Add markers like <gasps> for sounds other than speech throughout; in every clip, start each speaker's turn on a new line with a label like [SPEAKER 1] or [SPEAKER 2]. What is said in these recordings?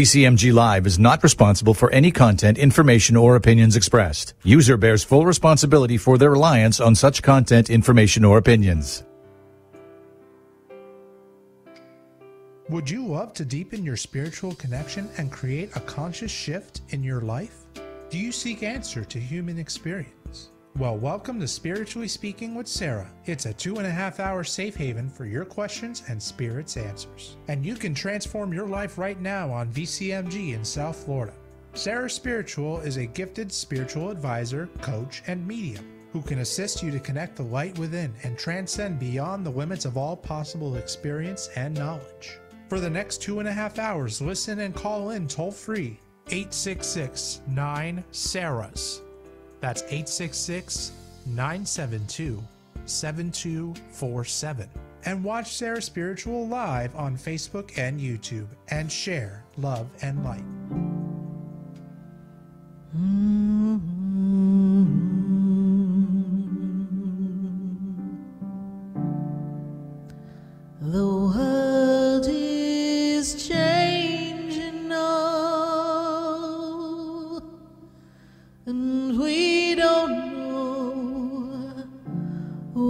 [SPEAKER 1] VCMG Live is not responsible for any content, information, or opinions expressed. User bears full responsibility for their reliance on such content, information, or opinions.
[SPEAKER 2] Would you love to deepen your spiritual connection and create a conscious shift in your life? Do you seek answer to human experience? Well, welcome to Spiritually Speaking with Sarah. It's a two and a half hour safe haven for your questions and spirit's answers. And you can transform your life right now on VCMG in South Florida. Sarah Spiritual is a gifted spiritual advisor, coach, and medium who can assist you to connect the light within and transcend beyond the limits of all possible experience and knowledge. For the next two and a half hours, listen and call in toll free 866 9 Sarahs. That's 866 972 7247. And watch Sarah Spiritual live on Facebook and YouTube and share love and light.
[SPEAKER 3] The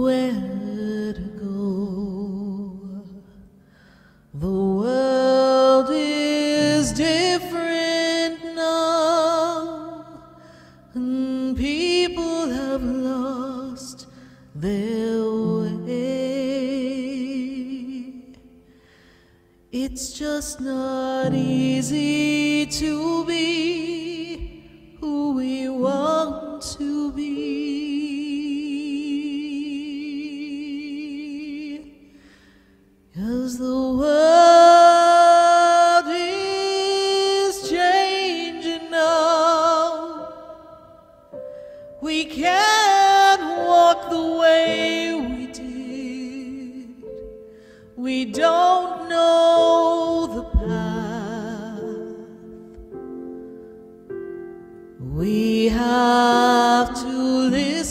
[SPEAKER 3] where to go. The world is different now, and people have lost their way. It's just not easy to be who we want to be. Don't know the path. We have to listen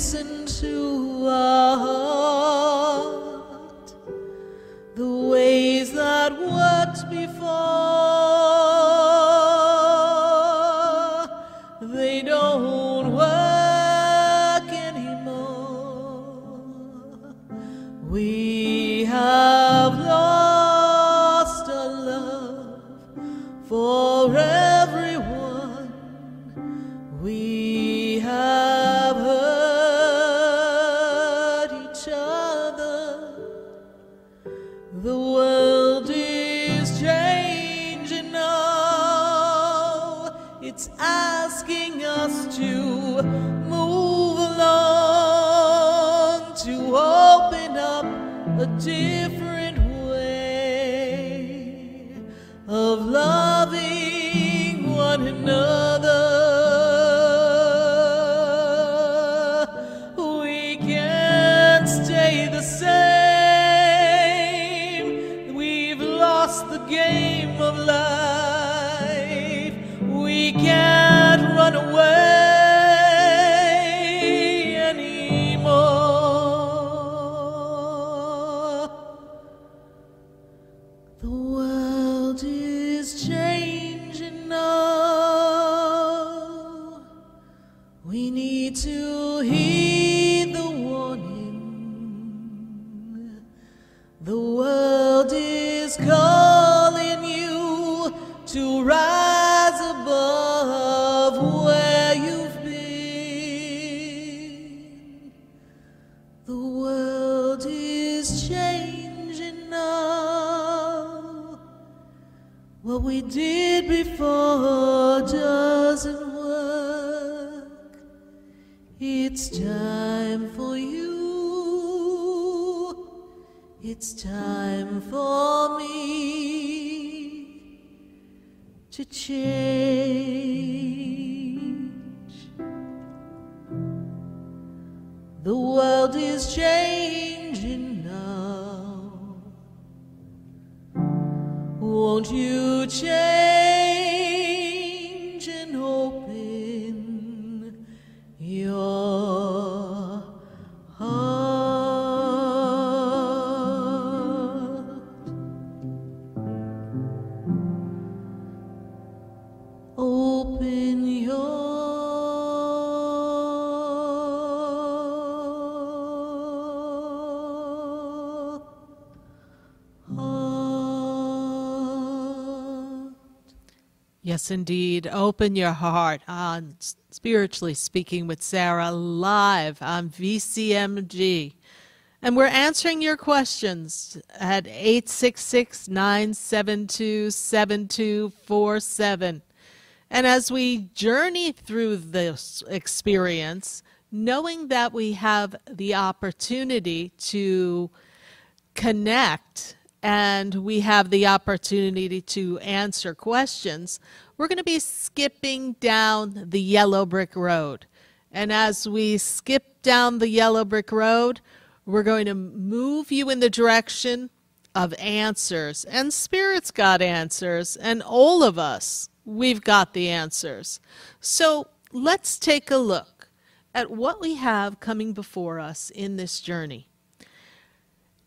[SPEAKER 3] time for me to change. The world is changing now. Won't you change
[SPEAKER 4] Yes, indeed. Open your heart um, on Spiritually Speaking with Sarah live on VCMG. And we're answering your questions at 866 972 7247. And as we journey through this experience, knowing that we have the opportunity to connect and we have the opportunity to answer questions, we're going to be skipping down the yellow brick road. And as we skip down the yellow brick road, we're going to move you in the direction of answers. And Spirit's got answers, and all of us, we've got the answers. So let's take a look at what we have coming before us in this journey.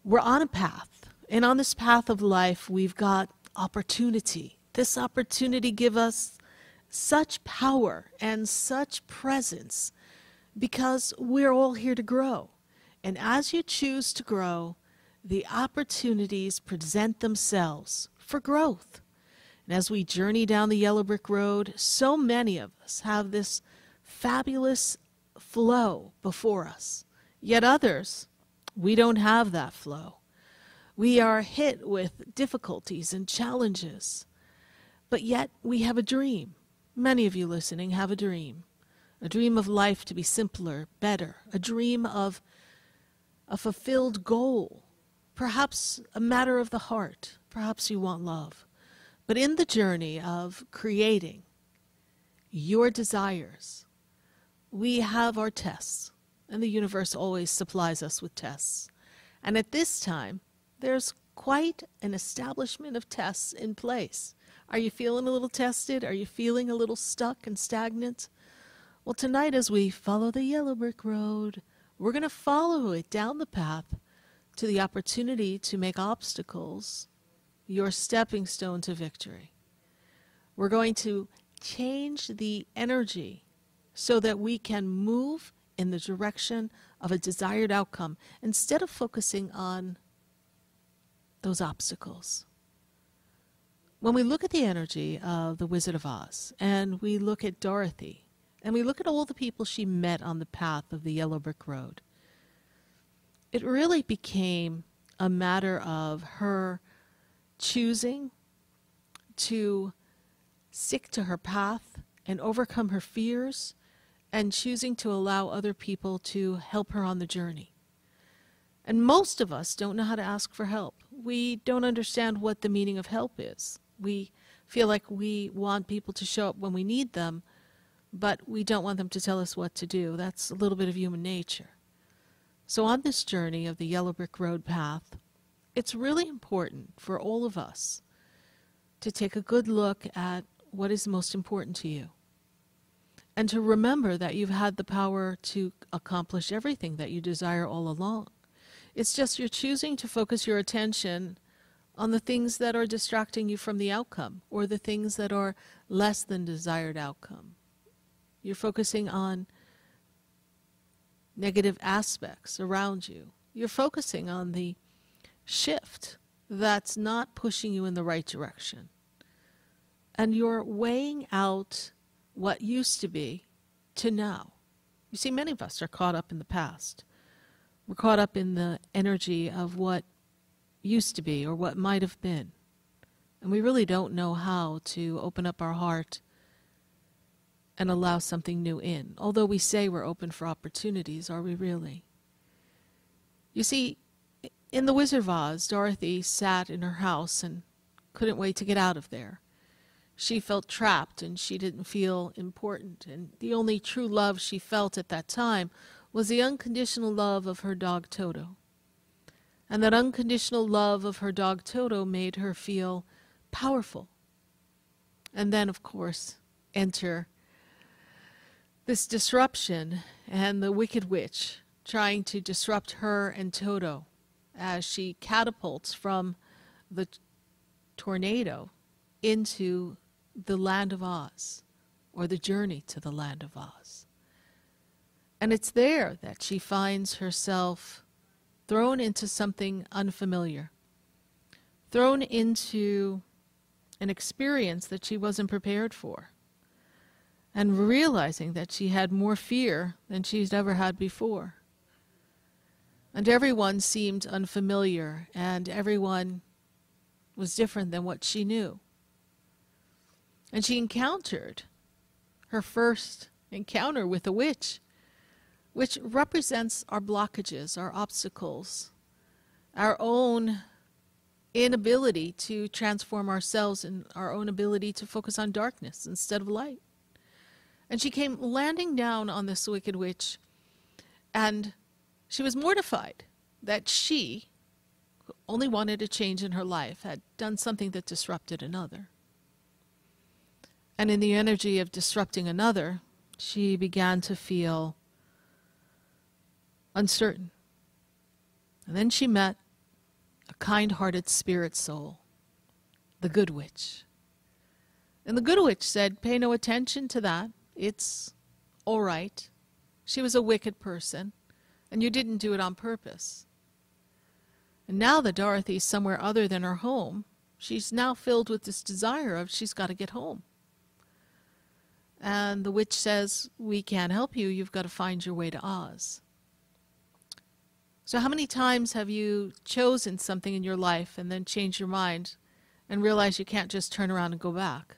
[SPEAKER 4] We're on a path, and on this path of life, we've got opportunity. This opportunity give us such power and such presence because we're all here to grow. And as you choose to grow, the opportunities present themselves for growth. And as we journey down the yellow brick road, so many of us have this fabulous flow before us. Yet others, we don't have that flow. We are hit with difficulties and challenges. But yet we have a dream. Many of you listening have a dream. A dream of life to be simpler, better. A dream of a fulfilled goal, perhaps a matter of the heart. Perhaps you want love. But in the journey of creating your desires, we have our tests, and the universe always supplies us with tests. And at this time, there's quite an establishment of tests in place. Are you feeling a little tested? Are you feeling a little stuck and stagnant? Well, tonight, as we follow the yellow brick road, we're going to follow it down the path to the opportunity to make obstacles your stepping stone to victory. We're going to change the energy so that we can move in the direction of a desired outcome instead of focusing on those obstacles. When we look at the energy of the Wizard of Oz and we look at Dorothy and we look at all the people she met on the path of the yellow brick road, it really became a matter of her choosing to stick to her path and overcome her fears and choosing to allow other people to help her on the journey. And most of us don't know how to ask for help. We don't understand what the meaning of help is. We feel like we want people to show up when we need them, but we don't want them to tell us what to do. That's a little bit of human nature. So, on this journey of the Yellow Brick Road path, it's really important for all of us to take a good look at what is most important to you and to remember that you've had the power to accomplish everything that you desire all along. It's just you're choosing to focus your attention on the things that are distracting you from the outcome or the things that are less than desired outcome. You're focusing on negative aspects around you. You're focusing on the shift that's not pushing you in the right direction. And you're weighing out what used to be to now. You see, many of us are caught up in the past. We're caught up in the energy of what used to be or what might have been. And we really don't know how to open up our heart and allow something new in. Although we say we're open for opportunities, are we really? You see, in The Wizard of Oz, Dorothy sat in her house and couldn't wait to get out of there. She felt trapped and she didn't feel important, and the only true love she felt at that time was the unconditional love of her dog Toto. And that unconditional love of her dog Toto made her feel powerful. And then, of course, enter this disruption and the Wicked Witch trying to disrupt her and Toto as she catapults from the tornado into the land of Oz. or the journey to the land of Oz. And it's there that she finds herself thrown into something unfamiliar, thrown into an experience that she wasn't prepared for, and realizing that she had more fear than she's ever had before. And everyone seemed unfamiliar, and everyone was different than what she knew. And she encountered her first encounter with a witch, which represents our blockages, our obstacles, our own inability to transform ourselves and our own ability to focus on darkness instead of light. And she came landing down on this wicked witch and she was mortified that she, who only wanted a change in her life, had done something that disrupted another. And in the energy of disrupting another, she began to feel uncertain. And then she met a kind hearted spirit soul, the Good Witch. And the Good Witch said, Pay no attention to that. It's all right. She was a wicked person and you didn't do it on purpose. And now that Dorothy's somewhere other than her home, she's now filled with this desire of she's got to get home. And the witch says, We can't help you. You've got to find your way to Oz. So, how many times have you chosen something in your life and then changed your mind and realized you can't just turn around and go back?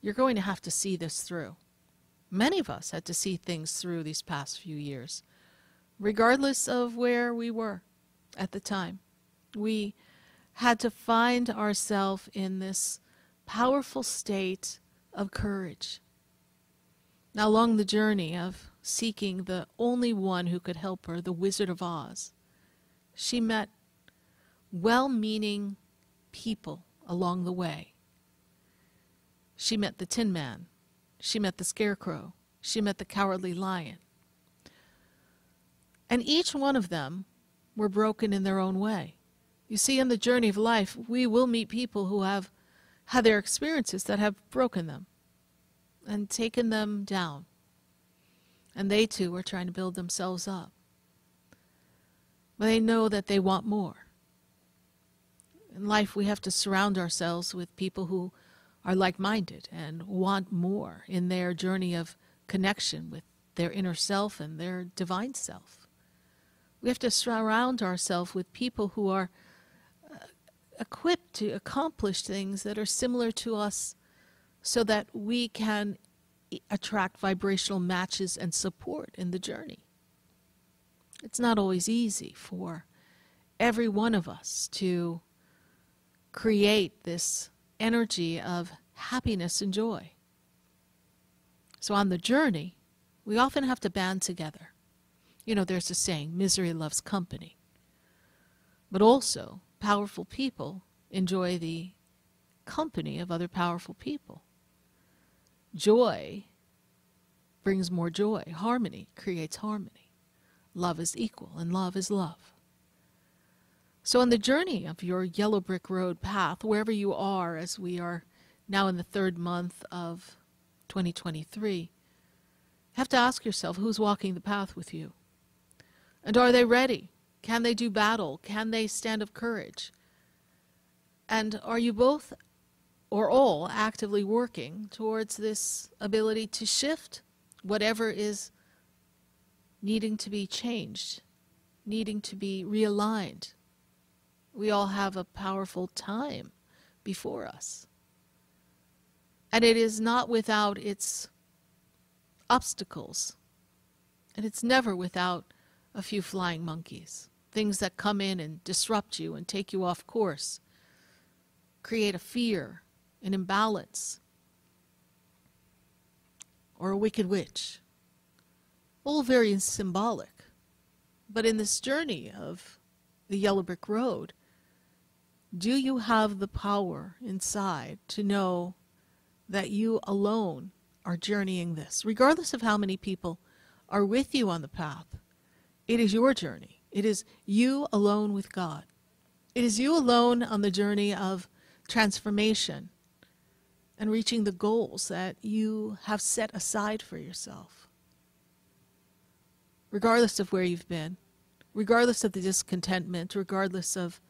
[SPEAKER 4] You're going to have to see this through. Many of us had to see things through these past few years regardless of where we were at the time. We had to find ourselves in this powerful state of courage. Now, along the journey of seeking the only one who could help her, the Wizard of Oz, she met well meaning people along the way. She met the Tin Man. She met the Scarecrow. She met the Cowardly Lion. And each one of them were broken in their own way. You see, in the journey of life, we will meet people who have had their experiences that have broken them and taken them down. And they too are trying to build themselves up. They know that they want more. In life, we have to surround ourselves with people who are like minded and want more in their journey of connection with their inner self and their divine self. We have to surround ourselves with people who are uh, equipped to accomplish things that are similar to us so that we can attract vibrational matches and support in the journey. It's not always easy for every one of us to create this energy of happiness and joy. So on the journey, we often have to band together. You know, there's a saying, misery loves company. But also, powerful people enjoy the company of other powerful people. Joy brings more joy. Harmony creates harmony. Love is equal, and love is love. So, on the journey of your yellow brick road path, wherever you are, as we are now in the third month of 2023, you have to ask yourself who's walking the path with you? And are they ready? Can they do battle? Can they stand of courage? And are you both or all actively working towards this ability to shift whatever is needing to be changed, needing to be realigned? We all have a powerful time before us. And it is not without its obstacles. And it's never without a few flying monkeys, things that come in and disrupt you and take you off course, create a fear, an imbalance, or a wicked witch. All very symbolic. But in this journey of the yellow brick road, do you have the power inside to know that you alone are journeying this, regardless of how many people are with you on the path? It is your journey. It is you alone with God. It is you alone on the journey of transformation. and reaching the goals that you have set aside for yourself. Regardless of where you've been, regardless of the discontentment, regardless of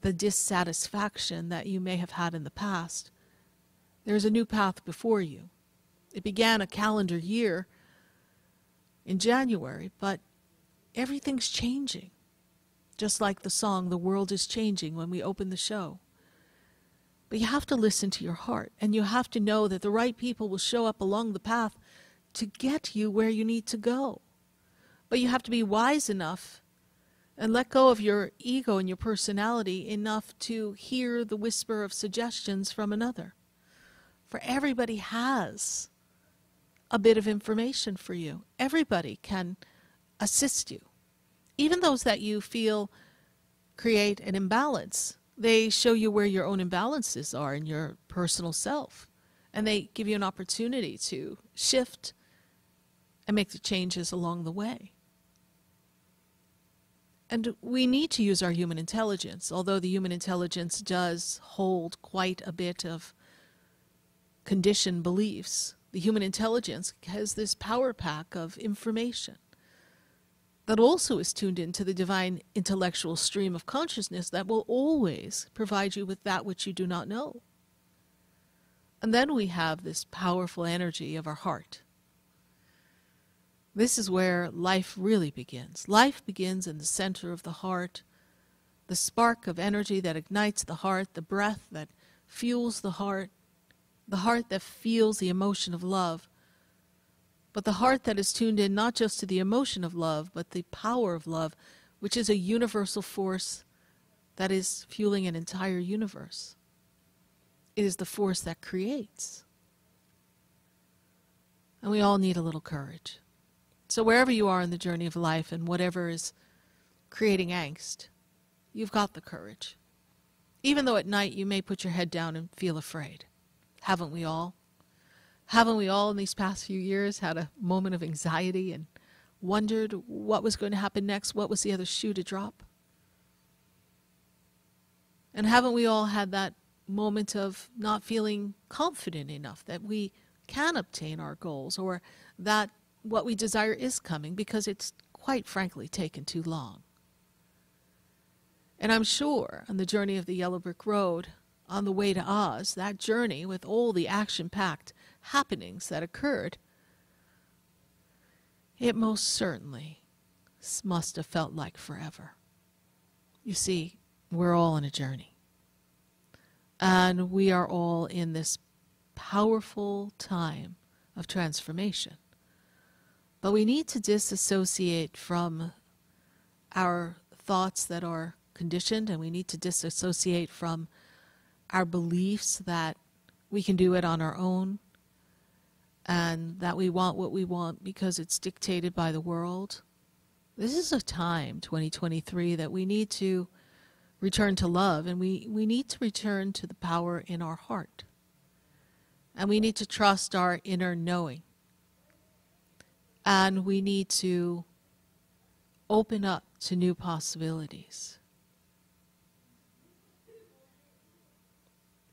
[SPEAKER 4] the dissatisfaction that you may have had in the past, there is a new path before you. It began a calendar year in January, but everything's changing. Just like the song, The World is Changing, when we open the show. But you have to listen to your heart, and you have to know that the right people will show up along the path to get you where you need to go. But you have to be wise enough and let go of your ego and your personality enough to hear the whisper of suggestions from another. For everybody has a bit of information for you. Everybody can assist you. Even those that you feel create an imbalance, they show you where your own imbalances are in your personal self. And they give you an opportunity to shift and make the changes along the way. And we need to use our human intelligence, although the human intelligence does hold quite a bit of conditioned beliefs the human intelligence has this power pack of information that also is tuned into the divine intellectual stream of consciousness that will always provide you with that which you do not know. And then we have this powerful energy of our heart. This is where life really begins. Life begins in the center of the heart, the spark of energy that ignites the heart, the breath that fuels the heart, the heart that feels the emotion of love, but the heart that is tuned in not just to the emotion of love, but the power of love, which is a universal force that is fueling an entire universe. It is the force that creates. And we all need a little courage. So, wherever you are in the journey of life and whatever is creating angst, you've got the courage. Even though at night you may put your head down and feel afraid. Haven't we all? Haven't we all in these past few years had a moment of anxiety and wondered what was going to happen next? What was the other shoe to drop? And haven't we all had that moment of not feeling confident enough that we can obtain our goals or that what we desire is coming because it's quite frankly taken too long? And I'm sure on the journey of the Yellow Brick Road, on the way to Oz, that journey with all the action packed happenings that occurred, it most certainly must have felt like forever. You see, we're all on a journey. And we are all in this powerful time of transformation. But we need to disassociate from our thoughts that are conditioned, and we need to disassociate from our beliefs that we can do it on our own and that we want what we want because it's dictated by the world. This is a time, 2023, that we need to return to love and we, we need to return to the power in our heart. And we need to trust our inner knowing. And we need to open up to new possibilities.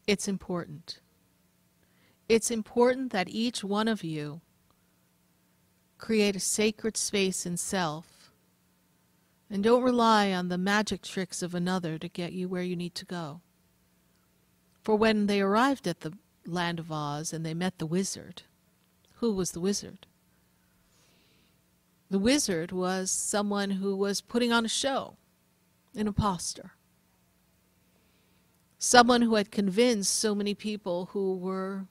[SPEAKER 4] It's important. It's important that each one of you create a sacred space in self and don't rely on the magic tricks of another to get you where you need to go. For when they arrived at the land of Oz and they met the wizard, who was the wizard? The wizard was someone who was putting on a show, an impostor someone who had convinced so many people who were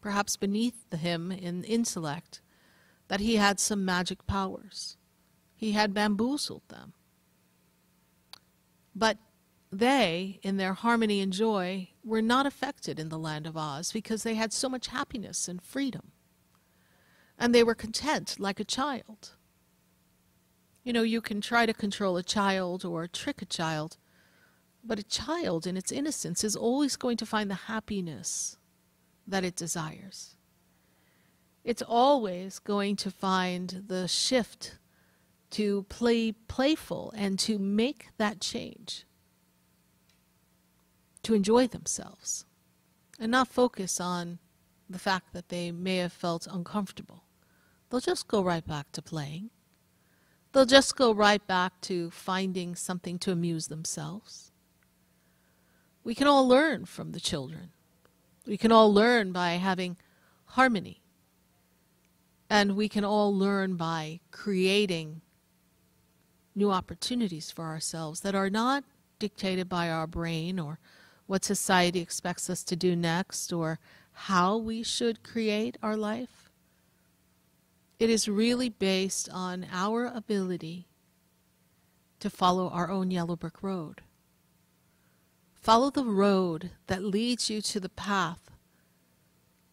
[SPEAKER 4] perhaps beneath him in intellect that he had some magic powers. He had bamboozled them. But they, in their harmony and joy, were not affected in the land of Oz because they had so much happiness and freedom. And they were content like a child. You know, you can try to control a child or trick a child, but a child in its innocence is always going to find the happiness that it desires. It's always going to find the shift to play playful and to make that change, to enjoy themselves. and not focus on the fact that they may have felt uncomfortable. They'll just go right back to playing. They'll just go right back to finding something to amuse themselves. We can all learn from the children. We can all learn by having harmony. And we can all learn by creating new opportunities for ourselves that are not dictated by our brain or what society expects us to do next or how we should create our life. It is really based on our ability to follow our own yellow brick road. Follow the road that leads you to the path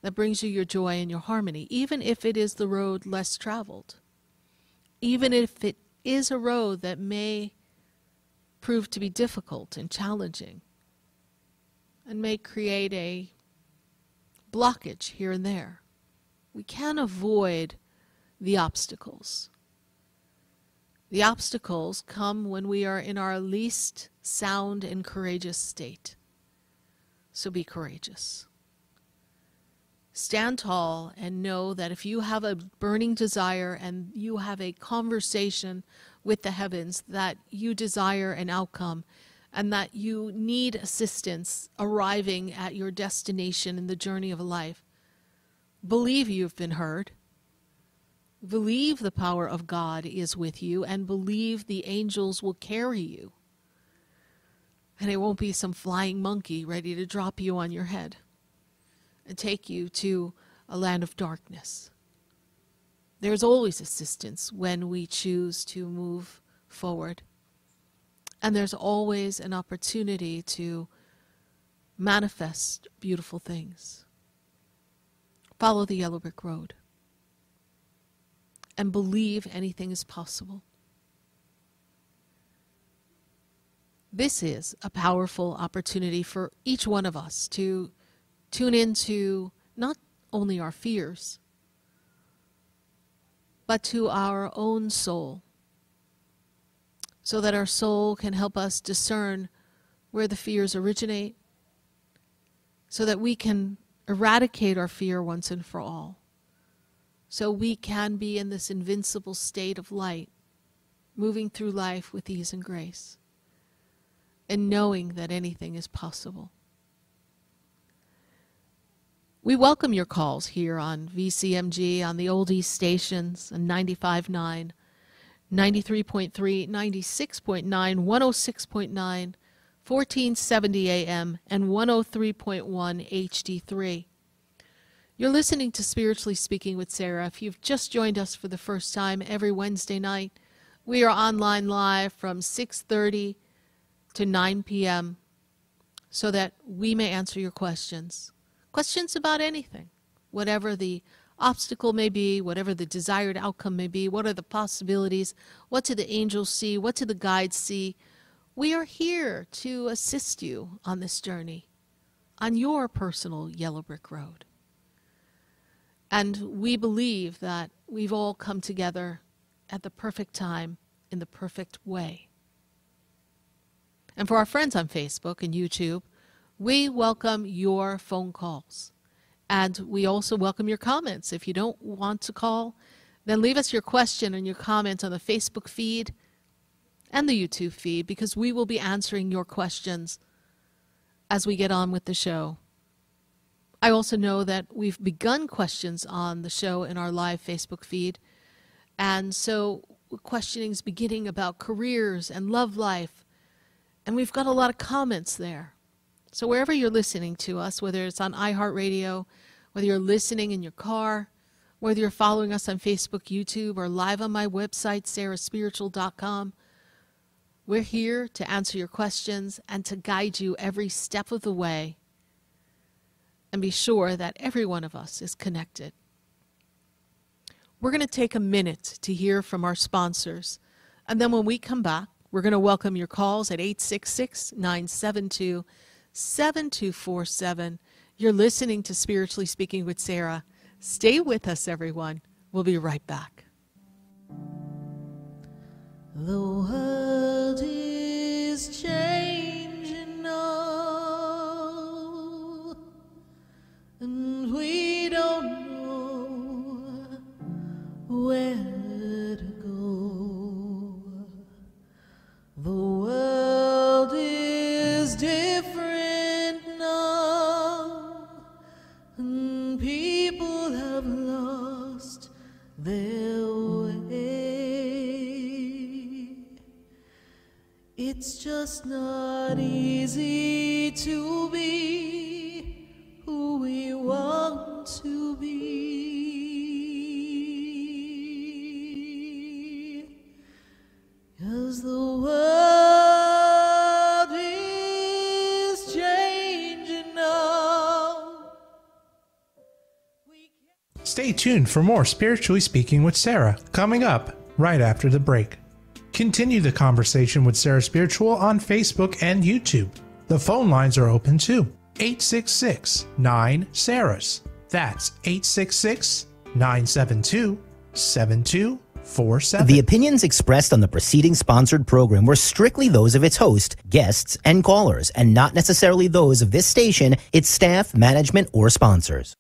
[SPEAKER 4] that brings you your joy and your harmony, even if it is the road less traveled, even if it is a road that may prove to be difficult and challenging and may create a blockage here and there. We can avoid the obstacles. The obstacles come when we are in our least sound and courageous state. So be courageous. Stand tall and know that if you have a burning desire and you have a conversation with the heavens, that you desire an outcome and that you need assistance arriving at your destination in the journey of life. Believe you've been heard. Believe the power of God is with you and believe the angels will carry you. And it won't be some flying monkey ready to drop you on your head and take you to a land of darkness. There's always assistance when we choose to move forward. And there's always an opportunity to manifest beautiful things. Follow the yellow brick road and believe anything is possible. This is a powerful opportunity for each one of us to tune into not only our fears, but to our own soul so that our soul can help us discern where the fears originate, so that we can eradicate our fear once and for all, so we can be in this invincible state of light, moving through life with ease and grace, and knowing that anything is possible. We welcome your calls here on VCMG on the oldies stations and 95.9 93.3, 96.9, 106.9, 1470 AM, and 103.1 HD3. You're listening to Spiritually Speaking with Sarah. If you've just joined us for the first time every Wednesday night, we are online live from 6:30 to 9 p.m. so that we may answer your questions. Questions about anything, whatever the obstacle may be, whatever the desired outcome may be, what are the possibilities, what do the angels see, what do the guides see. We are here to assist you on this journey, on your personal yellow brick road. And we believe that we've all come together at the perfect time in the perfect way. And for our friends on Facebook and YouTube, we welcome your phone calls. And we also welcome your comments. If you don't want to call, then leave us your question and your comment on the Facebook feed and the YouTube feed because we will be answering your questions as we get on with the show. I also know that we've begun questions on the show in our live Facebook feed. And so questioning is beginning about careers and love life. And we've got a lot of comments there. So wherever you're listening to us, whether it's on iHeartRadio, whether you're listening in your car, whether you're following us on Facebook, YouTube, or live on my website, sarahspiritual.com, we're here to answer your questions and to guide you every step of the way and be sure that every one of us is connected. We're going to take a minute to hear from our sponsors, and then when we come back, we're going to welcome your calls at 866 972 7247. You're listening to Spiritually Speaking with Sarah. Stay with us, everyone. We'll be right back.
[SPEAKER 3] The world is changing where to go. The world is different now, and people have lost their way. It's just not easy to be who we want to be.
[SPEAKER 2] Stay tuned for more Spiritually Speaking with Sarah coming up right after the break. Continue the conversation with Sarah Spiritual on Facebook and YouTube. The phone lines are open too. 866 9 Sarahs. That's 866 972 7247.
[SPEAKER 5] The opinions expressed on the preceding sponsored program were strictly those of its host, guests, and callers, and not necessarily those of this station, its staff, management, or sponsors.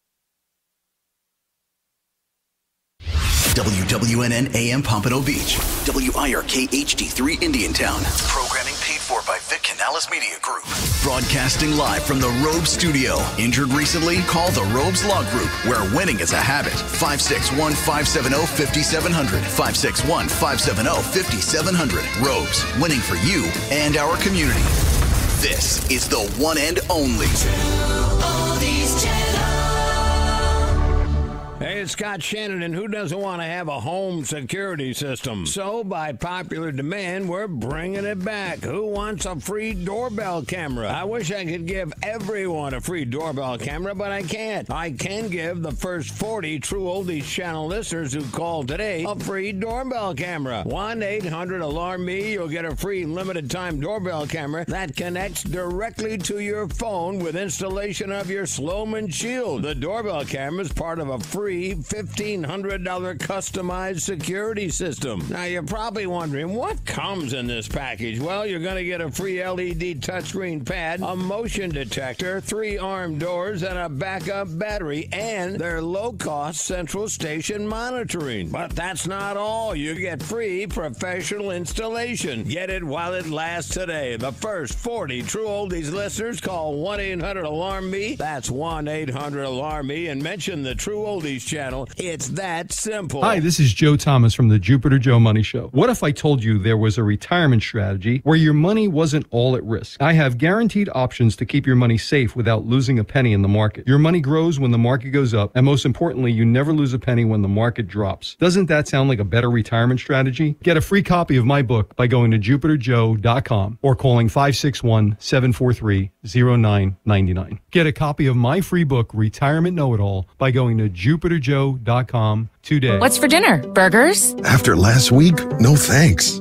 [SPEAKER 6] WWNN AM Pompano Beach. WIRK HD3 Indiantown. Programming paid for by Vic Canales Media Group. Broadcasting live from the Robe Studio. Injured recently? Call the Robes Law Group, where winning is a habit. 561 570 5700. 561 570 5700. Robes, winning for you and our community. This is the one and only.
[SPEAKER 7] It's Scott Shannon, and who doesn't want to have a home security system? So, by popular demand, we're bringing it back. Who wants a free doorbell camera? I wish I could give everyone a free doorbell camera, but I can't. I can give the first 40 True Oldies channel listeners who call today a free doorbell camera. 1 800 Alarm Me, you'll get a free limited time doorbell camera that connects directly to your phone with installation of your Slomin's Shield. The doorbell camera is part of a free $1,500 customized security system. Now, you're probably wondering what comes in this package? Well, you're going to get a free LED touchscreen pad, a motion detector, three armed doors, and a backup battery, and their low cost central station monitoring. But that's not all. You get free professional installation. Get it while it lasts today. The first 40 True Oldies listeners call 1 800 Alarm Me. That's 1 800 Alarm Me and mention the True Oldies channel. It's that simple.
[SPEAKER 8] Hi, this is Joe Thomas from the Jupiter Joe Money Show. What if I told you there was a retirement strategy where your money wasn't all at risk? I have guaranteed options to keep your money safe without losing a penny in the market. Your money grows when the market goes up, and most importantly, you never lose a penny when the market drops. Doesn't that sound like a better retirement strategy? Get a free copy of my book by going to jupiterjoe.com or calling 561 743 0999. Get a copy of my free book, Retirement Know It All, by going to jupiterjoe.com today.
[SPEAKER 9] What's for dinner? Burgers?
[SPEAKER 10] After last week, no thanks.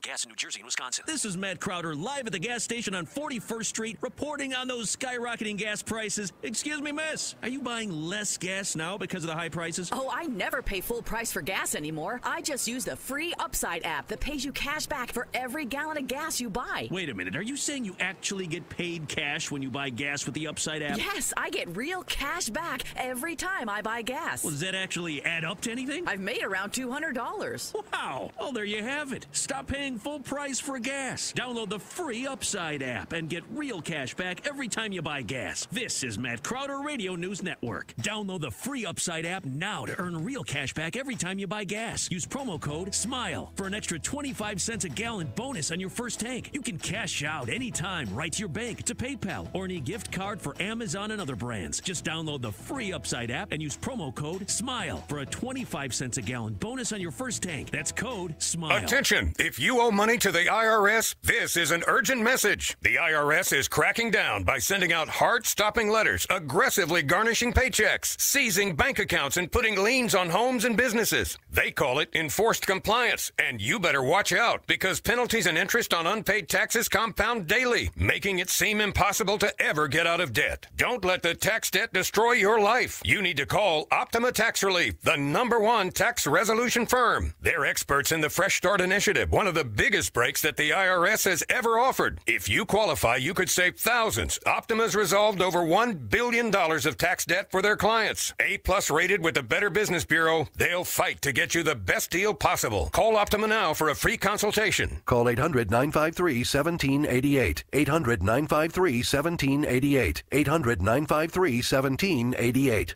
[SPEAKER 11] Cashback is not available on gas in New Jersey and Wisconsin. This is Matt Crowder live at the gas station on 41st Street, reporting on those skyrocketing gas prices. Excuse me, miss, are you buying less gas now because of the high prices?
[SPEAKER 12] Oh, I never pay full price for gas anymore. I just use the free Upside app that pays you cash back for every gallon of gas you buy.
[SPEAKER 11] Wait a minute, are you saying you actually get paid cash when you buy gas with the Upside app?
[SPEAKER 12] Yes, I get real cash back every time I buy gas.
[SPEAKER 11] Well, does that actually add up to anything?
[SPEAKER 12] I've made around $200.
[SPEAKER 11] Wow. Well, there you have it. Stop paying full price for gas. Download the free Upside app and get real cash back every time you buy gas. This is Matt Crowder Radio News Network. Download the free Upside app now to earn real cash back every time you buy gas. Use promo code SMILE for an extra 25 cents a gallon bonus on your first tank. You can cash out anytime right to your bank, to PayPal, or any gift card for Amazon and other brands. Just download the free Upside app and use promo code SMILE for a 25 cents a gallon bonus on your first tank. That's code SMILE.
[SPEAKER 13] Attention! If you owe money to the IRS, this is an urgent message. The IRS is cracking down by sending out heart stopping letters, aggressively garnishing paychecks, seizing bank accounts, and putting liens on homes and businesses. They call it enforced compliance, and you better watch out because penalties and interest on unpaid taxes compound daily, making it seem impossible to ever get out of debt. Don't let the tax debt destroy your life. You need to call Optima Tax Relief, the number one tax resolution firm. They're experts in the Fresh Start Initiative, one of the biggest breaks that the IRS has ever offered. If you qualify, you could save thousands. Optima's resolved over $1 billion of tax debt for their clients. A plus rated with the Better Business Bureau, they'll fight to get you the best deal possible. Call Optima now for a free consultation.
[SPEAKER 14] Call 800 953 1788. 800 953 1788. 800 953 1788.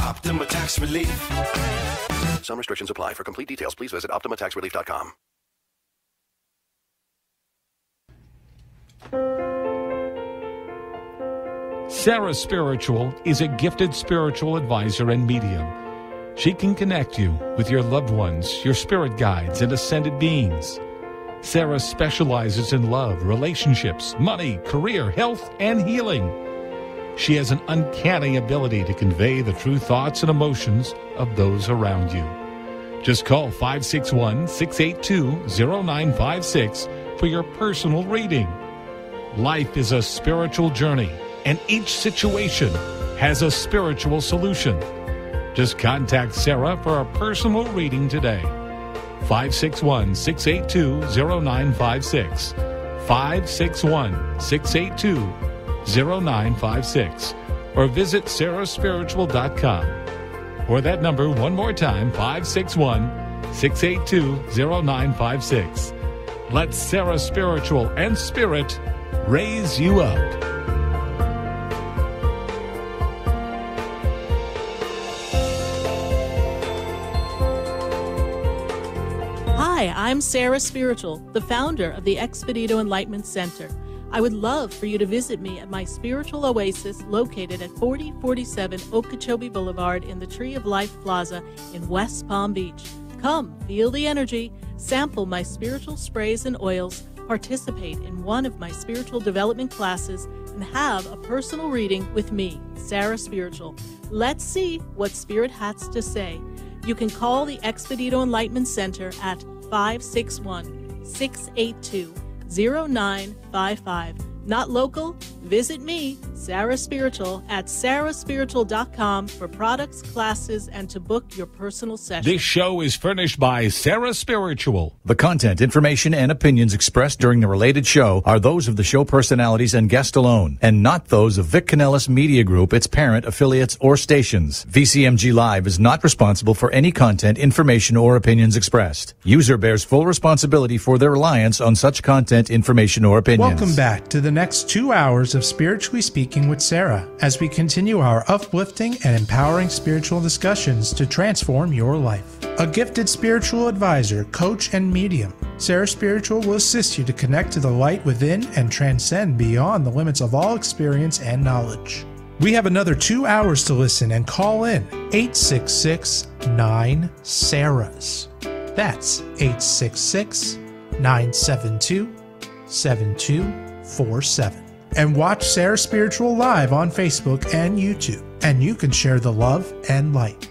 [SPEAKER 15] Optima Tax Relief.
[SPEAKER 14] Some restrictions apply. For complete details, please visit OptimaTaxRelief.com.
[SPEAKER 16] Sarah Spiritual is a gifted spiritual advisor and medium. She can connect you with your loved ones, your spirit guides, and ascended beings. Sarah specializes in love, relationships, money, career, health, and healing. She has an uncanny ability to convey the true thoughts and emotions of those around you. Just call 561 682 0956 for your personal reading. Life is a spiritual journey, and each situation has a spiritual solution. Just contact Sarah for a personal reading today. 561 682 0956. 561 682 0956. Or visit sarahspiritual.com. Or that number one more time 561 682 0956. Let Sarah Spiritual and Spirit raise you up.
[SPEAKER 17] Hi, I'm Sarah Spiritual, the founder of the Expedito Enlightenment Center. I would love for you to visit me at my spiritual oasis located at 4047 Okeechobee Boulevard in the Tree of Life Plaza in West Palm Beach. Come, feel the energy, sample my spiritual sprays and oils, participate in one of my spiritual development classes, and have a personal reading with me, Sarah Spiritual. Let's see what Spirit has to say. You can call the Expedito Enlightenment Center at 561 682 0955. Not local? Visit me, Sarah Spiritual, at sarahspiritual.com for products, classes, and to book your personal session.
[SPEAKER 16] This show is furnished by Sarah Spiritual.
[SPEAKER 1] The content, information, and opinions expressed during the related show are those of the show personalities and guest alone, and not those of Vic Canales Media Group, its parent, affiliates, or stations. VCMG Live is not responsible for any content, information, or opinions expressed. User bears full responsibility for their reliance on such content, information, or opinions.
[SPEAKER 2] Welcome back to the next two hours of Spiritually Speaking with Sarah as we continue our uplifting and empowering spiritual discussions to transform your life. A gifted spiritual advisor, coach, and medium, Sarah Spiritual will assist you to connect to the light within and transcend beyond the limits of all experience and knowledge. We have another two hours to listen and call in 866 9 Sarahs. That's 866 972 7247. And watch Sarah Spiritual live on Facebook and YouTube. And you can share the love and light.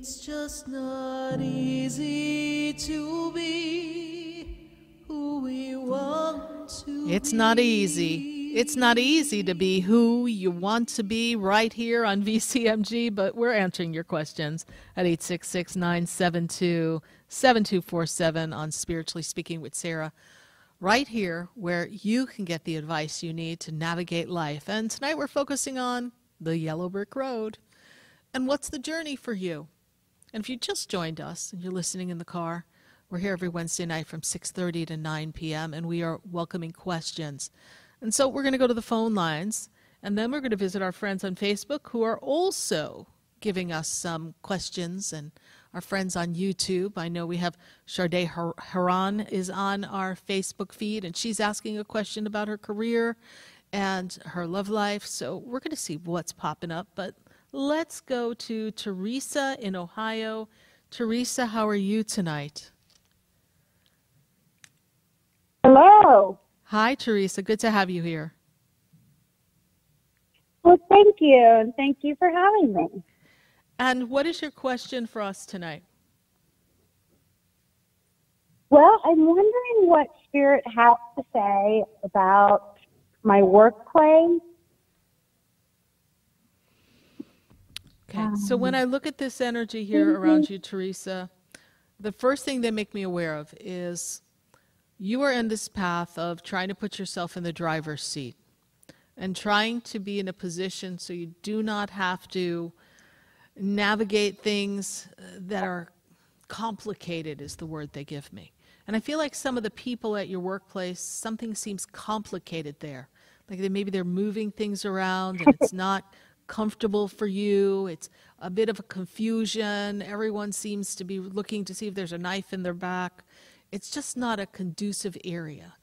[SPEAKER 3] It's just not easy to be who we want to
[SPEAKER 4] It's not easy. It's not easy to be who you want to be right here on <laughs> VCMG, but we're answering your questions at 866 972 7247 on Spiritually Speaking with Sarah, right here where you can get the advice you need to navigate life. And tonight we're focusing on the yellow brick road. And what's the journey for you? And if you just joined us and you're listening in the car, we're here every Wednesday night from 6:30 to 9 p.m. and we are welcoming questions. And so we're going to go to the phone lines and then we're going to visit our friends on Facebook who are also giving us some questions and our friends on YouTube. I know we have Sade Haran is on our Facebook feed, and she's asking a question about her career and her love life. So we're going to see what's popping up. But let's go to Teresa in Ohio. Teresa, how are you tonight?
[SPEAKER 18] Hello.
[SPEAKER 4] Hi, Teresa. Good to have you here.
[SPEAKER 18] Well, thank you, and thank you for having me.
[SPEAKER 4] And what is your question for us tonight?
[SPEAKER 18] Well, I'm wondering what Spirit has to say about my workplace.
[SPEAKER 4] Okay, so when I look at this energy here around you, Teresa, the first thing they make me aware of is you are in this path of trying to put yourself in the driver's seat and trying to be in a position so you do not have to navigate things uh, that are complicated, is the word they give me. And I feel like some of the people at your workplace, something seems complicated there. Like they, maybe they're moving things around and it's <laughs> not comfortable for you. It's a bit of a confusion. Everyone seems to be looking to see if there's a knife in their back. It's just not a conducive area.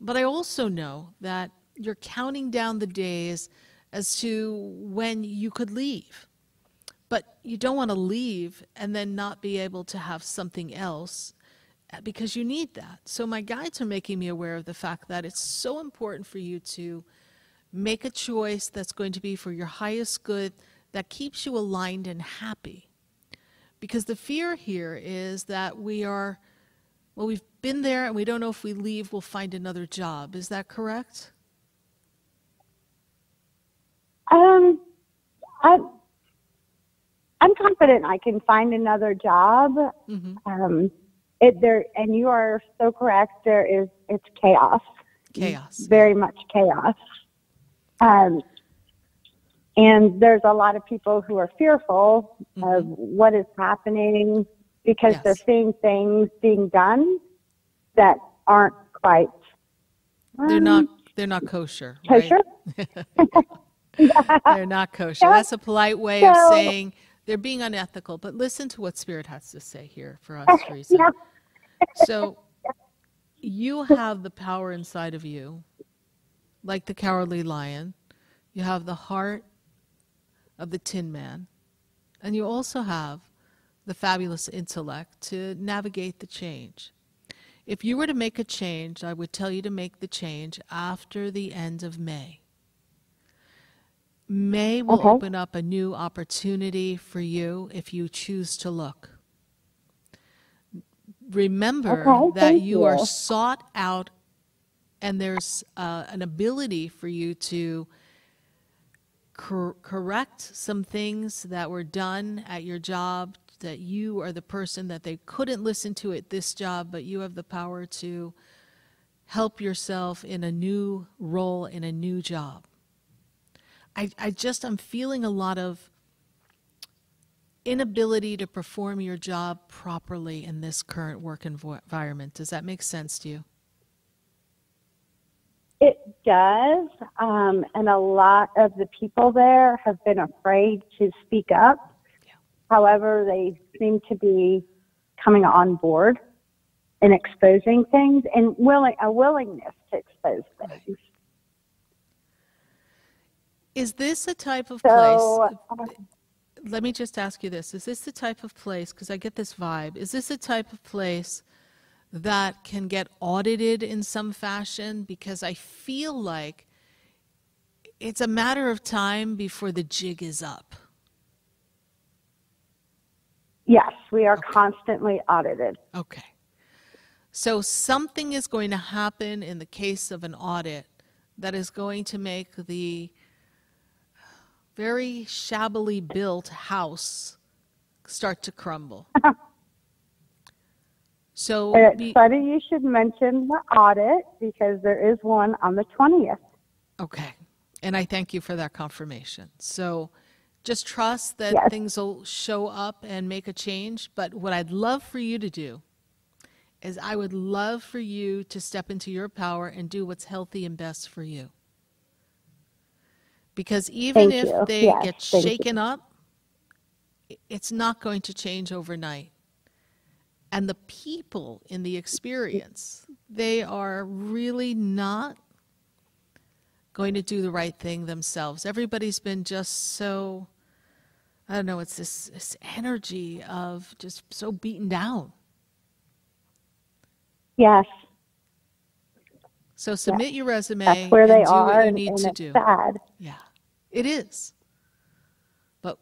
[SPEAKER 4] But I also know that you're counting down the days as to when you could leave. But you don't want to leave and then not be able to have something else uh, because you need that. So my guides are making me aware of the fact that it's so important for you to make a choice that's going to be for your highest good that keeps you aligned and happy. Because the fear here is that we are, well, we've been there and we don't know if we leave, we'll find another job. Is that correct?
[SPEAKER 18] Um, I, I'm confident I can find another job.
[SPEAKER 4] Mm-hmm.
[SPEAKER 18] Um, it there, and you are so correct. There is it's chaos.
[SPEAKER 4] Chaos.
[SPEAKER 18] Very much chaos. Um, and there's a lot of people who are fearful
[SPEAKER 4] Mm-hmm.
[SPEAKER 18] of what is happening because they're seeing things being done that aren't quite.
[SPEAKER 4] They're
[SPEAKER 18] um,
[SPEAKER 4] not they're not kosher. right?
[SPEAKER 18] Kosher? <laughs>
[SPEAKER 4] they're not kosher. That's a polite way of saying they're being unethical. But listen to what Spirit has to say here for us, <laughs> Teresa.
[SPEAKER 18] Yeah.
[SPEAKER 4] So you have the power inside of you, like the cowardly lion. You have the heart of the tin man. And you also have the fabulous intellect to navigate the change. If you were to make a change, I would tell you to make the change after the end of May. May will
[SPEAKER 18] Okay.
[SPEAKER 4] open up a new opportunity for you if you choose to look. Remember
[SPEAKER 18] Okay,
[SPEAKER 4] that
[SPEAKER 18] thank
[SPEAKER 4] you are sought out and there's uh, an ability for you to cor- correct some things that were done at your job that you are the person that they couldn't listen to at this job but you have the power to help yourself in a new role in a new job. I, I just i'm feeling a lot of inability to perform your job properly in this current work environment. Does that make sense to you
[SPEAKER 18] It does, um, and a lot of the people there have been afraid to speak up. However, they seem to be coming on board and exposing things and willing a willingness to expose things.
[SPEAKER 4] Is this a type of
[SPEAKER 18] So,
[SPEAKER 4] place?
[SPEAKER 18] uh,
[SPEAKER 4] Let me just ask you this. Is this the type of place, because I get this vibe, is this a type of place that can get audited in some fashion? Because I feel like it's a matter of time before the jig is up.
[SPEAKER 18] Yes, we are constantly audited.
[SPEAKER 4] Okay. So something is going to happen in the case of an audit that is going to make the very shabbily built house start to crumble. <laughs> So
[SPEAKER 18] It's
[SPEAKER 4] be-
[SPEAKER 18] funny you should mention the audit because there is one on the 20th.
[SPEAKER 4] Okay. And I thank you for that confirmation. So just trust that
[SPEAKER 18] Yes.
[SPEAKER 4] things will show up and make a change. But what I'd love for you to do is I would love for you to step into your power and do what's healthy and best for you. Because even
[SPEAKER 18] Thank
[SPEAKER 4] if
[SPEAKER 18] you.
[SPEAKER 4] they
[SPEAKER 18] Yes,
[SPEAKER 4] get
[SPEAKER 18] thank you.
[SPEAKER 4] shaken up, it's not going to change overnight. And the people in the experience, they are really not going to do the right thing themselves. Everybody's been just so, I don't know, it's this, this energy of just so beaten down.
[SPEAKER 18] Yes.
[SPEAKER 4] So submit your resume
[SPEAKER 18] That's where they
[SPEAKER 4] do
[SPEAKER 18] are,
[SPEAKER 4] what you need
[SPEAKER 18] and
[SPEAKER 4] to do.
[SPEAKER 18] sad.
[SPEAKER 4] Yeah, it is. But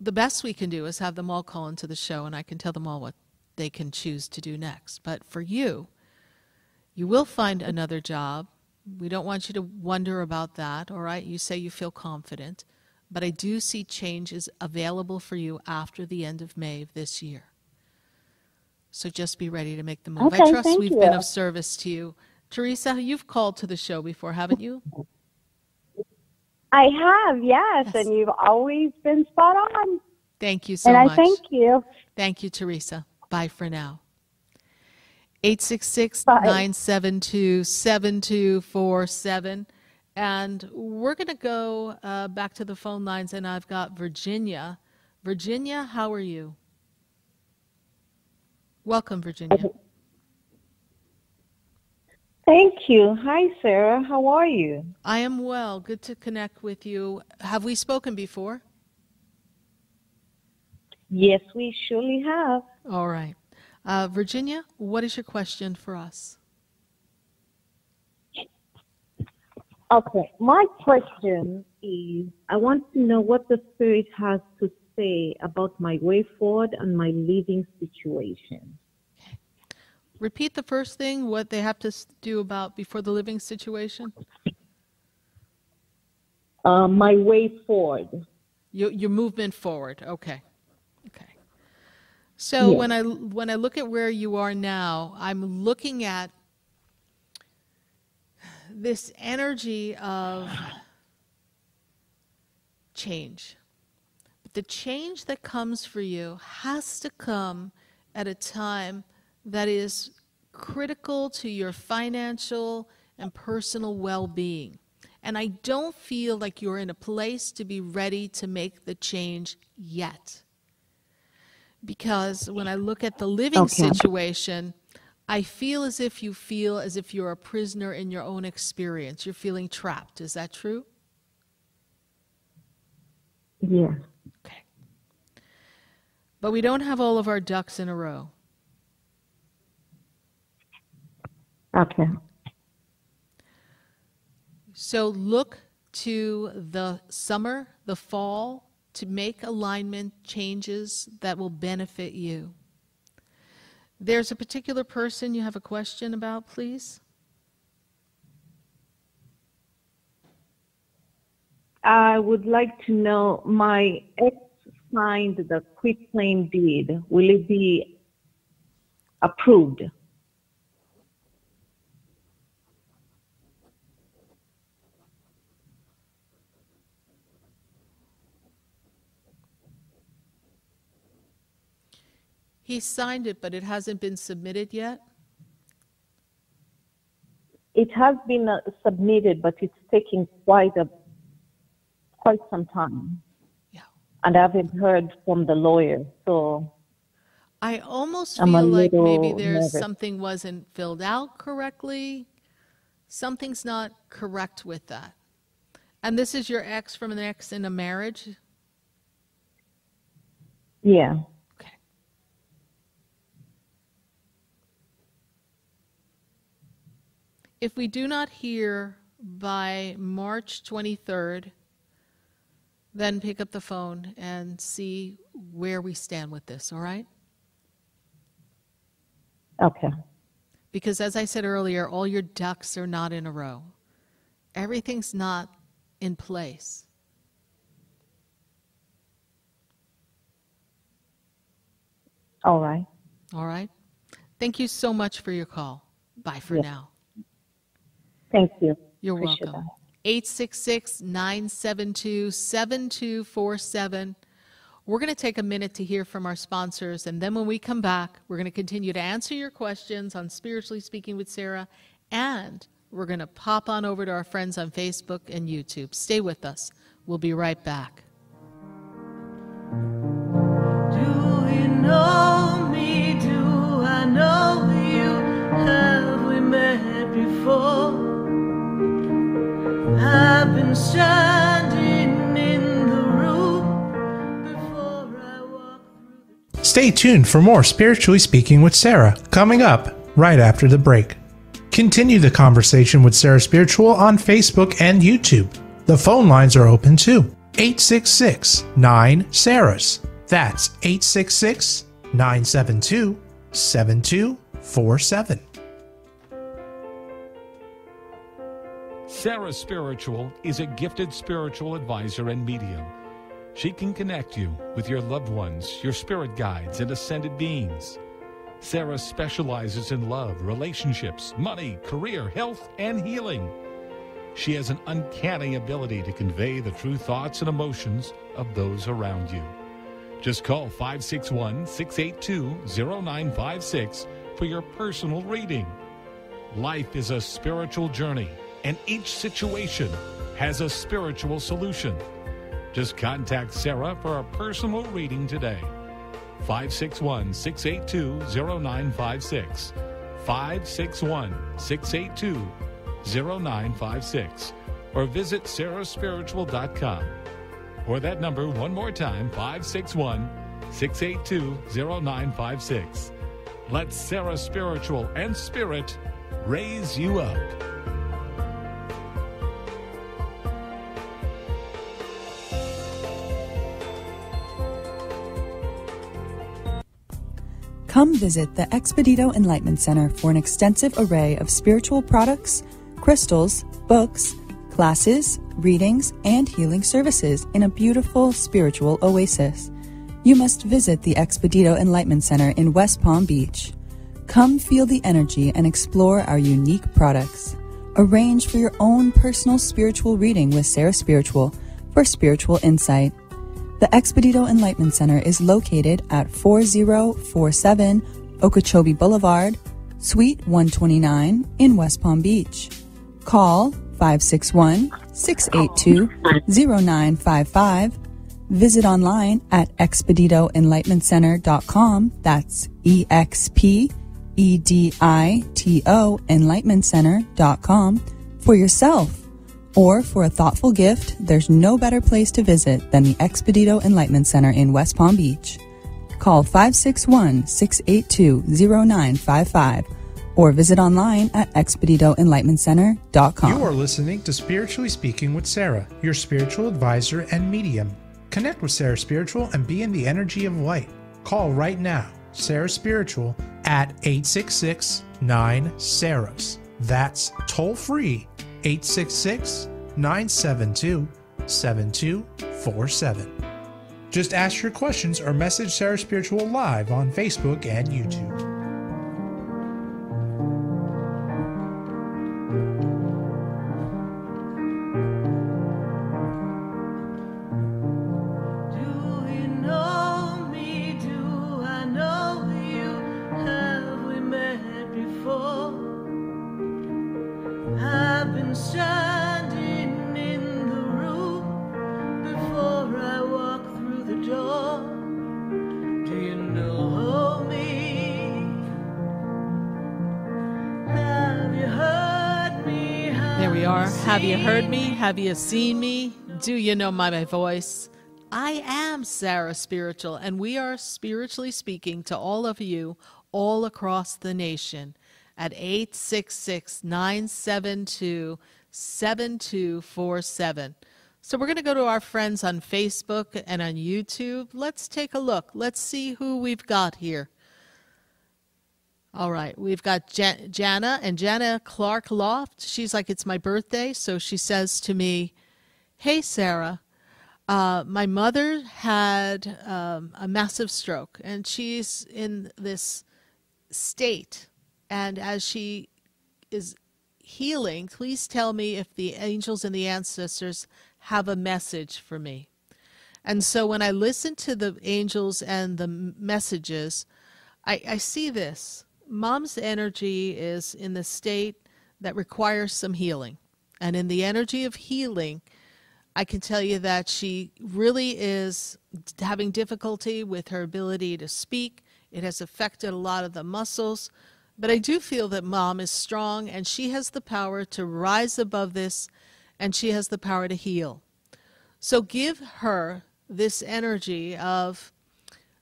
[SPEAKER 4] the best we can do is have them all call into the show, and I can tell them all what they can choose to do next. But for you, you will find another job. We don't want you to wonder about that, all right? You say you feel confident, but I do see changes available for you after the end of May of this year. So just be ready to make the move.
[SPEAKER 18] Okay,
[SPEAKER 4] I
[SPEAKER 18] trust
[SPEAKER 4] we've been of service to you. Teresa, you've called to the show before, haven't you?
[SPEAKER 18] I have, yes, and you've always been spot on.
[SPEAKER 4] Thank you so much.
[SPEAKER 18] and I thank you.
[SPEAKER 4] Thank you, Teresa. Bye for now. 866 972 7247. And we're going to go uh, back to the phone lines, and I've got Virginia. Virginia, how are you? Welcome, Virginia.
[SPEAKER 19] Thank you. Hi, Sarah. How are you?
[SPEAKER 4] I am well. Good to connect with you. Have we spoken before?
[SPEAKER 19] Yes, we surely have.
[SPEAKER 4] All right. Uh, Virginia, what is your question for us?
[SPEAKER 19] Okay, my question is I want to know what the Spirit has to say about my way forward and my living situation.
[SPEAKER 4] Repeat the first thing, what they have to do about before the living situation.
[SPEAKER 19] Uh, my way forward.
[SPEAKER 4] Your, your movement forward. Okay. Okay. So
[SPEAKER 19] Yes.
[SPEAKER 4] when I when I look at where you are now, I'm looking at this energy of change. But the change that comes for you has to come at a time that is critical to your financial and personal well-being. And I don't feel like you're in a place to be ready to make the change yet. Because when I look at the living
[SPEAKER 19] Okay.
[SPEAKER 4] situation, I feel as if you feel as if you're a prisoner in your own experience. You're feeling trapped. Is that true?
[SPEAKER 19] Yeah. Okay.
[SPEAKER 4] But we don't have all of our ducks in a row.
[SPEAKER 19] Okay.
[SPEAKER 4] So look to the summer, the fall, to make alignment changes that will benefit you. There's a particular person you have a question about, please?
[SPEAKER 19] I would like to know my ex signed the quitclaim deed. Will it be approved?
[SPEAKER 4] He signed it, but it hasn't been submitted yet.
[SPEAKER 19] It has been uh, submitted, but it's taking quite a quite some time.
[SPEAKER 4] Yeah.
[SPEAKER 19] And I haven't heard from the lawyer, so
[SPEAKER 4] I almost
[SPEAKER 19] I'm
[SPEAKER 4] feel like maybe there's
[SPEAKER 19] nervous.
[SPEAKER 4] something wasn't filled out correctly. Something's not correct with that. And this is your ex from an ex in a marriage?
[SPEAKER 19] yeah.
[SPEAKER 4] If we do not hear by March 23rd, then pick up the phone and see where we stand with this, all right?
[SPEAKER 19] Okay.
[SPEAKER 4] Because as I said earlier, all your ducks are not in a row. Everything's not in place.
[SPEAKER 19] All right.
[SPEAKER 4] All right? Thank you so much for your call. Bye for
[SPEAKER 19] Yes.
[SPEAKER 4] now.
[SPEAKER 19] Thank you.
[SPEAKER 4] You're
[SPEAKER 19] Appreciate
[SPEAKER 4] welcome. 866 972 7247. We're going to take a minute to hear from our sponsors, and then when we come back, we're going to continue to answer your questions on Spiritually Speaking with Sarah, and we're going to pop on over to our friends on Facebook and YouTube. Stay with us. We'll be right back.
[SPEAKER 3] know
[SPEAKER 2] Stay tuned for more Spiritually Speaking with Sarah coming up right after the break. Continue the conversation with Sarah Spiritual on Facebook and YouTube. The phone lines are open too. 866 9 Sarahs. That's 866 972 7247.
[SPEAKER 16] Sarah Spiritual is a gifted spiritual advisor and medium. She can connect you with your loved ones, your spirit guides, and ascended beings. Sarah specializes in love, relationships, money, career, health, and healing. She has an uncanny ability to convey the true thoughts and emotions of those around you. Just call 561 682 0956 for your personal reading. Life is a spiritual journey, and each situation has a spiritual solution. Just contact Sarah for a personal reading today. 561 682 0956. 561 682 0956. Or visit sarahspiritual.com. Or that number one more time 561 682 0956. Let Sarah Spiritual and Spirit raise you up.
[SPEAKER 20] Come visit the Expedito Enlightenment Center for an extensive array of spiritual products, crystals, books, classes, readings, and healing services in a beautiful spiritual oasis. You must visit the Expedito Enlightenment Center in West Palm Beach. Come feel the energy and explore our unique products. Arrange for your own personal spiritual reading with Sarah Spiritual for spiritual insight. The Expedito Enlightenment Center is located at 4047 Okeechobee Boulevard, Suite 129 in West Palm Beach. Call 561 682 0955. Visit online at expeditoenlightenmentcenter.com. That's E X P E D I T O enlightenmentcenter.com for yourself. Or for a thoughtful gift, there's no better place to visit than the Expedito Enlightenment Center in West Palm Beach. Call 561 682 0955 or visit online at expeditoenlightenmentcenter.com.
[SPEAKER 2] You are listening to Spiritually Speaking with Sarah, your spiritual advisor and medium. Connect with Sarah Spiritual and be in the energy of light. Call right now, Sarah Spiritual, at 866 9 Sarahs. That's toll free 866 972 7247. Just ask your questions or message Sarah Spiritual live on Facebook and YouTube.
[SPEAKER 3] Have you
[SPEAKER 4] seen me? Do you know my, voice? I am Sarah Spiritual, and we are spiritually speaking to all of you all across the nation at 866 972 7247. So we're going to go to our friends on Facebook and on YouTube. Let's take a look. Let's see who we've got here. All right, we've got Jan- Jana and Jana Clark Loft. She's like, It's my birthday. So she says to me, Hey, Sarah, uh, my mother had um, a massive stroke and she's in this state. And as she is healing, please tell me if the angels and the ancestors have a message for me. And so when I listen to the angels and the messages, I, I see this. Mom's energy is in the state that requires some healing. And in the energy of healing, I can tell you that she really is having difficulty with her ability to speak. It has affected a lot of the muscles. But I do feel that mom is strong and she has the power to rise above this and she has the power to heal. So give her this energy of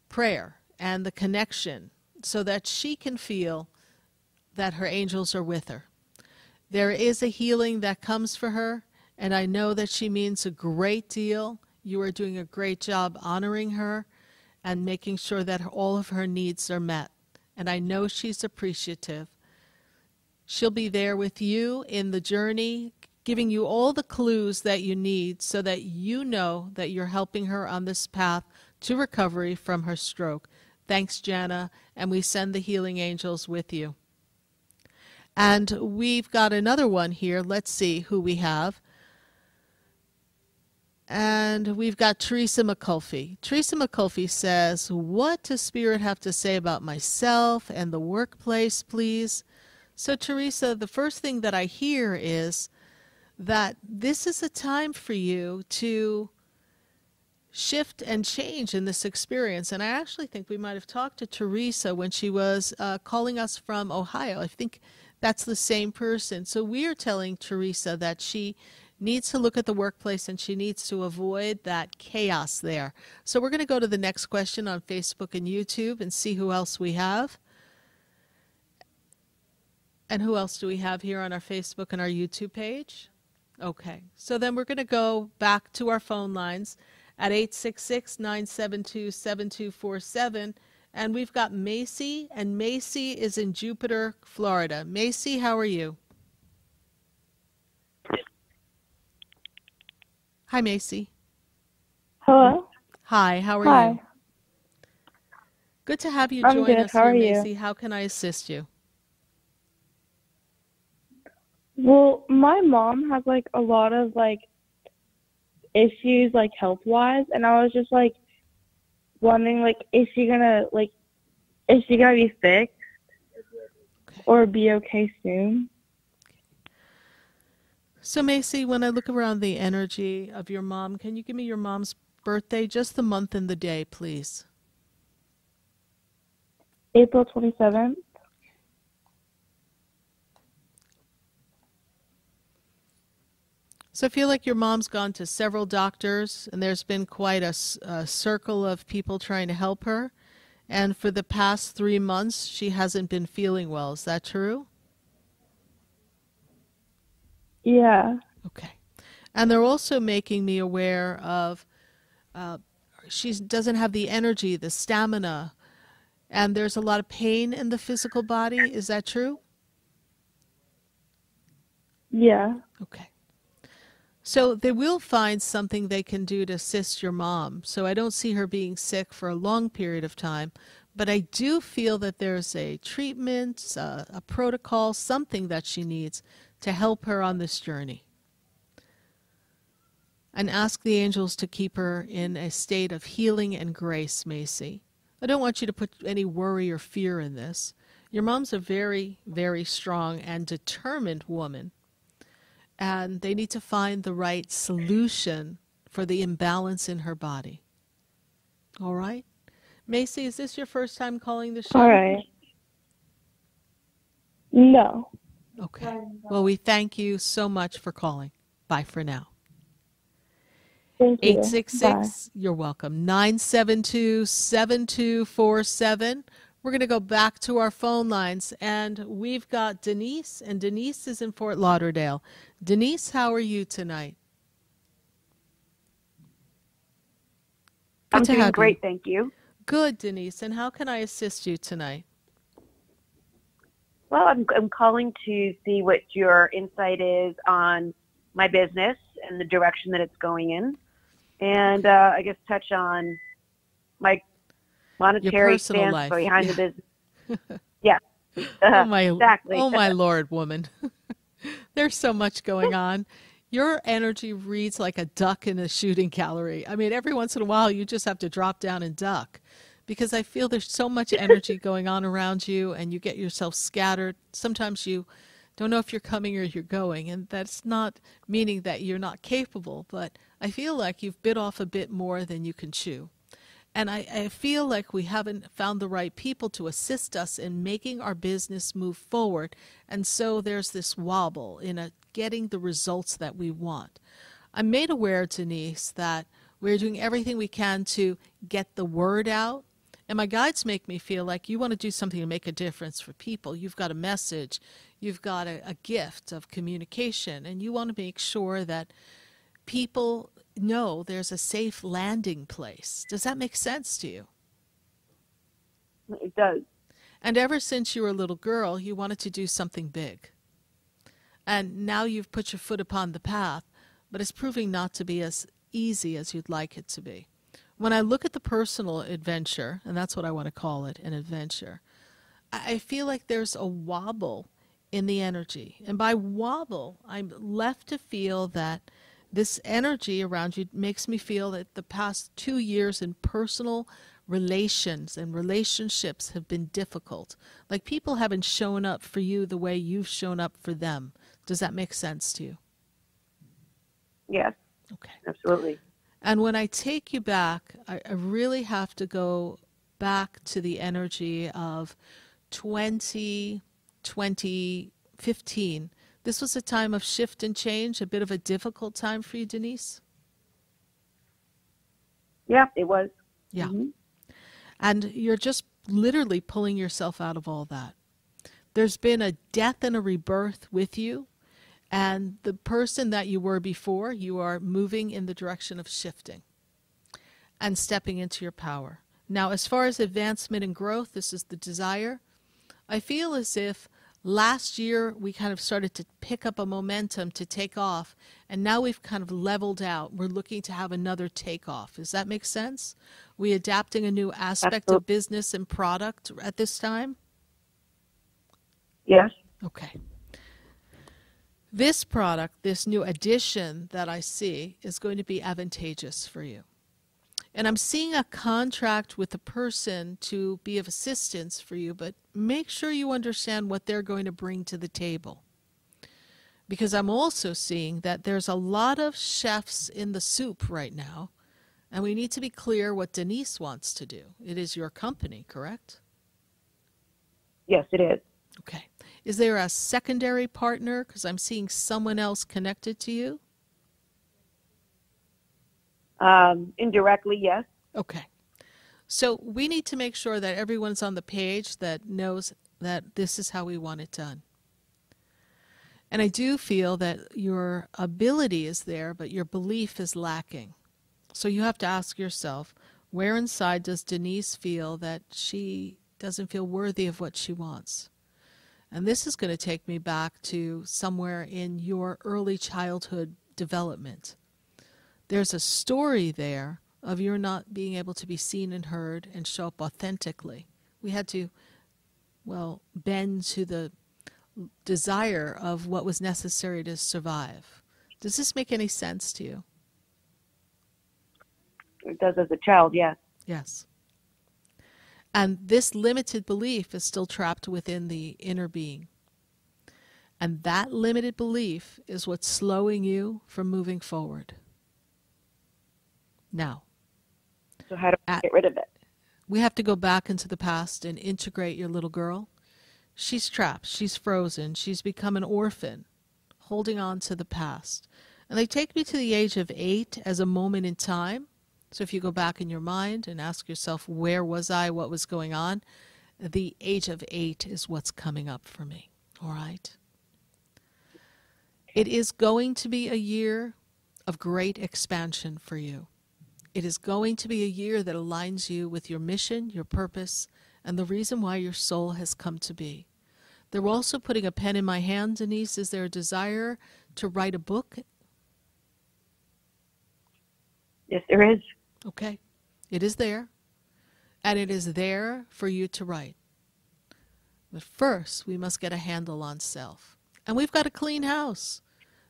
[SPEAKER 4] prayer and the connection so that she can feel that her angels are with her. There is a healing that comes for her, and I know that she means a great deal. You are doing a great job honoring her and making sure that all of her needs are met. And I know she's appreciative. She'll be there with you in the journey, giving you all the clues that you need so that you know that you're helping her on this path to recovery from her stroke. Thanks, Jana, and we send the healing angels with you. And we've got another one here. Let's see who we have. And we've got Teresa McCulphy. Teresa McCulphy says, What does Spirit have to say about myself and the workplace, please? So, Teresa, the first thing that I hear is that this is a time for you to shift and change in this experience. And I actually think we might have talked to Teresa when she was uh, calling us from Ohio. I think that's the same person. So we are telling Teresa that she needs to look at the workplace and she needs to avoid that chaos there. So we're going to go to the next question on Facebook and YouTube and see who else we have. And who else do we have here on our Facebook and our YouTube page? Okay, so then we're going to go back to our phone lines at 866 972 7247. And we've got Macy, and Macy is in Jupiter, Florida. Macy, how are you? Hi, Macy.
[SPEAKER 21] Hello.
[SPEAKER 4] Hi, how are
[SPEAKER 21] Hi.
[SPEAKER 4] you? Good to have you
[SPEAKER 21] I'm
[SPEAKER 4] join
[SPEAKER 21] good.
[SPEAKER 4] us
[SPEAKER 21] How
[SPEAKER 4] here,
[SPEAKER 21] are you?
[SPEAKER 4] Macy. How can I assist you?
[SPEAKER 21] Well, my mom has like a lot of like issues like health wise and I was just like wondering like is she gonna like is she gonna be fixed or be okay soon?
[SPEAKER 4] So, Macy, when I look around the energy of your mom, can you give me your mom's birthday, just the month and the day, please?
[SPEAKER 21] April twenty seventh.
[SPEAKER 4] So I feel like your mom's gone to several doctors, and there's been quite a circle of people trying to help her. And for the past three months, she hasn't been feeling well. Is that true?
[SPEAKER 21] Yeah.
[SPEAKER 4] Okay. And they're also making me aware of uh, she doesn't have the energy, the stamina, and there's a lot of pain in the physical body. Is that true?
[SPEAKER 21] Yeah.
[SPEAKER 4] Okay. So they will find something they can do to assist your mom. So I don't see her being sick for a long period of time, but I do feel that there's a treatment, uh, a protocol, something that she needs to help her on this journey. And ask the angels to keep her in a state of healing and grace, Macy. I don't want you to put any worry or fear in this. Your mom's a very, very strong and determined woman and they need to find the right solution for the imbalance in her body. All right? Macy, is this your first time calling the show?
[SPEAKER 21] All right. No.
[SPEAKER 4] Okay. Well, we thank you so much for calling. Bye for now.
[SPEAKER 21] Thank you.
[SPEAKER 4] 866, you're welcome. 972 7247. We're going to go back to our phone lines, and we've got Denise, and Denise is in Fort Lauderdale. Denise, how are you tonight? Good
[SPEAKER 22] I'm doing
[SPEAKER 4] have you.
[SPEAKER 22] great, thank you.
[SPEAKER 4] Good, Denise. And how can I assist you tonight?
[SPEAKER 22] Well, I'm, I'm calling to see what your insight is on my business and the direction that it's going in. And uh, I guess touch on my monetary
[SPEAKER 4] personal
[SPEAKER 22] stance
[SPEAKER 4] life,
[SPEAKER 22] behind
[SPEAKER 4] yeah.
[SPEAKER 22] the business. <laughs> yeah.
[SPEAKER 4] oh my <laughs>
[SPEAKER 22] exactly.
[SPEAKER 4] oh my lord woman <laughs> there's so much going on your energy reads like a duck in a shooting gallery i mean every once in a while you just have to drop down and duck because i feel there's so much energy going on around you and you get yourself scattered sometimes you don't know if you're coming or you're going. And that's not meaning that you're not capable, but I feel like you've bit off a bit more than you can chew. And I, I feel like we haven't found the right people to assist us in making our business move forward. And so there's this wobble in a, getting the results that we want. I'm made aware, Denise, that we're doing everything we can to get the word out. And my guides make me feel like you want to do something to make a difference for people. You've got a message, you've got a, a gift of communication, and you want to make sure that people know there's a safe landing place. Does that make sense to you?
[SPEAKER 22] It does.
[SPEAKER 4] And ever since you were a little girl, you wanted to do something big. And now you've put your foot upon the path, but it's proving not to be as easy as you'd like it to be. When I look at the personal adventure, and that's what I want to call it an adventure, I feel like there's a wobble in the energy. And by wobble, I'm left to feel that this energy around you makes me feel that the past two years in personal relations and relationships have been difficult. Like people haven't shown up for you the way you've shown up for them. Does that make sense to you?
[SPEAKER 22] Yes.
[SPEAKER 4] Okay.
[SPEAKER 22] Absolutely.
[SPEAKER 4] And when I take you back, I, I really have to go back to the energy of 20, 2015. This was a time of shift and change, a bit of a difficult time for you, Denise?
[SPEAKER 22] Yeah, it was.
[SPEAKER 4] Yeah. Mm-hmm. And you're just literally pulling yourself out of all that. There's been a death and a rebirth with you. And the person that you were before, you are moving in the direction of shifting and stepping into your power. Now, as far as advancement and growth, this is the desire. I feel as if last year we kind of started to pick up a momentum to take off, and now we've kind of leveled out. We're looking to have another takeoff. Does that make sense? We adapting a new aspect of business and product at this time?
[SPEAKER 22] Yes.
[SPEAKER 4] Okay. This product, this new addition that I see, is going to be advantageous for you. And I'm seeing a contract with a person to be of assistance for you, but make sure you understand what they're going to bring to the table. Because I'm also seeing that there's a lot of chefs in the soup right now, and we need to be clear what Denise wants to do. It is your company, correct?
[SPEAKER 22] Yes, it is.
[SPEAKER 4] Okay. Is there a secondary partner? Because I'm seeing someone else connected to you.
[SPEAKER 22] Um, indirectly, yes.
[SPEAKER 4] Okay. So we need to make sure that everyone's on the page that knows that this is how we want it done. And I do feel that your ability is there, but your belief is lacking. So you have to ask yourself where inside does Denise feel that she doesn't feel worthy of what she wants? And this is going to take me back to somewhere in your early childhood development. There's a story there of your not being able to be seen and heard and show up authentically. We had to, well, bend to the desire of what was necessary to survive. Does this make any sense to you?
[SPEAKER 22] It does as a child, yes.
[SPEAKER 4] Yes. And this limited belief is still trapped within the inner being. And that limited belief is what's slowing you from moving forward. Now,
[SPEAKER 22] So how do I get rid of it?
[SPEAKER 4] we have to go back into the past and integrate your little girl. She's trapped, she's frozen, she's become an orphan, holding on to the past. And they take me to the age of eight as a moment in time. So if you go back in your mind and ask yourself, where was I? What was going on? The age of eight is what's coming up for me. All right. It is going to be a year of great expansion for you. It is going to be a year that aligns you with your mission, your purpose, and the reason why your soul has come to be. They're also putting a pen in my hand, Denise. Is there a desire to write a book?
[SPEAKER 22] Yes, there is.
[SPEAKER 4] Okay. It is there. And it is there for you to write. But first, we must get a handle on self. And we've got a clean house.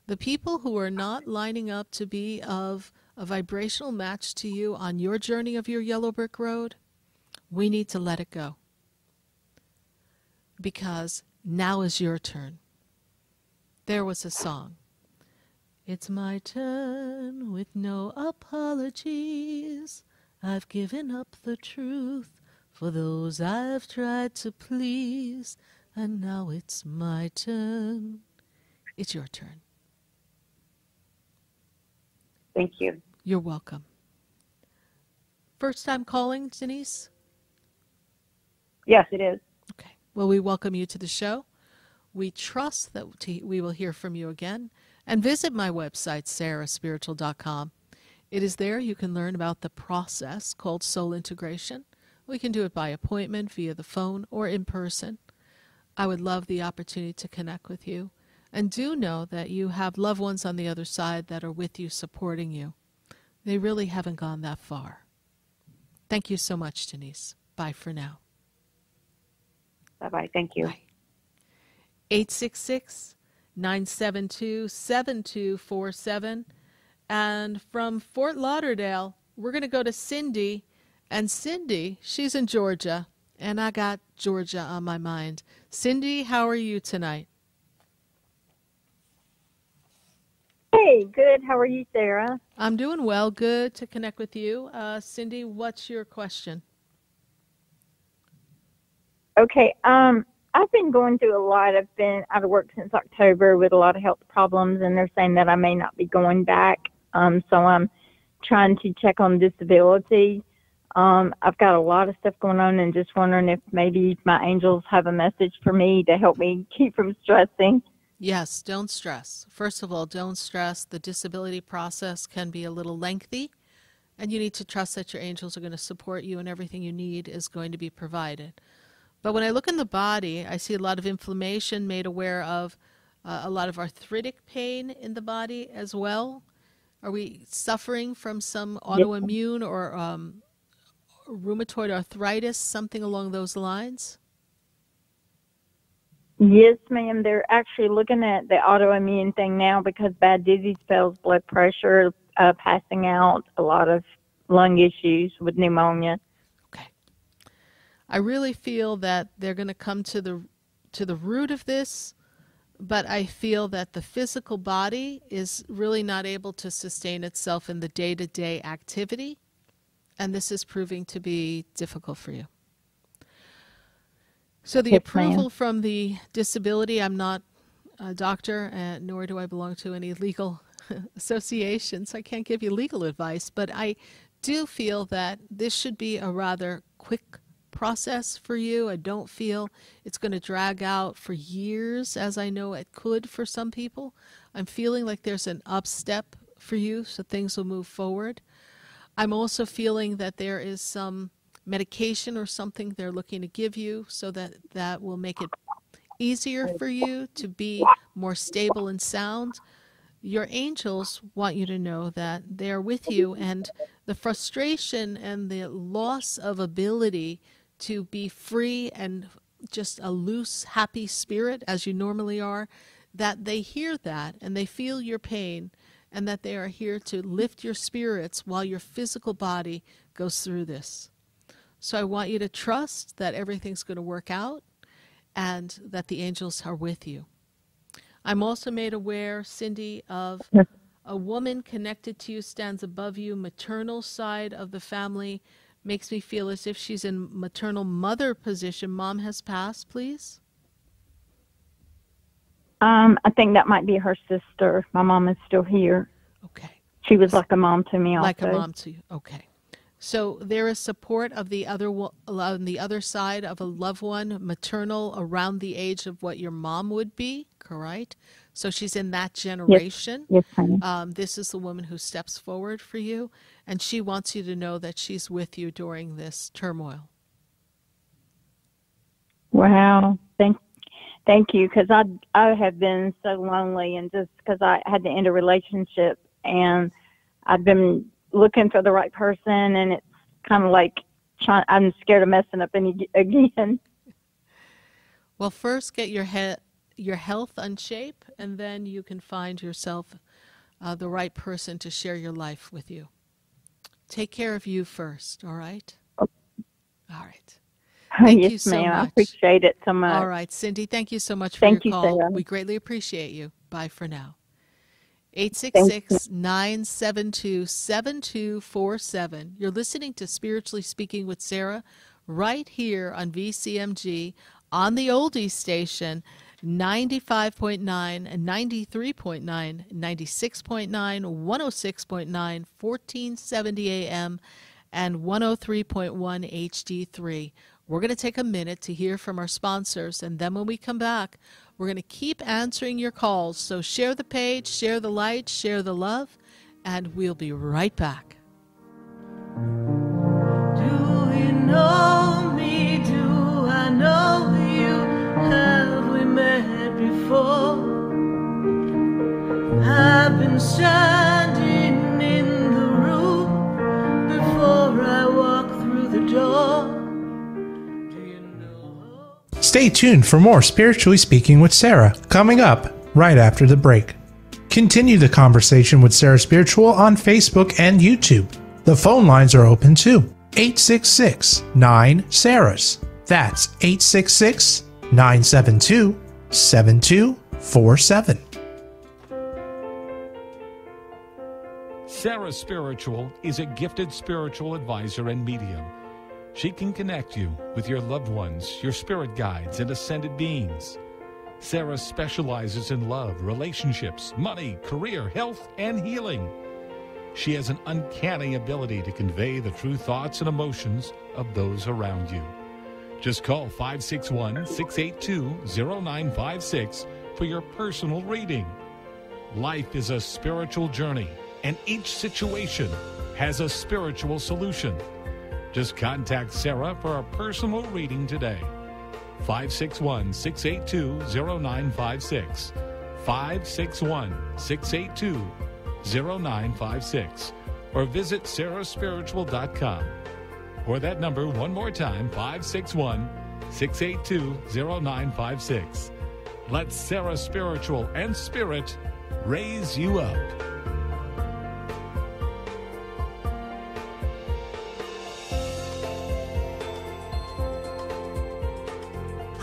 [SPEAKER 4] The people who are not lining up to be of a vibrational match to you on your journey of your yellow brick road, we need to let it go. Because now is your turn. there was a song. It's my turn with no apologies. I've given up the truth for those I've tried to please, and now it's my turn. It's your turn.
[SPEAKER 22] Thank you.
[SPEAKER 4] You're welcome. First time calling, Denise?
[SPEAKER 22] Yes, it is. Okay.
[SPEAKER 4] Well, we welcome you to the show. We trust that we will hear from you again. And visit my website, sarahspiritual.com. It is there you can learn about the process called soul integration. We can do it by appointment, via the phone, or in person. I would love the opportunity to connect with you. And do know that you have loved ones on the other side that are with you, supporting you. They really haven't gone that far. Thank you so much, Denise. Bye for now.
[SPEAKER 22] Bye bye. Thank you.
[SPEAKER 4] 866 972 7247. And from Fort Lauderdale, we're going to go to Cindy. And Cindy, she's in Georgia. And I got Georgia on my mind. Cindy, how are you tonight?
[SPEAKER 23] Hey, good. How are you, Sarah?
[SPEAKER 4] I'm doing well. Good to connect with you. Uh, Cindy, what's your question?
[SPEAKER 23] Okay. Um, I've been going through a lot. I've been out of work since October with a lot of health problems, and they're saying that I may not be going back. Um, so I'm trying to check on disability. Um, I've got a lot of stuff going on, and just wondering if maybe my angels have a message for me to help me keep from stressing.
[SPEAKER 4] Yes, don't stress. First of all, don't stress. The disability process can be a little lengthy, and you need to trust that your angels are going to support you and everything you need is going to be provided. But when I look in the body, I see a lot of inflammation, made aware of uh, a lot of arthritic pain in the body as well. Are we suffering from some autoimmune or um, rheumatoid arthritis, something along those lines?
[SPEAKER 23] Yes, ma'am. They're actually looking at the autoimmune thing now because bad dizzy spells, blood pressure, uh, passing out, a lot of lung issues with pneumonia. Okay.
[SPEAKER 4] I really feel that they're going to come to the to the root of this, but I feel that the physical body is really not able to sustain itself in the day-to-day activity, and this is proving to be difficult for you. So the approval
[SPEAKER 23] ma'am.
[SPEAKER 4] from the disability, I'm not a doctor, uh, nor do I belong to any legal <laughs> associations. I can't give you legal advice, but I do feel that this should be a rather quick process for you. I don't feel it's going to drag out for years, as I know it could for some people. I'm feeling like there's an up step for you, so things will move forward. I'm also feeling that there is some medication or something they're looking to give you so that that will make it easier for you to be more stable and sound. Your angels want you to know that they're with you, and the frustration and the loss of ability to be free and just a loose, happy spirit as you normally are, that they hear that and they feel your pain, and that they are here to lift your spirits while your physical body goes through this. So I want you to trust that everything's going to work out and that the angels are with you. I'm also made aware, Cindy, of a woman connected to you stands above you, maternal side of the family. Makes me feel as if she's in maternal mother position. Mom has passed, please.
[SPEAKER 23] Um, I think that might be her sister. My mom is still here.
[SPEAKER 4] Okay.
[SPEAKER 23] She was like a mom to me also.
[SPEAKER 4] Like a mom to you. Okay. So there is support of the other on the other side of a loved one, maternal, around the age of what your mom would be, correct? So she's in that generation.
[SPEAKER 23] Yes, ma'am.
[SPEAKER 4] Um, this is the woman who steps forward for you, and she wants you to know that she's with you during this turmoil.
[SPEAKER 23] Wow. Thank thank you because I I have been so lonely and just because I had to end a relationship and I've been looking for the right person and it's kind of like trying, I'm scared of messing up any <laughs> again.
[SPEAKER 4] Well, first get your he- your health on shape, and then you can find yourself uh, the right person to share your life with you. Take care of you first, all right? All right. <laughs> Thank
[SPEAKER 23] yes,
[SPEAKER 4] you so
[SPEAKER 23] ma'am. I
[SPEAKER 4] much.
[SPEAKER 23] appreciate it so much.
[SPEAKER 4] All right, Cindy, thank you so much for
[SPEAKER 23] Thank
[SPEAKER 4] your
[SPEAKER 23] you,
[SPEAKER 4] call.
[SPEAKER 23] Sarah.
[SPEAKER 4] We greatly appreciate you. Bye for now. 866 972 7247. You're listening to Spiritually Speaking with Sarah right here on VCMG on the Oldie Station 95.9, 93.9, 96.9, 106.9, 1470 AM, and 103.1 HD3. We're going to take a minute to hear from our sponsors, and then when we come back, we're going to keep answering your calls. So share the page, share the light, share the love, and we'll be right back.
[SPEAKER 3] Do you know me? Do I know you? Have we met before? I've been standing in the room before I walk through the door.
[SPEAKER 2] Stay tuned for more Spiritually Speaking with Sarah coming up right after the break. Continue the conversation with Sarah Spiritual on Facebook and YouTube. The phone lines are open too. 866 9 Sarahs. That's 866 972 7247.
[SPEAKER 16] Sarah Spiritual is a gifted spiritual advisor and medium. She can connect you with your loved ones, your spirit guides, and ascended beings. Sarah specializes in love, relationships, money, career, health, and healing. She has an uncanny ability to convey the true thoughts and emotions of those around you. Just call 561 682 0956 for your personal reading. Life is a spiritual journey, and each situation has a spiritual solution. Just contact Sarah for a personal reading today. 561 682 0956. 561 682 0956. Or visit sarahspiritual.com. Or that number one more time 561 682 0956. Let Sarah Spiritual and Spirit raise you up.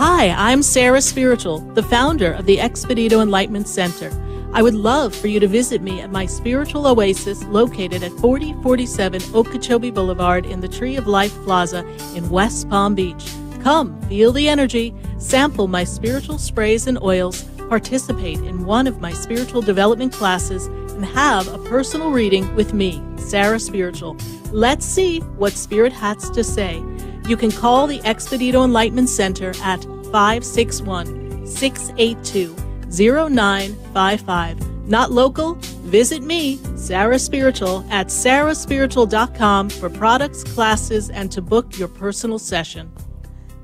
[SPEAKER 17] Hi, I'm Sarah Spiritual, the founder of the Expedito Enlightenment Center. I would love for you to visit me at my spiritual oasis located at 4047 Okeechobee Boulevard in the Tree of Life Plaza in West Palm Beach. Come, feel the energy, sample my spiritual sprays and oils, participate in one of my spiritual development classes, and have a personal reading with me, Sarah Spiritual. Let's see what Spirit has to say. You can call the Expedito Enlightenment Center at 561 682 0955. Not local? Visit me, Sarah Spiritual, at sarahspiritual.com for products, classes, and to book your personal session.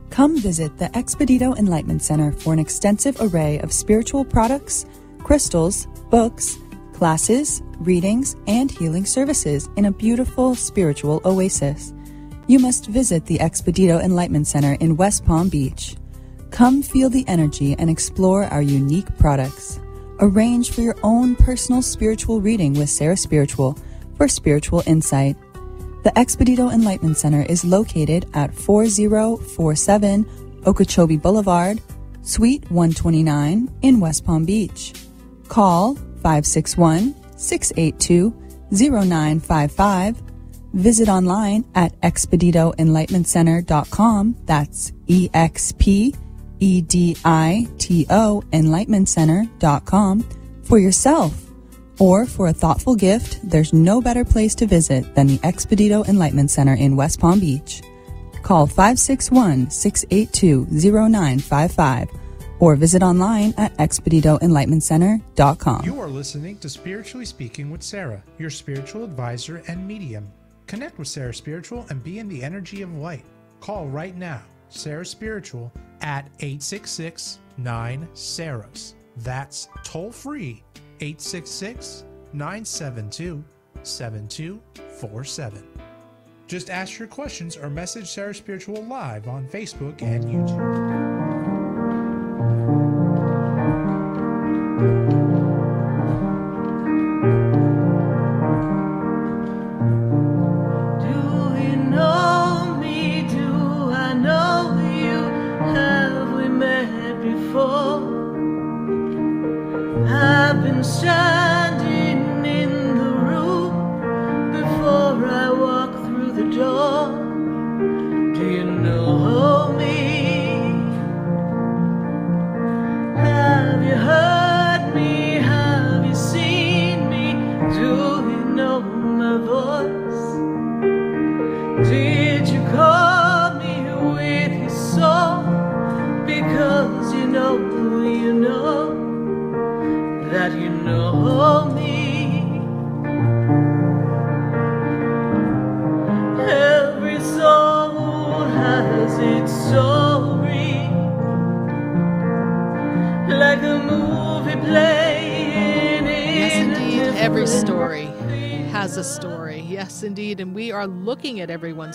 [SPEAKER 20] Come visit the Expedito Enlightenment Center for an extensive array of spiritual products, crystals, books, classes, readings, and healing services in a beautiful spiritual oasis. You must visit the Expedito Enlightenment Center in West Palm Beach. Come feel the energy and explore our unique products. Arrange for your own personal spiritual reading with Sarah Spiritual for spiritual insight. The Expedito Enlightenment Center is located at 4047 Okeechobee Boulevard, Suite 129 in West Palm Beach. Call 561 682 0955. Visit online at expeditoenlightenmentcenter.com. That's E X P E D I T O enlightenmentcenter.com for yourself. Or for a thoughtful gift, there's no better place to visit than the Expedito Enlightenment Center in West Palm Beach. Call 561 682 0955 or visit online at expeditoenlightenmentcenter.com.
[SPEAKER 2] You are listening to Spiritually Speaking with Sarah, your spiritual advisor and medium. Connect with Sarah Spiritual and be in the energy of light. Call right now, Sarah Spiritual, at 866 9 Sarahs. That's toll free 866 972 7247. Just ask your questions or message Sarah Spiritual live on Facebook and YouTube.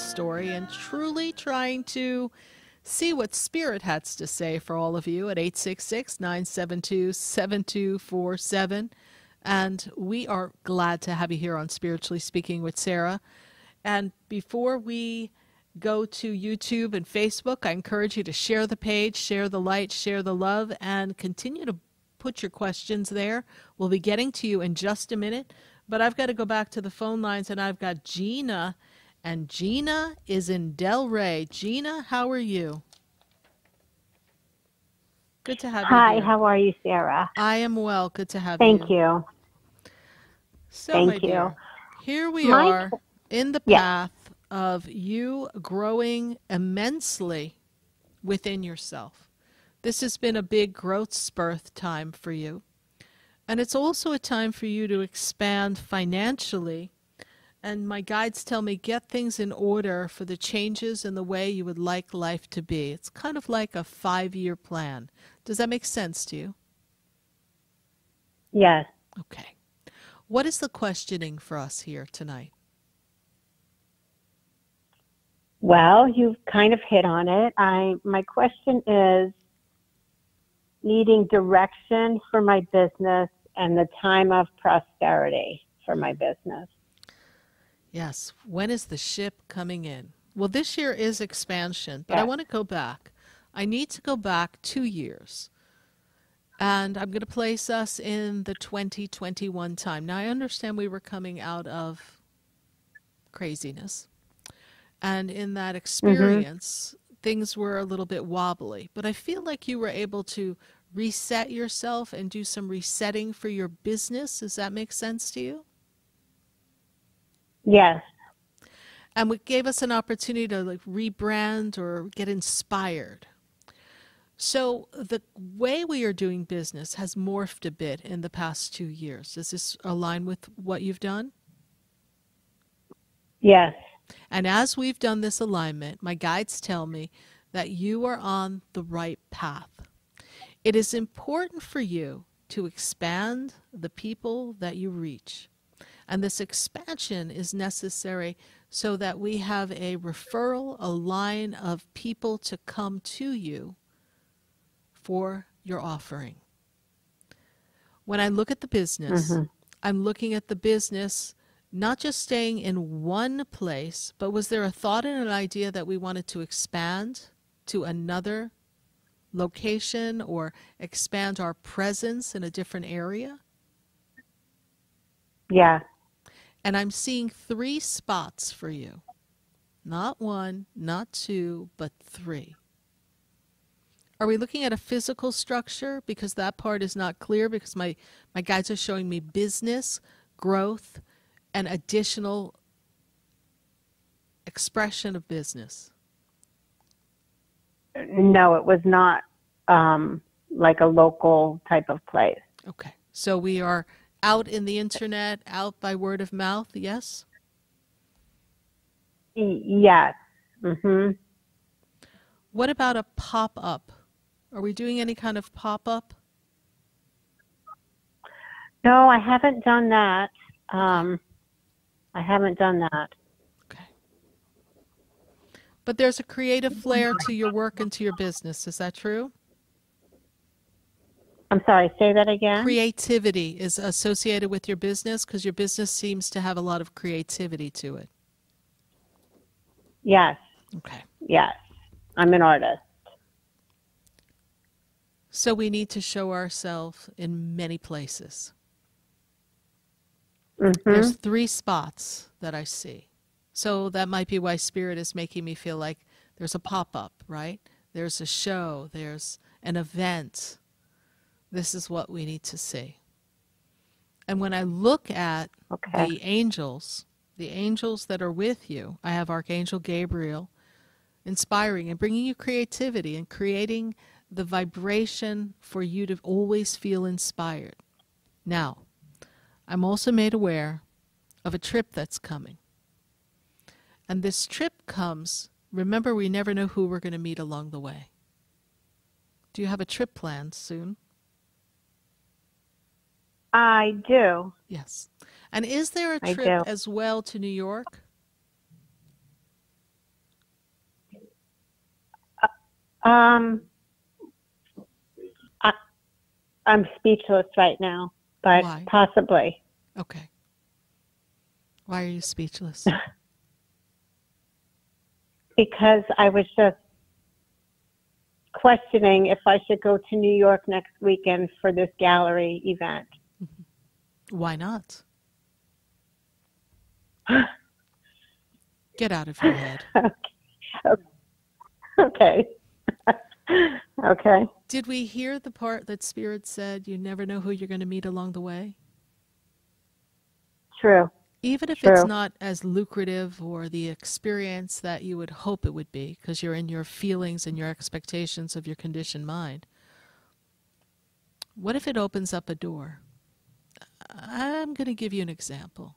[SPEAKER 3] Story
[SPEAKER 4] and truly trying to see what Spirit has to say for all of you at 866 972 7247. And we are glad to have you here on Spiritually Speaking with Sarah. And before we go to YouTube and Facebook, I encourage you to share the page, share the light, share the love, and continue to put your questions there. We'll be getting to you in just a minute, but I've got to go back to the phone lines and I've got Gina, and Gina is in Delray. Gina, how are you? Good to have you
[SPEAKER 24] Hi, how are you, Sarah?
[SPEAKER 4] I am well. Good to have you.
[SPEAKER 24] Thank
[SPEAKER 4] you.
[SPEAKER 24] you.
[SPEAKER 4] So,
[SPEAKER 24] Thank you.
[SPEAKER 4] dear, here we
[SPEAKER 24] My-
[SPEAKER 4] are in the
[SPEAKER 24] Yes.
[SPEAKER 4] path of you growing immensely within yourself. This has been a big growth spurt time for you. And it's also a time for you to expand financially. And my guides tell me get things in order for the changes in the way you would like life to be. It's kind of like a five year plan. Does that make sense to you?
[SPEAKER 24] Yes.
[SPEAKER 4] Okay. What is the questioning for us here tonight?
[SPEAKER 24] Well, you've kind of hit on it. I my question is needing direction for my business and the time of prosperity for my business.
[SPEAKER 4] Yes. When is the ship coming in? Well, this year is expansion, but I want to go back. I need to go back two years. And I'm going to place us in the 2021 time. Now, I understand we were coming out of craziness. And in that mm-hmm. experience, things were a little bit wobbly. But I feel like you were able to reset yourself and do some resetting for your business. Does that make sense to you?
[SPEAKER 24] Yes.
[SPEAKER 4] and it gave us an opportunity to like rebrand or get inspired. So the way we are doing business has morphed a bit in the past two years. Does this align with what you've done?
[SPEAKER 24] Yes.
[SPEAKER 4] And as we've done this alignment, my guides tell me that you are on the right path. It is important for you to expand the people that you reach. And this expansion is necessary so that we have a referral, a line of people to come to you for your offering. When I look at the business,
[SPEAKER 24] Mhm.
[SPEAKER 4] I'm looking at the business not just staying in one place, but was there a thought and an idea that we wanted to expand to another location or expand our presence in a different area?
[SPEAKER 24] Yeah.
[SPEAKER 4] And I'm seeing three spots for you. Not one, not two, but three. Are we looking at a physical structure? Because that part is not clear because my, my guides are showing me business, growth, and additional expression of business.
[SPEAKER 24] No, it was not um, like a local type of place.
[SPEAKER 4] Okay. So we are out in the internet, out by word of mouth, yes?
[SPEAKER 24] Yes. hmm
[SPEAKER 4] What about a pop up? Are we doing any kind of pop up?
[SPEAKER 24] No, I haven't done that. Um, I haven't done that. Okay.
[SPEAKER 4] But there's a creative flair to your work and to your business. Is that true?
[SPEAKER 24] I'm sorry, say that again.
[SPEAKER 4] Creativity is associated with your business because your business seems to have a lot of creativity to it.
[SPEAKER 24] Yes.
[SPEAKER 4] Okay.
[SPEAKER 24] Yes. I'm an artist.
[SPEAKER 4] So we need to show ourselves in many places. Mm-hmm. There's three spots that I see. So that might be why Spirit is making me feel like there's a pop up, right? There's a show, there's an event. This is what we need to see. And when I look at
[SPEAKER 24] Okay.
[SPEAKER 4] the angels, the angels that are with you, I have Archangel Gabriel inspiring and bringing you creativity and creating the vibration for you to always feel inspired. Now, I'm also made aware of a trip that's coming. And this trip comes, remember, we never know who we're going to meet along the way. Do you have a trip planned soon?
[SPEAKER 24] I do.
[SPEAKER 4] Yes. And is there a trip as well to New York?
[SPEAKER 24] Um, I, I'm speechless right now, but
[SPEAKER 4] Why?
[SPEAKER 24] possibly.
[SPEAKER 4] Okay. Why are you speechless? <laughs>
[SPEAKER 24] because I was just questioning if I should go to New York next weekend for this gallery event.
[SPEAKER 4] Why not? <gasps> Get out of your head. <laughs>
[SPEAKER 24] Okay. <laughs> okay.
[SPEAKER 4] Did we hear the part that Spirit said you never know who you're going to meet along the way?
[SPEAKER 24] True.
[SPEAKER 4] Even if it's not as lucrative or the experience that you would hope it would be, because you're in your feelings and your expectations of your conditioned mind. What if it opens up a door? I'm going to give you an example.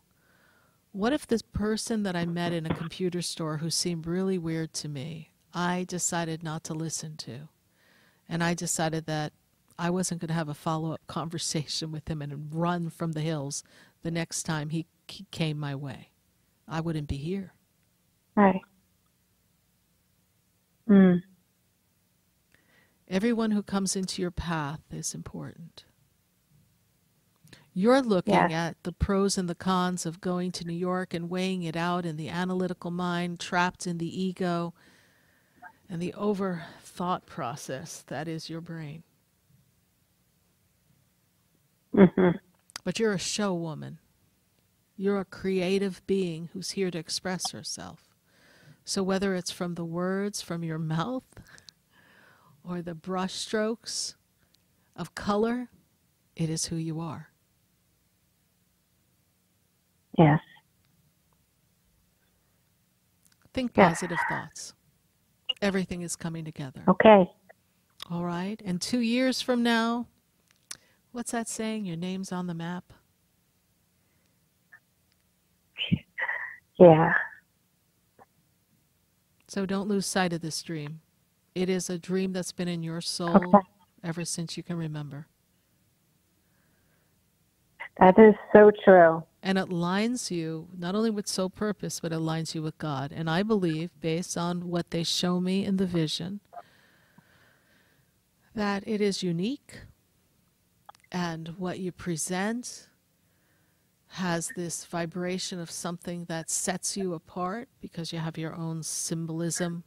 [SPEAKER 4] What if this person that I met in a computer store who seemed really weird to me, I decided not to listen to? And I decided that I wasn't going to have a follow up <laughs> conversation with him and run from the hills the next time he came my way. I wouldn't be here.
[SPEAKER 24] Right. Mm.
[SPEAKER 4] Everyone who comes into your path is important. You're looking
[SPEAKER 24] Yes.
[SPEAKER 4] at the pros and the cons of going to New York and weighing it out in the analytical mind, trapped in the ego and the over thought process that is your brain.
[SPEAKER 24] hmm
[SPEAKER 4] But you're a show woman. You're a creative being who's here to express herself. So whether it's from the words from your mouth or the brush strokes of color, it is who you are.
[SPEAKER 24] Yes.
[SPEAKER 4] Think
[SPEAKER 24] Yeah.
[SPEAKER 4] positive thoughts. Everything is coming together.
[SPEAKER 24] Okay.
[SPEAKER 4] All right. And two years from now, what's that saying? Your name's on the map.
[SPEAKER 24] Yeah.
[SPEAKER 4] So don't lose sight of this dream. It is a dream that's been in your soul
[SPEAKER 24] Okay.
[SPEAKER 4] ever since you can remember.
[SPEAKER 24] That is so true.
[SPEAKER 4] And it aligns you not only with soul purpose, but lines you with God. And I believe, based on what they show me in the vision, that it is unique and what you present has this vibration of something that sets you apart because you have your own symbolism,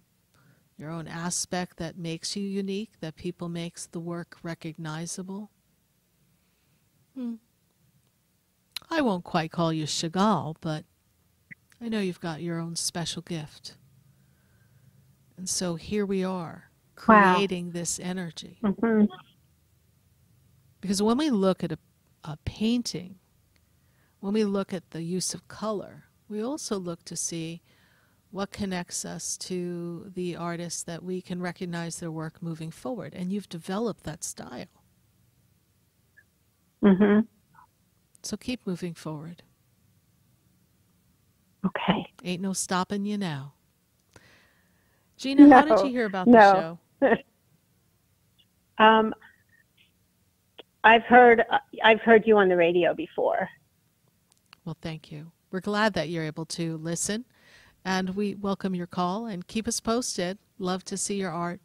[SPEAKER 4] your own aspect that makes you unique, that people makes the work recognizable. Hmm. I won't quite call you Chagall, but I know you've got your own special gift. And so here we are,
[SPEAKER 24] Wow.
[SPEAKER 4] creating this energy.
[SPEAKER 24] hmm
[SPEAKER 4] Because when we look at a, a painting, when we look at the use of color, we also look to see what connects us to the artist that we can recognize their work moving forward. And you've developed that style.
[SPEAKER 24] hmm
[SPEAKER 4] So keep moving forward.
[SPEAKER 24] Okay.
[SPEAKER 4] Ain't no stopping you now. Gina, how did you hear about
[SPEAKER 24] no.
[SPEAKER 4] the show? <laughs>
[SPEAKER 24] Um, I've heard I've heard you on the radio before.
[SPEAKER 4] Well, thank you. We're glad that you're able to listen, and we welcome your call and keep us posted. Love to see your art.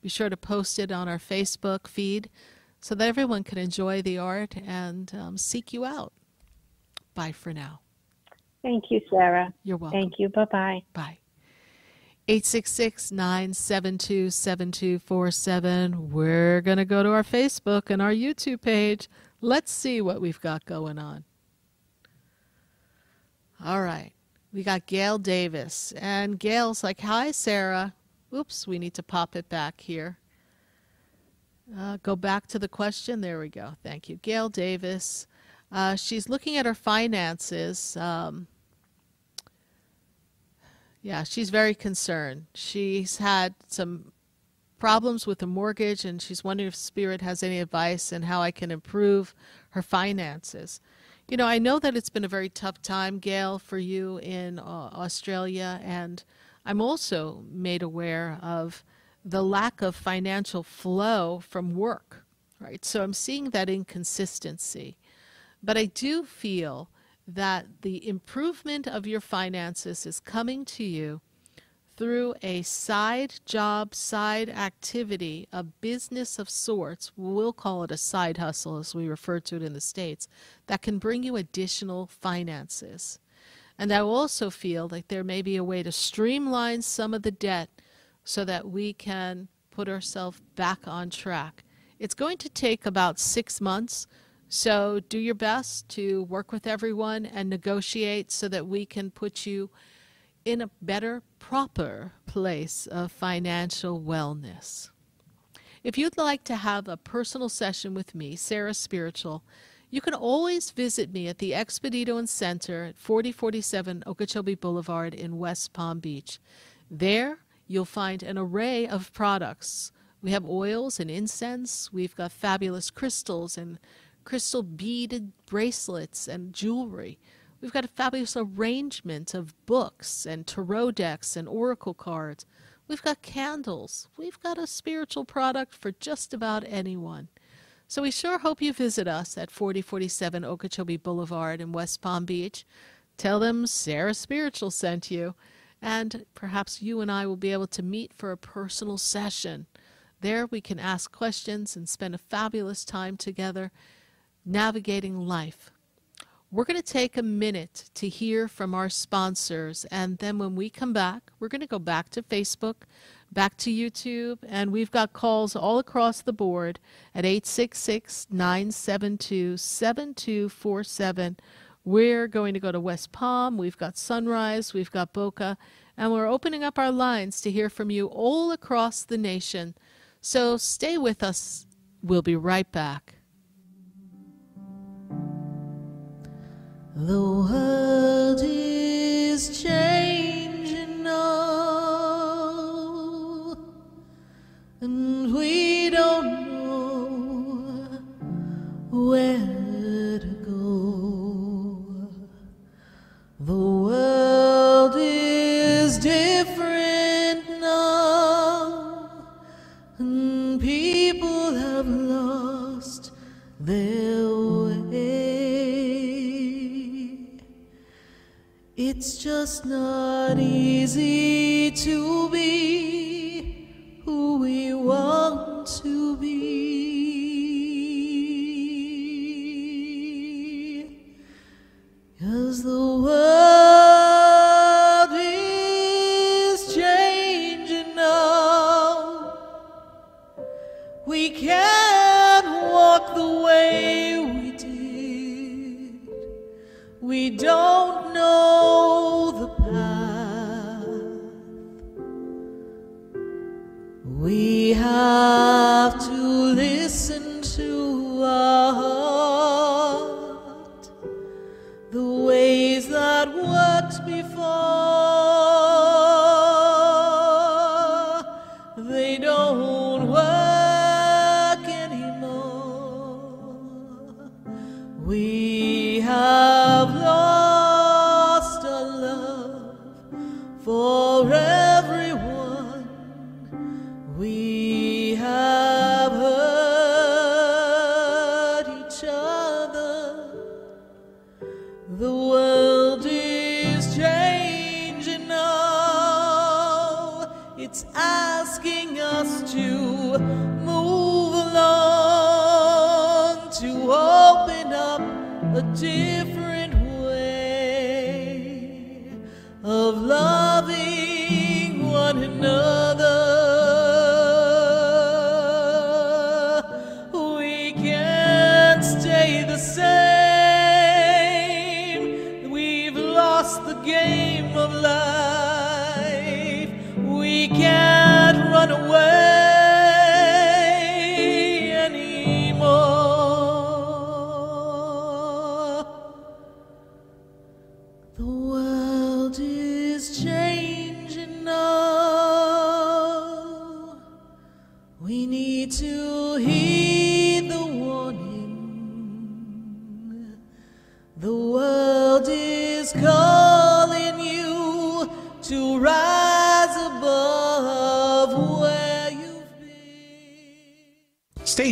[SPEAKER 4] Be sure to post it on our Facebook feed so that everyone can enjoy the art and um, seek you out. Bye for now.
[SPEAKER 24] Thank you, Sarah.
[SPEAKER 4] You're welcome.
[SPEAKER 24] Thank you. Bye bye.
[SPEAKER 4] Bye. 866 972 7247. We're going to go to our Facebook and our YouTube page. Let's see what we've got going on. All right. We got Gail Davis. And Gail's like, Hi, Sarah. Oops, we need to pop it back here. Uh, go back to the question. There we go. Thank you. Gail Davis. Uh, she's looking at her finances. Um, yeah, she's very concerned. She's had some problems with the mortgage, and she's wondering if Spirit has any advice and how I can improve her finances. You know, I know that it's been a very tough time, Gail, for you in uh, Australia, and I'm also made aware of the lack of financial flow from work, right? So I'm seeing that inconsistency. But I do feel that the improvement of your finances is coming to you through a side job, side activity, a business of sorts, we'll call it a side hustle as we refer to it in the States, that can bring you additional finances. And I also feel like there may be a way to streamline some of the debt so that we can put ourselves back on track. It's going to take about six months so do your best to work with everyone and negotiate so that we can put you in a better, proper place of financial wellness. If you'd like to have a personal session with me, Sarah Spiritual, you can always visit me at the Expedito and Center at 4047 Okeechobee Boulevard in West Palm Beach. There, you'll find an array of products. We have oils and incense. We've got fabulous crystals and crystal beaded bracelets and jewelry. We've got a fabulous arrangement of books and tarot decks and oracle cards. We've got candles. We've got a spiritual product for just about anyone. So we sure hope you visit us at 4047 Okeechobee Boulevard in West Palm Beach. Tell them Sarah Spiritual sent you, and perhaps you and I will be able to meet for a personal session. There we can ask questions and spend a fabulous time together navigating life. We're going to take a minute to hear from our sponsors, and then when we come back, we're going to go back to Facebook, back to YouTube, and we've got calls all across the board at 866 972 7247. We're going to go to West Palm, we've got Sunrise, we've got Boca, and we're opening up our lines to hear from you all across the nation. So stay with us. We'll be right back. The world is changing now, and we don't know where It's just not easy to be who we want to be. Cause the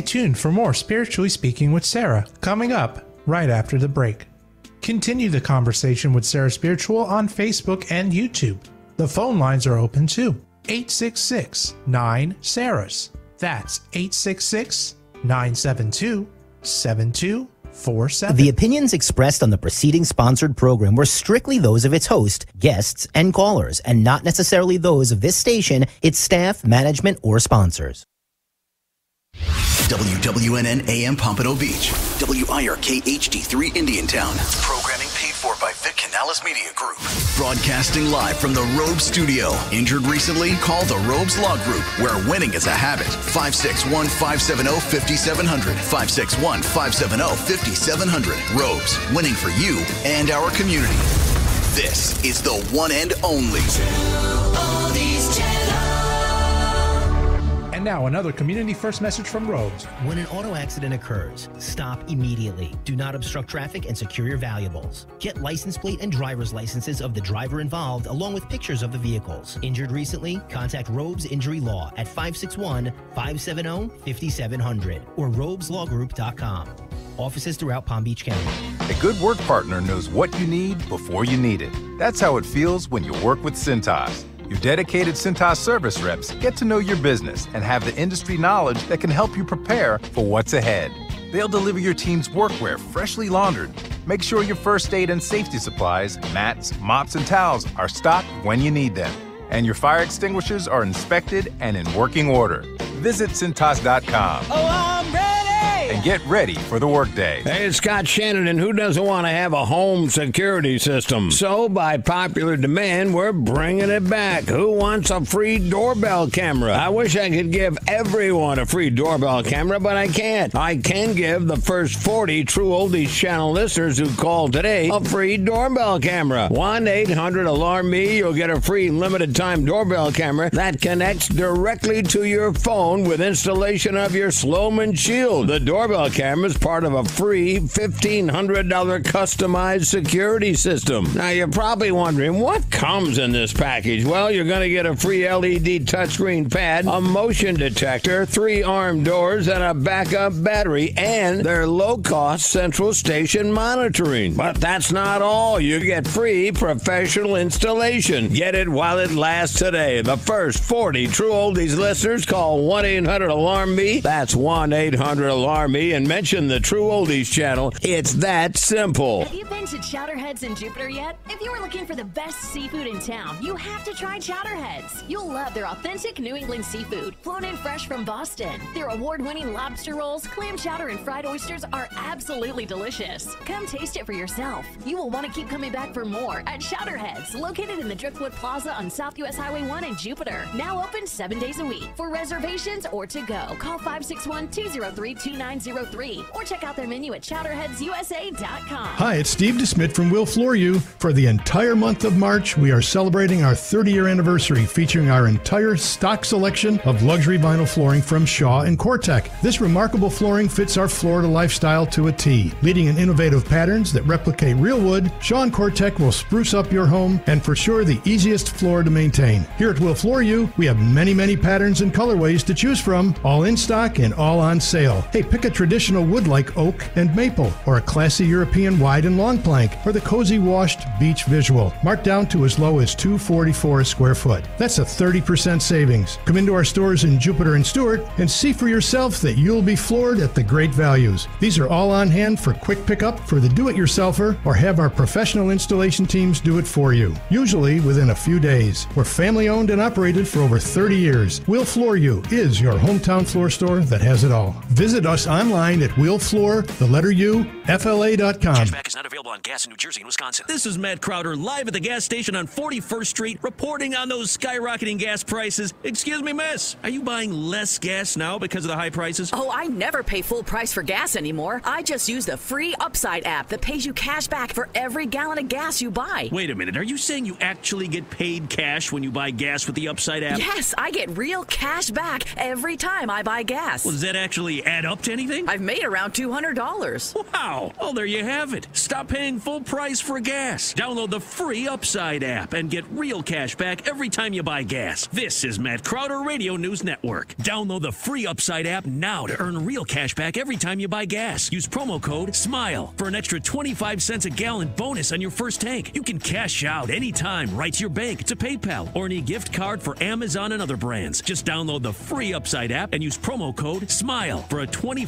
[SPEAKER 2] tuned for more Spiritually Speaking with Sarah coming up right after the break. Continue the conversation with Sarah Spiritual on Facebook and YouTube. The phone lines are open too. 866 9 Sarahs. That's 866 972 7247.
[SPEAKER 5] The opinions expressed on the preceding sponsored program were strictly those of its host, guests, and callers, and not necessarily those of this station, its staff, management, or sponsors.
[SPEAKER 25] WWNN AM Pompano Beach. WIRK HD3 Indiantown. Programming paid for by Vic Canales Media Group. Broadcasting live from the Robe Studio. Injured recently? Call the Robes Law Group, where winning is a habit. 561 570 5700. 561 570 5700. Robes, winning for you and our community. This is the one and only.
[SPEAKER 2] And now another community first message from Rhodes.
[SPEAKER 5] When an auto accident occurs, stop immediately. Do not obstruct traffic and secure your valuables. Get license plate and driver's licenses of the driver involved along with pictures of the vehicles. Injured recently? Contact Robes Injury Law at 561 570 5700 or robeslawgroup.com. Offices throughout Palm Beach County.
[SPEAKER 26] A good work partner knows what you need before you need it. That's how it feels when you work with Cintas. Your dedicated Cintas service reps get to know your business and have the industry knowledge that can help you prepare for what's ahead. They'll deliver your team's workwear freshly laundered. Make sure your first aid and safety supplies, mats, mops, and towels are stocked when you need them. And your fire extinguishers are inspected and in working order. Visit Cintas.com.
[SPEAKER 7] Oh!
[SPEAKER 26] And get ready for the workday.
[SPEAKER 7] Hey, it's Scott Shannon, and who doesn't want to have a home security system? So, by popular demand, we're bringing it back. Who wants a free doorbell camera? I wish I could give everyone a free doorbell camera, but I can't. I can give the first 40 True Oldies channel listeners who call today a free doorbell camera. 1 800 Alarm Me, you'll get a free limited time doorbell camera that connects directly to your phone with installation of your Slomin's Shield. The doorbell camera is part of a free $1,500 customized security system. Now, you're probably wondering what comes in this package? Well, you're going to get a free LED touchscreen pad, a motion detector, three arm doors, and a backup battery, and their low cost central station monitoring. But that's not all. You get free professional installation. Get it while it lasts today. The first 40 True Oldies listeners call 1 800 Alarm Me. That's 1 800 Alarm Me and mention the True Oldies channel. It's that simple.
[SPEAKER 12] Have you been to Chowderheads in Jupiter yet? If you are looking for the best seafood in town, you have to try Chowderheads. You'll love their authentic New England seafood, flown in fresh from Boston. Their award-winning lobster rolls, clam chowder, and fried oysters are absolutely delicious. Come taste it for yourself. You will want to keep coming back for more at Chowderheads, located in the Driftwood Plaza on South US Highway 1 in Jupiter. Now open seven days a week. For reservations or to go, call 561-203-2903 or check out their menu at chowderheadsusa.com.
[SPEAKER 27] Hi, it's Steve DeSmit from Will Floor You. For the entire month of March, we are celebrating our 30 year anniversary featuring our entire stock selection of luxury vinyl flooring from Shaw and COREtec. This remarkable flooring fits our Florida lifestyle to a T. Leading in innovative patterns that replicate real wood, Shaw and COREtec will spruce up your home and for sure the easiest floor to maintain. Here at Will Floor You, we have many, many patterns and colorways to choose from, all in stock and all on sale. Hey, pick a traditional wood like oak and maple, or a classy European wide and long plank, or the cozy washed beach visual, marked down to as low as 244 a square foot. That's a 30% savings. Come into our stores in Jupiter and Stuart and see for yourself that you'll be floored at the great values. These are all on hand for quick pickup for the do-it-yourselfer or have our professional installation teams do it for you. Usually within a few days. We're family owned and operated for over 30 years. We'll Floor You is your hometown floor store that has it all. Visit us online at willfloor, the letter U, FLA.com.
[SPEAKER 11] Cashback is not available on gas in New Jersey and Wisconsin. This is Matt Crowder live at the gas station on 41st Street reporting on those skyrocketing gas prices. Excuse me, miss. Are you buying less gas now because of the high prices?
[SPEAKER 28] Oh, I never pay full price for gas anymore. I just use the free Upside app that pays you cash back for every gallon of gas you buy.
[SPEAKER 11] Wait a minute. Are you saying you actually get paid cash when you buy gas with the Upside app?
[SPEAKER 28] Yes, I get real cash back every time I buy gas.
[SPEAKER 11] Well, does that actually add up to anything?
[SPEAKER 28] I've made around $200.
[SPEAKER 11] Wow. Well, there you have it. Stop paying paying full price for gas. Download the free Upside app and get real cash back every time you buy gas. This is Matt Crowder Radio News Network. Download the free Upside app now to earn real cash back every time you buy gas. Use promo code SMILE for an extra 25 cents a gallon bonus on your first tank. You can cash out anytime right to your bank, to PayPal, or any gift card for Amazon and other brands. Just download the free Upside app and use promo code SMILE for a 25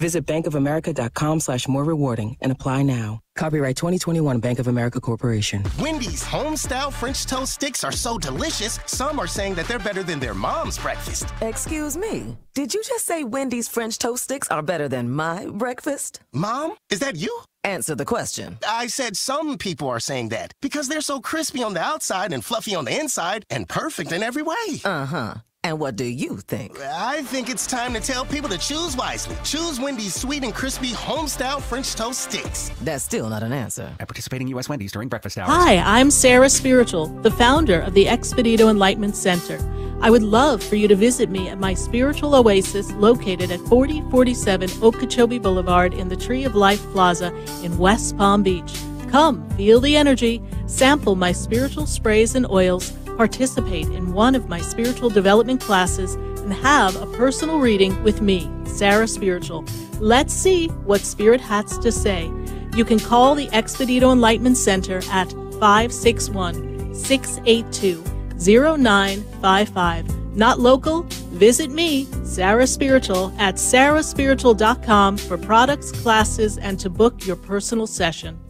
[SPEAKER 29] Visit bankofamerica.com slash more rewarding and apply now. Copyright 2021 Bank of America Corporation.
[SPEAKER 30] Wendy's home-style French toast sticks are so delicious, some are saying that they're better than their mom's breakfast.
[SPEAKER 31] Excuse me. Did you just say Wendy's French toast sticks are better than my breakfast?
[SPEAKER 30] Mom, is that you?
[SPEAKER 31] Answer the question.
[SPEAKER 30] I said some people are saying that because they're so crispy on the outside and fluffy on the inside and perfect in every way.
[SPEAKER 31] Uh-huh. And what do you think?
[SPEAKER 30] I think it's time to tell people to choose wisely. Choose Wendy's sweet and crispy home-style French toast sticks.
[SPEAKER 31] That's still not an answer.
[SPEAKER 32] At participating U.S. Wendy's during breakfast hours.
[SPEAKER 4] Hi, I'm Sarah Spiritual, the founder of the Expedito Enlightenment Center. I would love for you to visit me at my spiritual oasis located at 4047 Okeechobee Boulevard in the Tree of Life Plaza in West Palm Beach. Come, feel the energy, sample my spiritual sprays and oils, participate in one of my spiritual development classes, and have a personal reading with me, Sarah Spiritual. Let's see what Spirit has to say. You can call the Expedito Enlightenment Center at 561 682 0955. Not local? Visit me, Sarah Spiritual, at sarahspiritual.com for products, classes, and to book your personal session.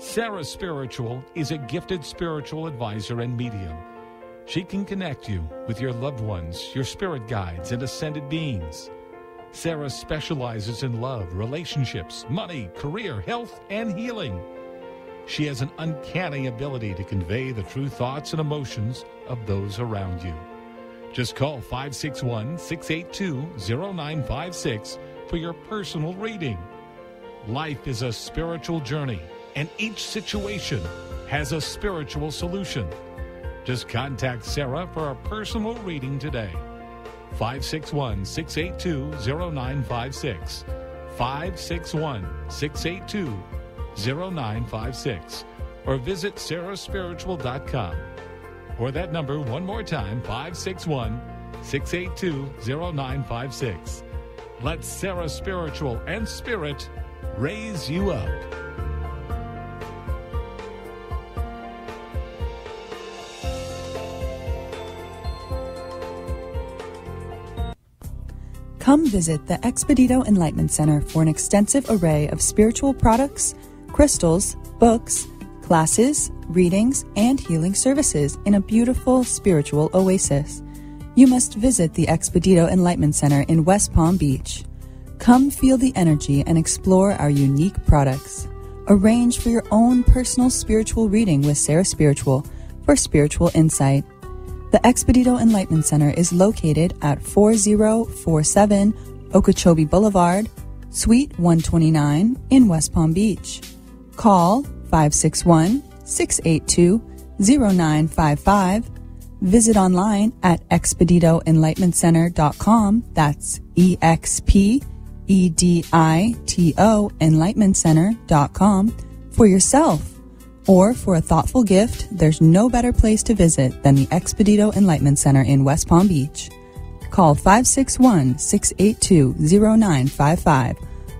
[SPEAKER 16] Sarah Spiritual is a gifted spiritual advisor and medium. She can connect you with your loved ones, your spirit guides, and ascended beings. Sarah specializes in love, relationships, money, career, health, and healing. She has an uncanny ability to convey the true thoughts and emotions of those around you. Just call 561 682 0956 for your personal reading. Life is a spiritual journey, and each situation has a spiritual solution. Just contact Sarah for a personal reading today. 561 682 0956. 561 682 0956 or visit sarahspiritual.com. Or that number one more time 561 682 0956. Let Sarah Spiritual and Spirit raise you up.
[SPEAKER 20] Come visit the Expedito Enlightenment Center for an extensive array of spiritual products, crystals, books, classes, readings, and healing services in a beautiful spiritual oasis. You must visit the Expedito Enlightenment Center in West Palm Beach. Come feel the energy and explore our unique products. Arrange for your own personal spiritual reading with Sarah Spiritual for spiritual insight. The Expedito Enlightenment Center is located at 4047 Okeechobee Boulevard, Suite 129 in West Palm Beach. Call 561 682 0955. Visit online at expeditoenlightenmentcenter.com. That's E X P E D I T O enlightenmentcenter.com for yourself. Or for a thoughtful gift, there's no better place to visit than the Expedito Enlightenment Center in West Palm Beach. Call 561 682 0955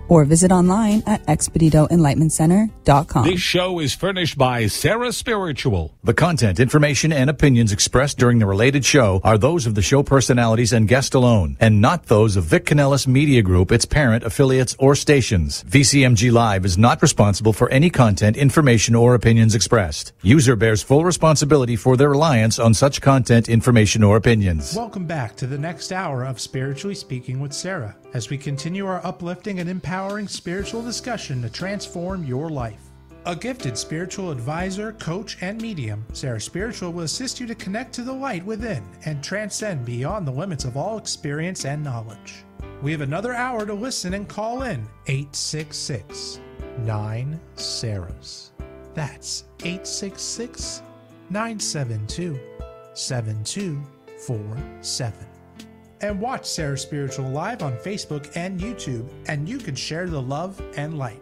[SPEAKER 20] or visit online at expeditoenlightenmentcenter.com.
[SPEAKER 16] This show is furnished by Sarah Spiritual.
[SPEAKER 1] The content, information, and opinions expressed during the related show are those of the show personalities and guest alone, and not those of Vic Canales Media Group, its parent, affiliates, or stations. VCMG Live is not responsible for any content, information, or opinions expressed. User bears full responsibility for their reliance on such content, information, or opinions.
[SPEAKER 2] Welcome back to the next hour of Spiritually Speaking with Sarah as we continue our uplifting and empowering spiritual discussion to transform your life. A gifted spiritual advisor, coach, and medium, Sarah Spiritual will assist you to connect to the light within and transcend beyond the limits of all experience and knowledge. We have another hour to listen and call in 866 9 Sarahs. That's 866 972 7247. And watch Sarah Spiritual live on Facebook and YouTube, and you can share the love and light.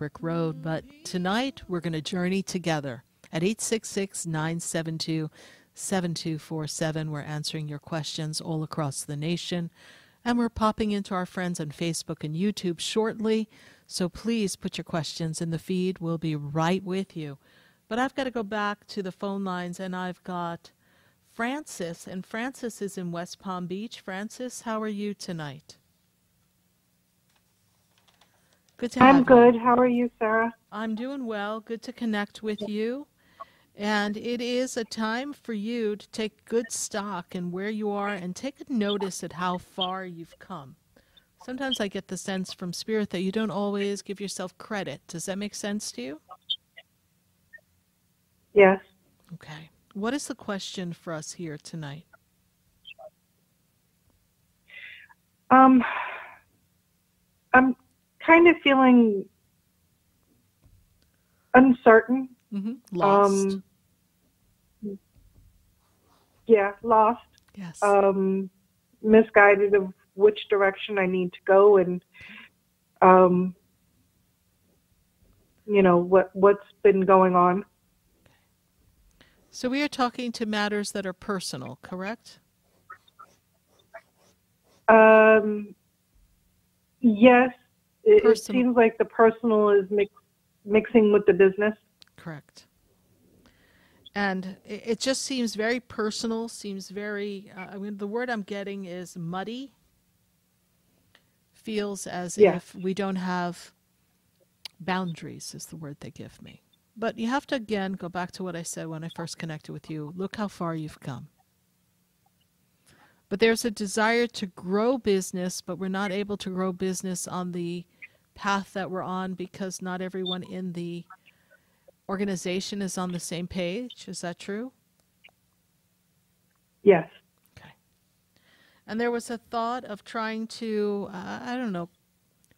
[SPEAKER 4] Brick Road, but tonight we're going to journey together. At 866 972 7247, we're answering your questions all across the nation, and we're popping into our friends on Facebook and YouTube shortly. So please put your questions in the feed. We'll be right with you. But I've got to go back to the phone lines, and I've got Francis, and Francis is in West Palm Beach. Francis, how are you tonight? Good to
[SPEAKER 33] I'm
[SPEAKER 4] you.
[SPEAKER 33] good. How are you, Sarah?
[SPEAKER 4] I'm doing well. Good to connect with you. And it is a time for you to take good stock in where you are and take a notice at how far you've come. Sometimes I get the sense from Spirit that you don't always give yourself credit. Does that make sense to you?
[SPEAKER 33] Yes.
[SPEAKER 4] Okay. What is the question for us here tonight?
[SPEAKER 33] Um, I'm kind of feeling uncertain.
[SPEAKER 4] Mm-hmm. Lost.
[SPEAKER 33] Um, yeah, lost.
[SPEAKER 4] Yes.
[SPEAKER 33] Um, misguided of which direction I need to go, and um, you know what what's been going on.
[SPEAKER 4] So we are talking to matters that are personal, correct?
[SPEAKER 33] Um, yes, it, it seems like the personal is mix, mixing with the business.
[SPEAKER 4] Correct. And it, it just seems very personal, seems very, uh, I mean, the word I'm getting is muddy. Feels as
[SPEAKER 33] Yeah.
[SPEAKER 4] if we don't have boundaries, is the word they give me. But you have to, again, go back to what I said when I first connected with you. Look how far you've come. But there's a desire to grow business, but we're not able to grow business on the path that we're on because not everyone in the organization is on the same page. Is that true?
[SPEAKER 33] Yes. Okay.
[SPEAKER 4] And there was a thought of trying to, uh, I don't know,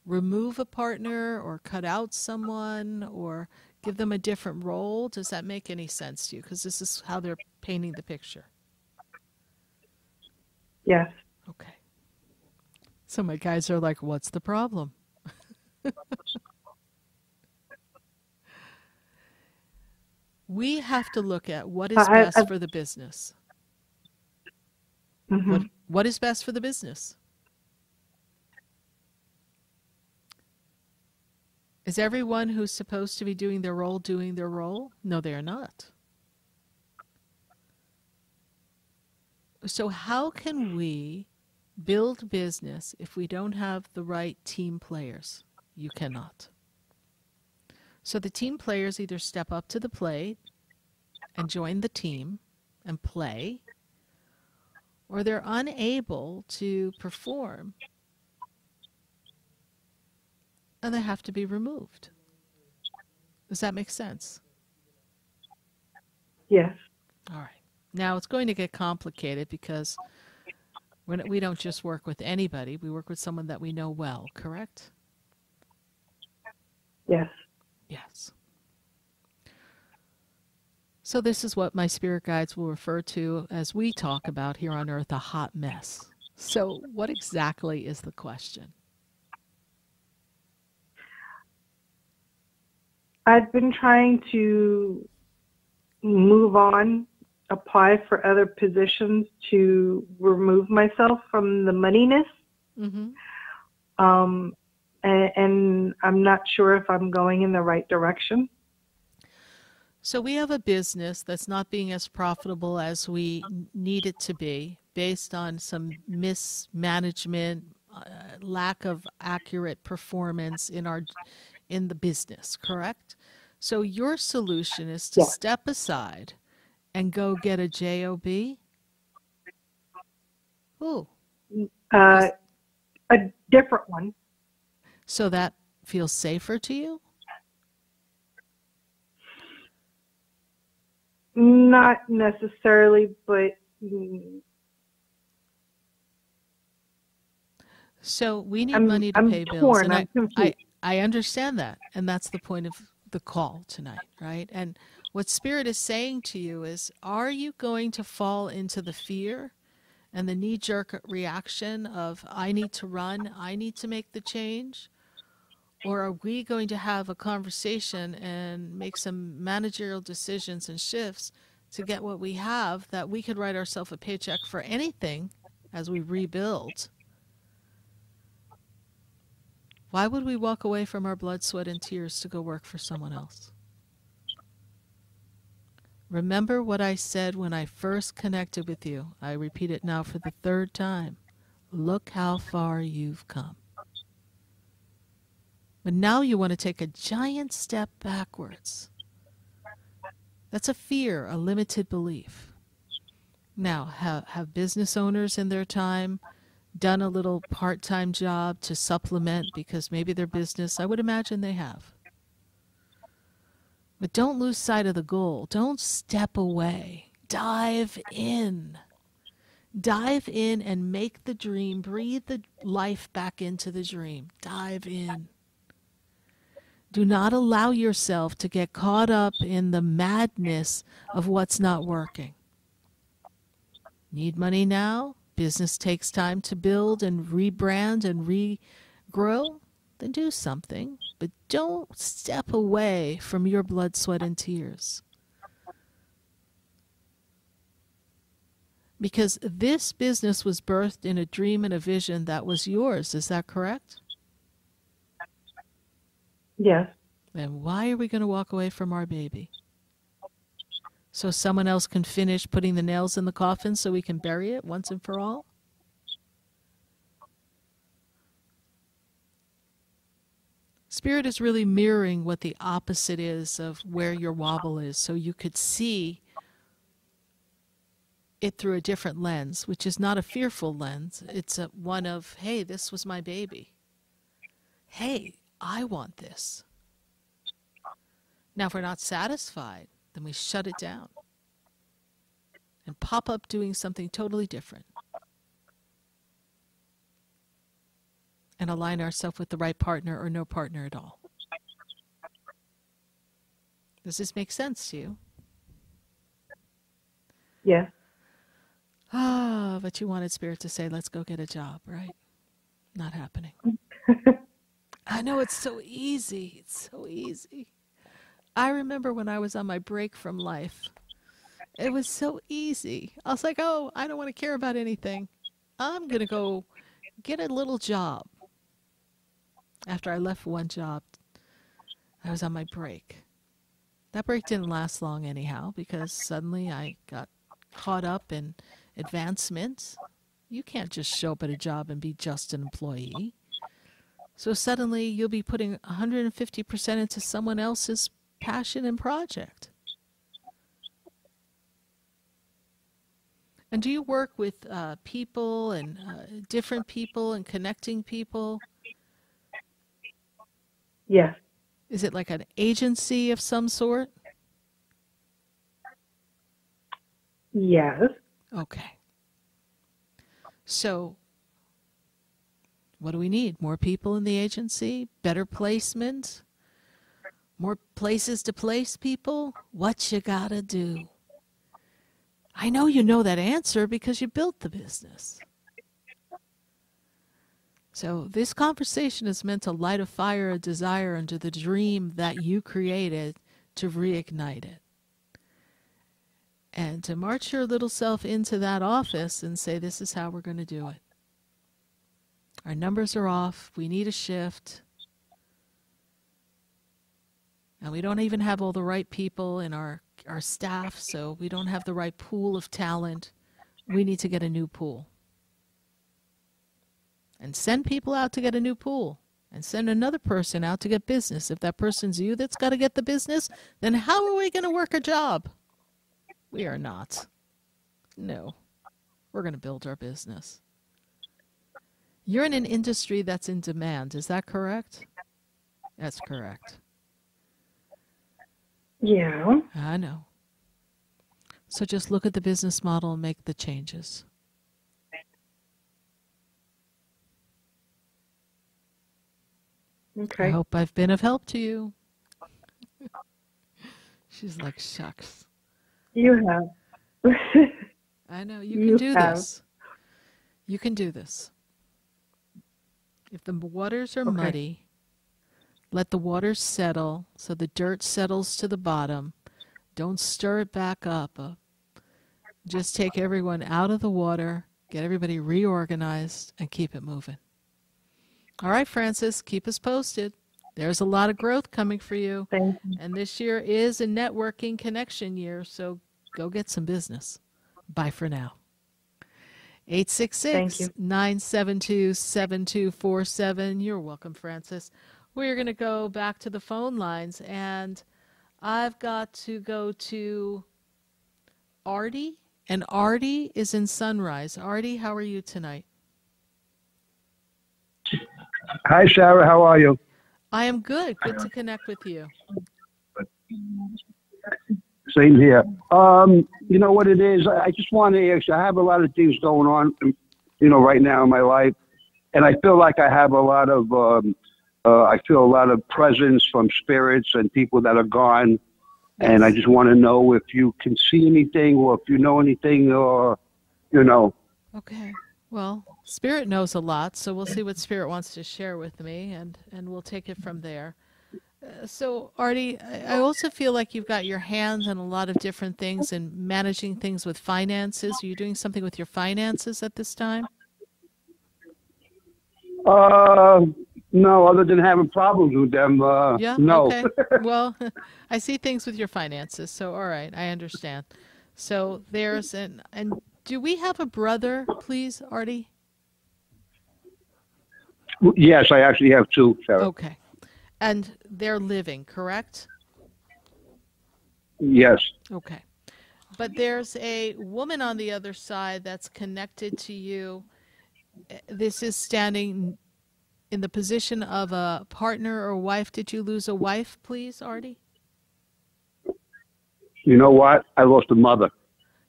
[SPEAKER 4] remove a partner or cut out someone or give them a different role. Does that make any sense to you? Because this is how they're painting the picture.
[SPEAKER 33] Yes.
[SPEAKER 4] Okay. So my guys are like, what's the problem? <laughs> we have to look at what is
[SPEAKER 33] I-
[SPEAKER 4] best
[SPEAKER 33] I-
[SPEAKER 4] for the business.
[SPEAKER 33] Mhm.
[SPEAKER 4] What, what is best for the business? Is everyone who's supposed to be doing their role doing their role? No, they are not. So, how can we build business if we don't have the right team players? You cannot. So, the team players either step up to the plate and join the team and play, or they're unable to perform and they have to be removed. Does that make sense?
[SPEAKER 33] Yes.
[SPEAKER 4] All right. Now it's going to get complicated because not, we don't just work with anybody. We work with someone that we know well, correct?
[SPEAKER 33] Yes.
[SPEAKER 4] Yes. So this is what my spirit guides will refer to as we talk about here on earth a hot mess. So what exactly is the question?
[SPEAKER 33] I've been trying to move on apply for other positions to remove myself from the moneyness.
[SPEAKER 4] Mm-hmm.
[SPEAKER 33] Um, and, and I'm not sure if I'm going in the right direction.
[SPEAKER 4] So we have a business that's not being as profitable as we need it to be based on some mismanagement, uh, lack of accurate performance in our in the business, correct? So your solution is to
[SPEAKER 33] Yeah.
[SPEAKER 4] step aside and go get a job. Ooh,
[SPEAKER 33] Uh, a different one.
[SPEAKER 4] so that feels safer to you?
[SPEAKER 33] Not necessarily, but
[SPEAKER 4] So we need
[SPEAKER 33] I'm-
[SPEAKER 4] money to
[SPEAKER 33] I'm
[SPEAKER 4] pay bills, and
[SPEAKER 33] I'm
[SPEAKER 4] I, I. I understand that, and that's the point of the call tonight, right? And what Spirit is saying to you is, are you going to fall into the fear and the knee-jerk reaction of I need to run, I need to make the change, or are we going to have a conversation and make some managerial decisions and shifts to get what we have that we could write ourselves a paycheck for anything as we rebuild? Why would we walk away from our blood, sweat, and tears to go work for someone else? Remember what I said when I first connected with you. I repeat it now for the third time. Look how far you've come. But now you want to take a giant step backwards. That's a fear, a limited belief. Now, have, have business owners in their time done a little part time job to supplement because maybe their business, I would imagine they have. But don't lose sight of the goal. Don't step away. Dive in. Dive in and make the dream, breathe the life back into the dream. Dive in. Do not allow yourself to get caught up in the madness of what's not working. Need money now? Business takes time to build and rebrand and regrow? Then do something. But don't step away from your blood, sweat, and tears. Because this business was birthed in a dream and a vision that was yours. Is that correct?
[SPEAKER 33] yes.
[SPEAKER 4] Then why are we going to walk away from our baby? So someone else can finish putting the nails in the coffin so we can bury it once and for all? Spirit is really mirroring what the opposite is of where your wobble is, so you could see it through a different lens, which is not a fearful lens. It's a one of, hey, this was my baby. Hey, I want this. Now, if we're not satisfied, then we shut it down and pop up doing something totally different and align ourselves with the right partner or no partner at all. Does this make sense to you?
[SPEAKER 33] Yeah.
[SPEAKER 4] Ah, but you wanted Spirit to say, let's go get a job, right? Not happening. <laughs> I know it's so easy. It's so easy. I remember when I was on my break from life, it was so easy. I was like, oh, I don't want to care about anything. I'm going to go get a little job. After I left one job, I was on my break. That break didn't last long, anyhow, because suddenly I got caught up in advancements. You can't just show up at a job and be just an employee. So suddenly you'll be putting 150% into someone else's passion and project. And do you work with uh, people and uh, different people and connecting people?
[SPEAKER 33] Yes.
[SPEAKER 4] Is it like an agency of some sort?
[SPEAKER 33] Yes.
[SPEAKER 4] Okay. So, what do we need? More people in the agency? Better placement? More places to place people? What you gotta do? I know you know that answer because you built the business. So, this conversation is meant to light a fire, a desire into the dream that you created to reignite it. and to march your little self into that office and say, This is how we're going to do it. Our numbers are off. We need a shift. And we don't even have all the right people in our, our staff, so we don't have the right pool of talent. We need to get a new pool. And send people out to get a new pool. And send another person out to get business. If that person's you that's got to get the business, then how are we going to work a job? We are not. No. We're going to build our business. You're in an industry that's in demand. Is that correct? That's correct.
[SPEAKER 33] Yeah.
[SPEAKER 4] I know. So just look at the business model and make the changes.
[SPEAKER 33] Okay.
[SPEAKER 4] I hope I've been of help to you. <laughs> She's like, shucks.
[SPEAKER 33] You have.
[SPEAKER 4] I know. You can do
[SPEAKER 33] have.
[SPEAKER 4] this. You can do this. If the waters are
[SPEAKER 33] Okay.
[SPEAKER 4] muddy, let the waters settle so the dirt settles to the bottom. Don't stir it back up. Uh, just take everyone out of the water, get everybody reorganized, and keep it moving. All right, Francis, keep us posted. There's a lot of growth coming for you. And this year is a networking connection year, so go get some business. Bye for now. 866 972 7247. You're welcome, Francis. We're going to go back to the phone lines, and I've got to go to Artie, and Artie is in Sunrise. Artie, how are you tonight?
[SPEAKER 34] Hi, Sarah. How are you?
[SPEAKER 4] I am good. Good to connect with you.
[SPEAKER 34] Same here. Um, you know what it is? I just want to ask you. I have a lot of things going on, you know, right now in my life, and I feel like I have a lot of. Um, uh, I feel a lot of presence from spirits and people that are gone, and I just want to know if you can see anything or if you know anything, or you know.
[SPEAKER 4] Okay. Well, Spirit knows a lot, so we'll see what Spirit wants to share with me, and, and we'll take it from there. Uh, so, Artie, I I also feel like you've got your hands on a lot of different things and managing things with finances. Are you doing something with your finances at this time?
[SPEAKER 34] Uh, no, other than having problems with them. Uh,
[SPEAKER 4] Yeah.
[SPEAKER 34] no.
[SPEAKER 4] Okay. <laughs> well, <laughs> I see things with your finances, so all right, I understand. So there's an and do we have a brother, please, Artie?
[SPEAKER 34] Yes, I actually have two, Sarah.
[SPEAKER 4] Okay. And they're living, correct?
[SPEAKER 34] Yes.
[SPEAKER 4] Okay. But there's a woman on the other side that's connected to you. Uh, This is standing in the position of a partner or wife. Did you lose a wife, please, Artie?
[SPEAKER 34] You know what? I lost a mother.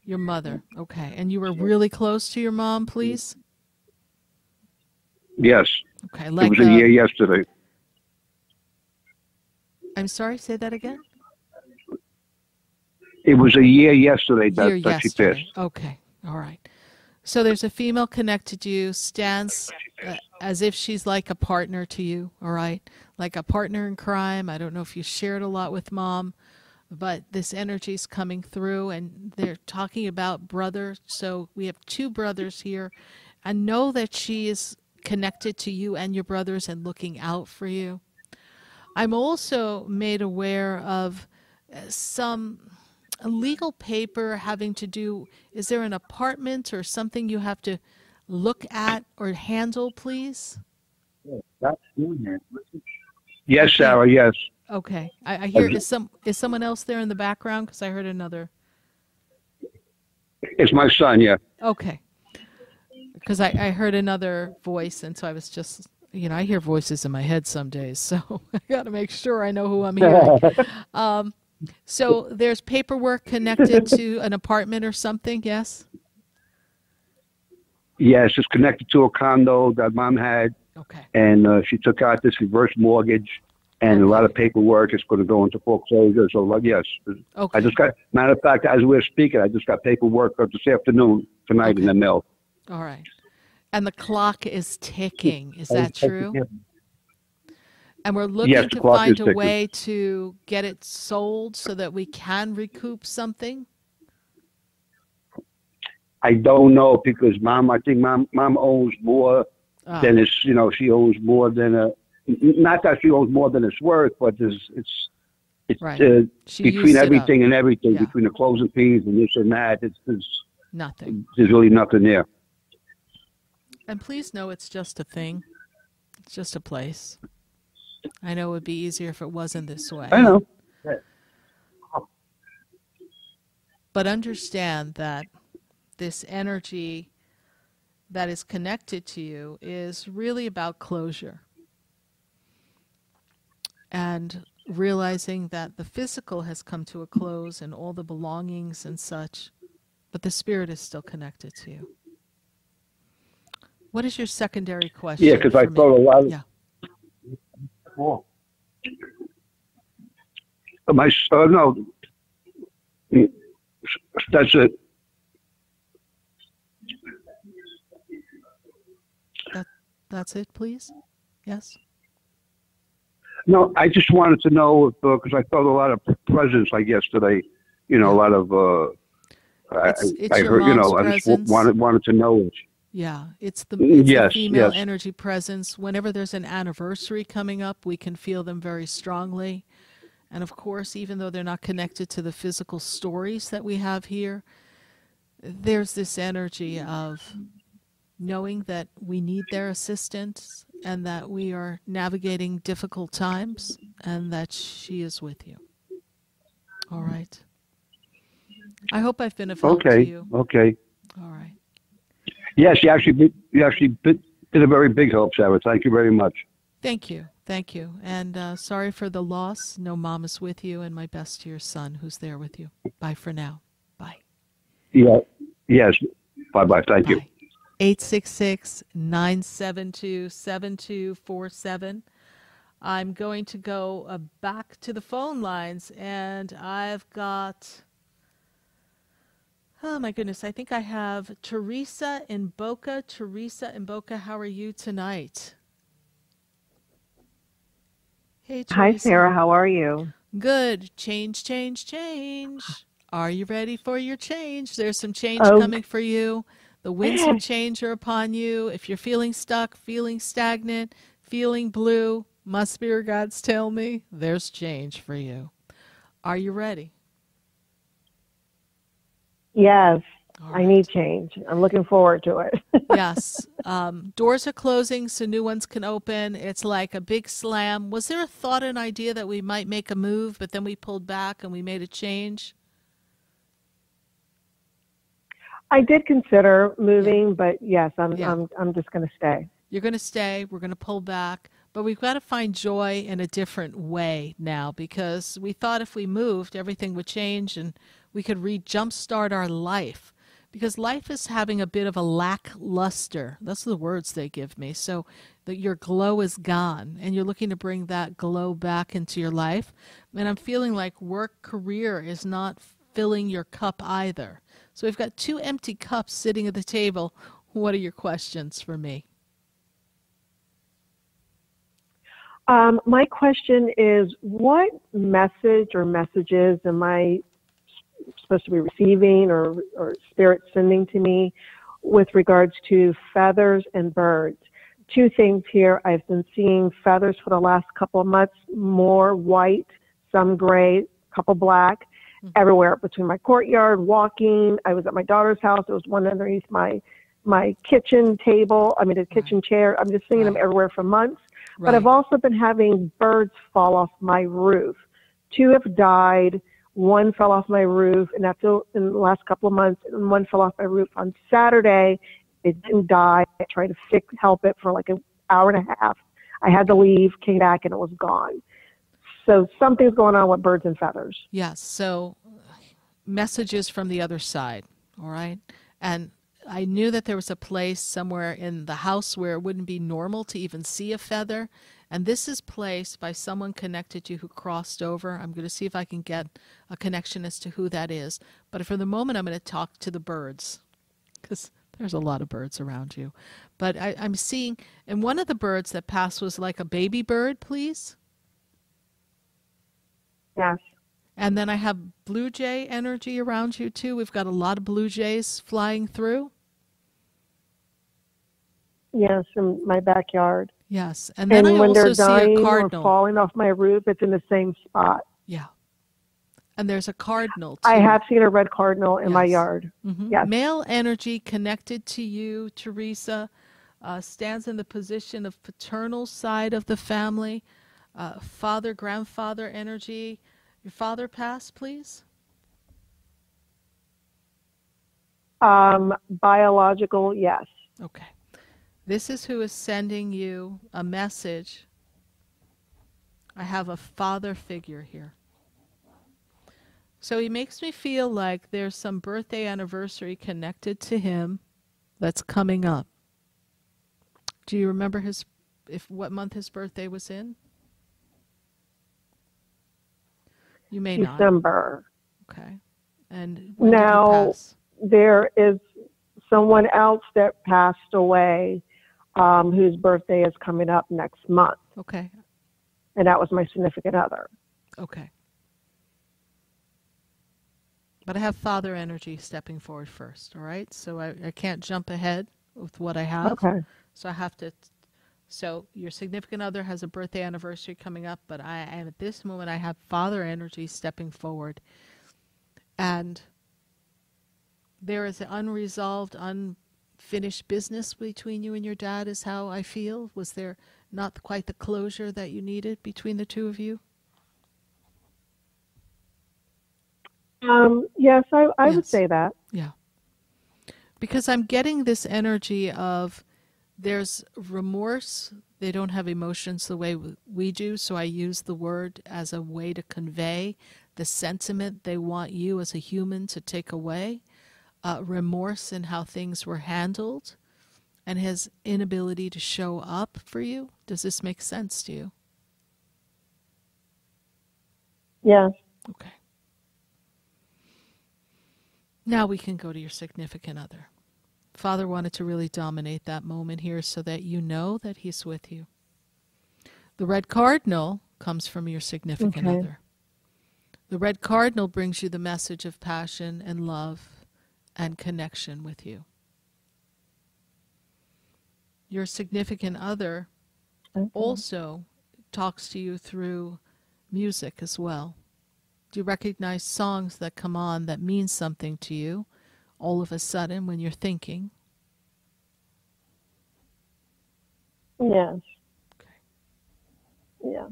[SPEAKER 4] Your mother. Okay. And you were really close to your mom, please?
[SPEAKER 34] Yes.
[SPEAKER 4] Okay.
[SPEAKER 34] it was a year yesterday.
[SPEAKER 4] I'm sorry, say that again?
[SPEAKER 34] It was a year yesterday that,
[SPEAKER 4] Year
[SPEAKER 34] that she
[SPEAKER 4] yesterday.
[SPEAKER 34] passed.
[SPEAKER 4] Okay. All right. So there's a female connected to you, stands uh, as if she's like a partner to you, all right? Like a partner in crime. I don't know if you shared a lot with mom, but this energy is coming through and they're talking about brother. So we have two brothers here. I know that she is connected to you and your brothers and looking out for you. I'm also made aware of uh, some legal paper having to do is there an apartment or something you have to look at or handle please?
[SPEAKER 34] Yes, Sarah, yes.
[SPEAKER 4] okay. I, I hear is some is someone else there in the background? Because i heard another.
[SPEAKER 34] It's my son, yeah.
[SPEAKER 4] okay because I, I heard another voice and so i was just you know i hear voices in my head some days so <laughs> i got to make sure i know who i'm hearing <laughs> um, so there's paperwork connected to an apartment or something yes
[SPEAKER 34] Yes, it's connected to a condo that mom had.
[SPEAKER 4] Okay.
[SPEAKER 34] And uh, she took out this reverse mortgage and a lot of paperwork is going to go into foreclosure. So, like, yes.
[SPEAKER 4] Okay.
[SPEAKER 34] I just got, matter of fact, as we we're speaking, I just got paperwork this afternoon, tonight in the mail.
[SPEAKER 4] All right. And the clock is ticking. Is that true? And we're looking
[SPEAKER 34] Yes,
[SPEAKER 4] to find a
[SPEAKER 34] ticking.
[SPEAKER 4] way to get it sold so that we can recoup something.
[SPEAKER 34] I don't know because mom, I think mom, mom owns more
[SPEAKER 4] Ah.
[SPEAKER 34] than it's, you know, she owns more than a, not that she owns more than it's worth, but there's, it's, it's
[SPEAKER 4] Right.
[SPEAKER 34] uh, between
[SPEAKER 4] used it up.
[SPEAKER 34] everything and everything,
[SPEAKER 4] Yeah.
[SPEAKER 34] between the closing fees and this and that, it's, there's,
[SPEAKER 4] Nothing.
[SPEAKER 34] there's really nothing there.
[SPEAKER 4] And please know it's just a thing. It's just a place. I know it would be easier if it wasn't this way.
[SPEAKER 34] I know.
[SPEAKER 4] But understand that this energy that is connected to you is really about closure. And realizing that the physical has come to a close and all the belongings and such, but the spirit is still connected to you. What is your secondary question?
[SPEAKER 34] Yeah, because I
[SPEAKER 4] me?
[SPEAKER 34] thought a lot of,
[SPEAKER 4] Yeah. Oh.
[SPEAKER 34] my, uh, no, that's it.
[SPEAKER 4] That, that's it, please? Yes?
[SPEAKER 34] No, I just wanted to know if, because I felt a lot of presence, I guess, today. You know, a lot of, uh, I,
[SPEAKER 4] It's- it's
[SPEAKER 34] I heard, you know, I just
[SPEAKER 4] presence.
[SPEAKER 34] wanted, wanted to know.
[SPEAKER 4] Yeah, it's the, it's the
[SPEAKER 34] yes,
[SPEAKER 4] female
[SPEAKER 34] yes.
[SPEAKER 4] energy presence. Whenever there's an anniversary coming up, we can feel them very strongly. And of course, even though they're not connected to the physical stories that we have here, there's this energy of knowing that we need their assistance and that we are navigating difficult times and that she is with you. All right. I hope I've been of help to
[SPEAKER 34] Okay,
[SPEAKER 4] you.
[SPEAKER 34] okay.
[SPEAKER 4] All right.
[SPEAKER 34] Yes, you actually, did- you actually did a very big help, Sarah. Thank you very much.
[SPEAKER 4] Thank you. Thank you. And uh, sorry for the loss. No mom is with you, and my best to your son who's there with you. Bye for now. Bye.
[SPEAKER 34] Yeah, yes. Bye bye. Thank you.
[SPEAKER 4] 866 972 7247. I'm going to go uh, back to the phone lines, and I've got. Oh my goodness, I think I have Teresa in Boca. Teresa in Boca, how are you tonight? Hey, Teresa.
[SPEAKER 35] Hi, Sarah. How are you?
[SPEAKER 4] Good. Change, change, change. Are you ready for your change? There's some change
[SPEAKER 35] Oh.
[SPEAKER 4] coming for you. The winds of <laughs> change are upon you. If you're feeling stuck, feeling stagnant, feeling blue, my spirit gods tell me there's change for you. Are you ready?
[SPEAKER 35] Yes, I need change. I'm looking forward to it. <laughs>
[SPEAKER 4] yes. Um, doors are closing so new ones can open. It's like a big slam. Was there a thought and idea that we might make a move, but then we pulled back and we made a change?
[SPEAKER 35] I did consider moving, but yes, I'm
[SPEAKER 4] Yeah.
[SPEAKER 35] I'm I'm just going to stay.
[SPEAKER 4] You're going to stay. We're going to pull back. But we've got to find joy in a different way now because we thought if we moved, everything would change and we could re jumpstart our life. Because life is having a bit of a lackluster. That's the words they give me. So that your glow is gone and you're looking to bring that glow back into your life. And I'm feeling like work career is not filling your cup either. So we've got two empty cups sitting at the table. What are your questions for me?
[SPEAKER 35] Um, my question is, what message or messages am I supposed to be receiving or, or spirit sending to me with regards to feathers and birds? Two things here. I've been seeing feathers for the last couple of months, more white, some gray, couple black, mm-hmm. everywhere between my courtyard, walking. I was at my daughter's house. There was one underneath my my kitchen table. I mean, a mm-hmm. kitchen chair. I'm just seeing them everywhere for months. But I've also been having birds fall off my roof. Two have died. One fell off my roof, and that's in the last couple of months. And one fell off my roof on Saturday. It didn't die. I tried to fix, help it for like an hour and a half. I had to leave, came back, and it was gone. So something's going on with birds and feathers.
[SPEAKER 4] Yes. So messages from the other side. All right. And I knew that there was a place somewhere in the house where it wouldn't be normal to even see a feather. And this is placed by someone connected to you who crossed over. I'm going to see if I can get a connection as to who that is. But for the moment, I'm going to talk to the birds because there's a lot of birds around you. But I, I'm seeing, and one of the birds that passed was like a baby bird, please.
[SPEAKER 35] Yes.
[SPEAKER 4] And then I have blue jay energy around you too. We've got a lot of blue jays flying through.
[SPEAKER 36] Yes, in my backyard.
[SPEAKER 4] Yes, and then I
[SPEAKER 36] when
[SPEAKER 4] also
[SPEAKER 36] they're
[SPEAKER 4] see a
[SPEAKER 36] dying or falling off my roof, it's in the same spot.
[SPEAKER 4] Yeah, and there's a cardinal. Too.
[SPEAKER 36] I have seen a red cardinal in my
[SPEAKER 4] Yes.
[SPEAKER 36] yard.
[SPEAKER 4] Mhm.
[SPEAKER 36] Yes.
[SPEAKER 4] Male energy connected to you, Teresa, uh, stands in the position of paternal side of the family. Uh, father, grandfather energy. Your father passed, please.
[SPEAKER 36] Um, biological, yes.
[SPEAKER 4] Okay. This is who is sending you a message. I have a father figure here. So he makes me feel like there's some birthday anniversary connected to him that's coming up. Do you remember his if what month his birthday was in? You may not.
[SPEAKER 36] December.
[SPEAKER 4] Okay. And when did he
[SPEAKER 36] Now, there is someone else that passed away um, whose birthday is coming up next month,
[SPEAKER 4] Okay.
[SPEAKER 36] and that was my significant other.
[SPEAKER 4] Okay. But I have father energy stepping forward first, all right? So I, I can't jump ahead with what I have.
[SPEAKER 36] Okay.
[SPEAKER 4] So I have to. So your significant other has a birthday anniversary coming up, but I am at this moment I have father energy stepping forward, and there is an unresolved, unfinished business between you and your dad. Is how I feel. Was there not quite the closure that you needed between the two of you?
[SPEAKER 36] Um, yes, I, I would say that.
[SPEAKER 4] Yeah. Because I'm getting this energy of there's remorse. They don't have emotions the way we do, so I use the word as a way to convey the sentiment they want you as a human to take away. Uh, remorse in how things were handled and his inability to show up for you. Does this make sense to you?
[SPEAKER 36] Yes.
[SPEAKER 4] Okay. Now we can go to your significant other. Father wanted to really dominate that moment here so that you know that he's with you. The red cardinal comes from your significant
[SPEAKER 36] Okay.
[SPEAKER 4] other. The red cardinal brings you the message of passion and love and connection with you. Your significant other also talks to you through music as well. Do you recognize songs that come on that mean something to you all of a sudden when you're thinking?
[SPEAKER 36] Yes. Yeah.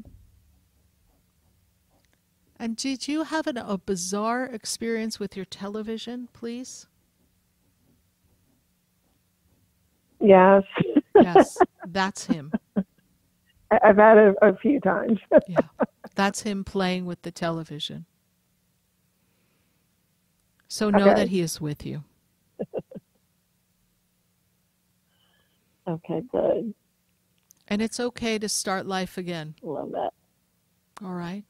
[SPEAKER 4] And did you have an, a bizarre experience with your television, please?
[SPEAKER 36] Yes.
[SPEAKER 4] Yes, <laughs> that's him.
[SPEAKER 36] I've had it a few times. <laughs>
[SPEAKER 4] Yeah, that's him playing with the television. So know
[SPEAKER 36] Okay.
[SPEAKER 4] that he is with you. <laughs>
[SPEAKER 36] okay, good.
[SPEAKER 4] And it's okay to start life again.
[SPEAKER 36] Love that.
[SPEAKER 4] All right?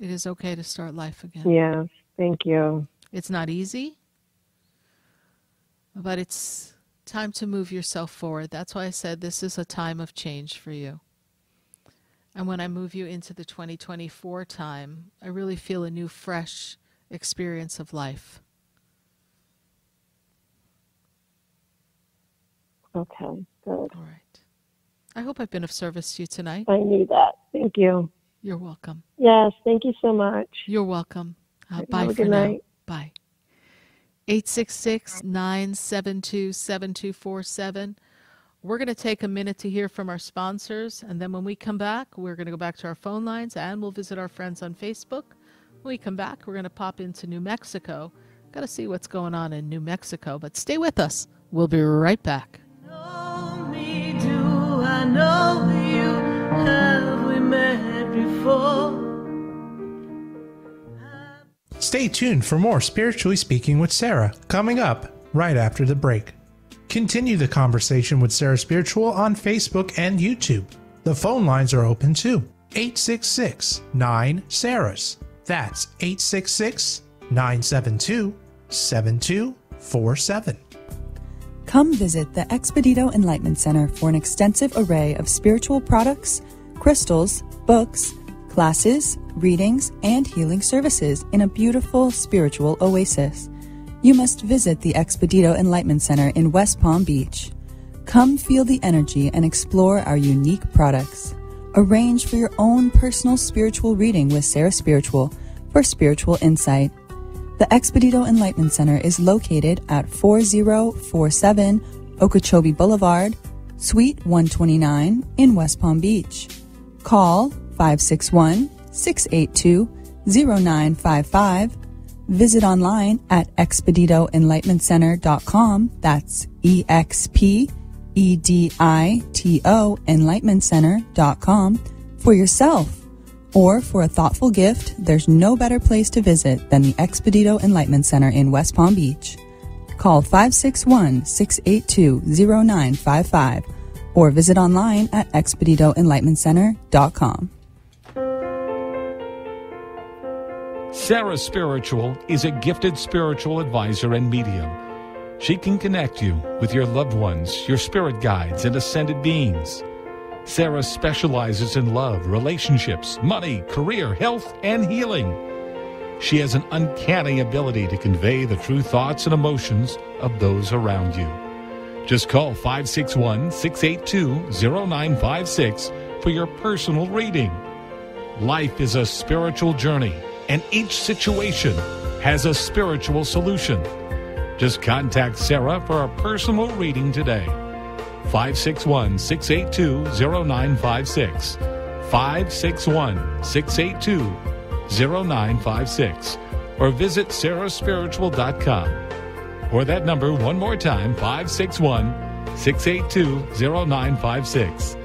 [SPEAKER 4] It is okay to start life again.
[SPEAKER 36] Yes. Thank you.
[SPEAKER 4] It's not easy, but it's time to move yourself forward. That's why I said this is a time of change for you. And when I move you into the 2024 time, I really feel a new, fresh experience of life.
[SPEAKER 36] Okay, good.
[SPEAKER 4] All right. I hope I've been of service to you tonight.
[SPEAKER 36] I knew that. Thank you.
[SPEAKER 4] You're welcome.
[SPEAKER 36] Yes, thank you so much.
[SPEAKER 4] You're welcome. Uh,
[SPEAKER 36] Have
[SPEAKER 4] bye
[SPEAKER 36] a
[SPEAKER 4] for
[SPEAKER 36] good
[SPEAKER 4] now.
[SPEAKER 36] night.
[SPEAKER 4] Bye. 866 972 7247. We're going to take a minute to hear from our sponsors, and then when we come back, we're going to go back to our phone lines and we'll visit our friends on Facebook. When we come back, we're going to pop into New Mexico. Got to see what's going on in New Mexico, but stay with us. We'll be right back.
[SPEAKER 3] do I know you? Have we met before?
[SPEAKER 2] Stay tuned for more Spiritually Speaking with Sarah coming up right after the break. Continue the conversation with Sarah Spiritual on Facebook and YouTube. The phone lines are open too. 866 9 Sarahs. That's 866 972 7247.
[SPEAKER 20] Come visit the Expedito Enlightenment Center for an extensive array of spiritual products, crystals, books, classes, readings, and healing services in a beautiful spiritual oasis. You must visit the Expedito Enlightenment Center in West Palm Beach. Come feel the energy and explore our unique products. Arrange for your own personal spiritual reading with Sarah Spiritual for spiritual insight. The Expedito Enlightenment Center is located at 4047 Okeechobee Boulevard, Suite 129 in West Palm Beach. Call 561 682 0955. Visit online at expeditoenlightenmentcenter.com. That's E X P E D I T O enlightenmentcenter.com for yourself. Or for a thoughtful gift, there's no better place to visit than the Expedito Enlightenment Center in West Palm Beach. Call 561 682 0955 or visit online at expeditoenlightenmentcenter.com.
[SPEAKER 16] Sarah Spiritual is a gifted spiritual advisor and medium. She can connect you with your loved ones, your spirit guides, and ascended beings. Sarah specializes in love, relationships, money, career, health, and healing. She has an uncanny ability to convey the true thoughts and emotions of those around you. Just call 561 682 0956 for your personal reading. Life is a spiritual journey, and each situation has a spiritual solution. Just contact Sarah for a personal reading today. 561 682 0956. 561 682 0956. Or visit sarahspiritual.com. Or that number one more time 561 682 0956.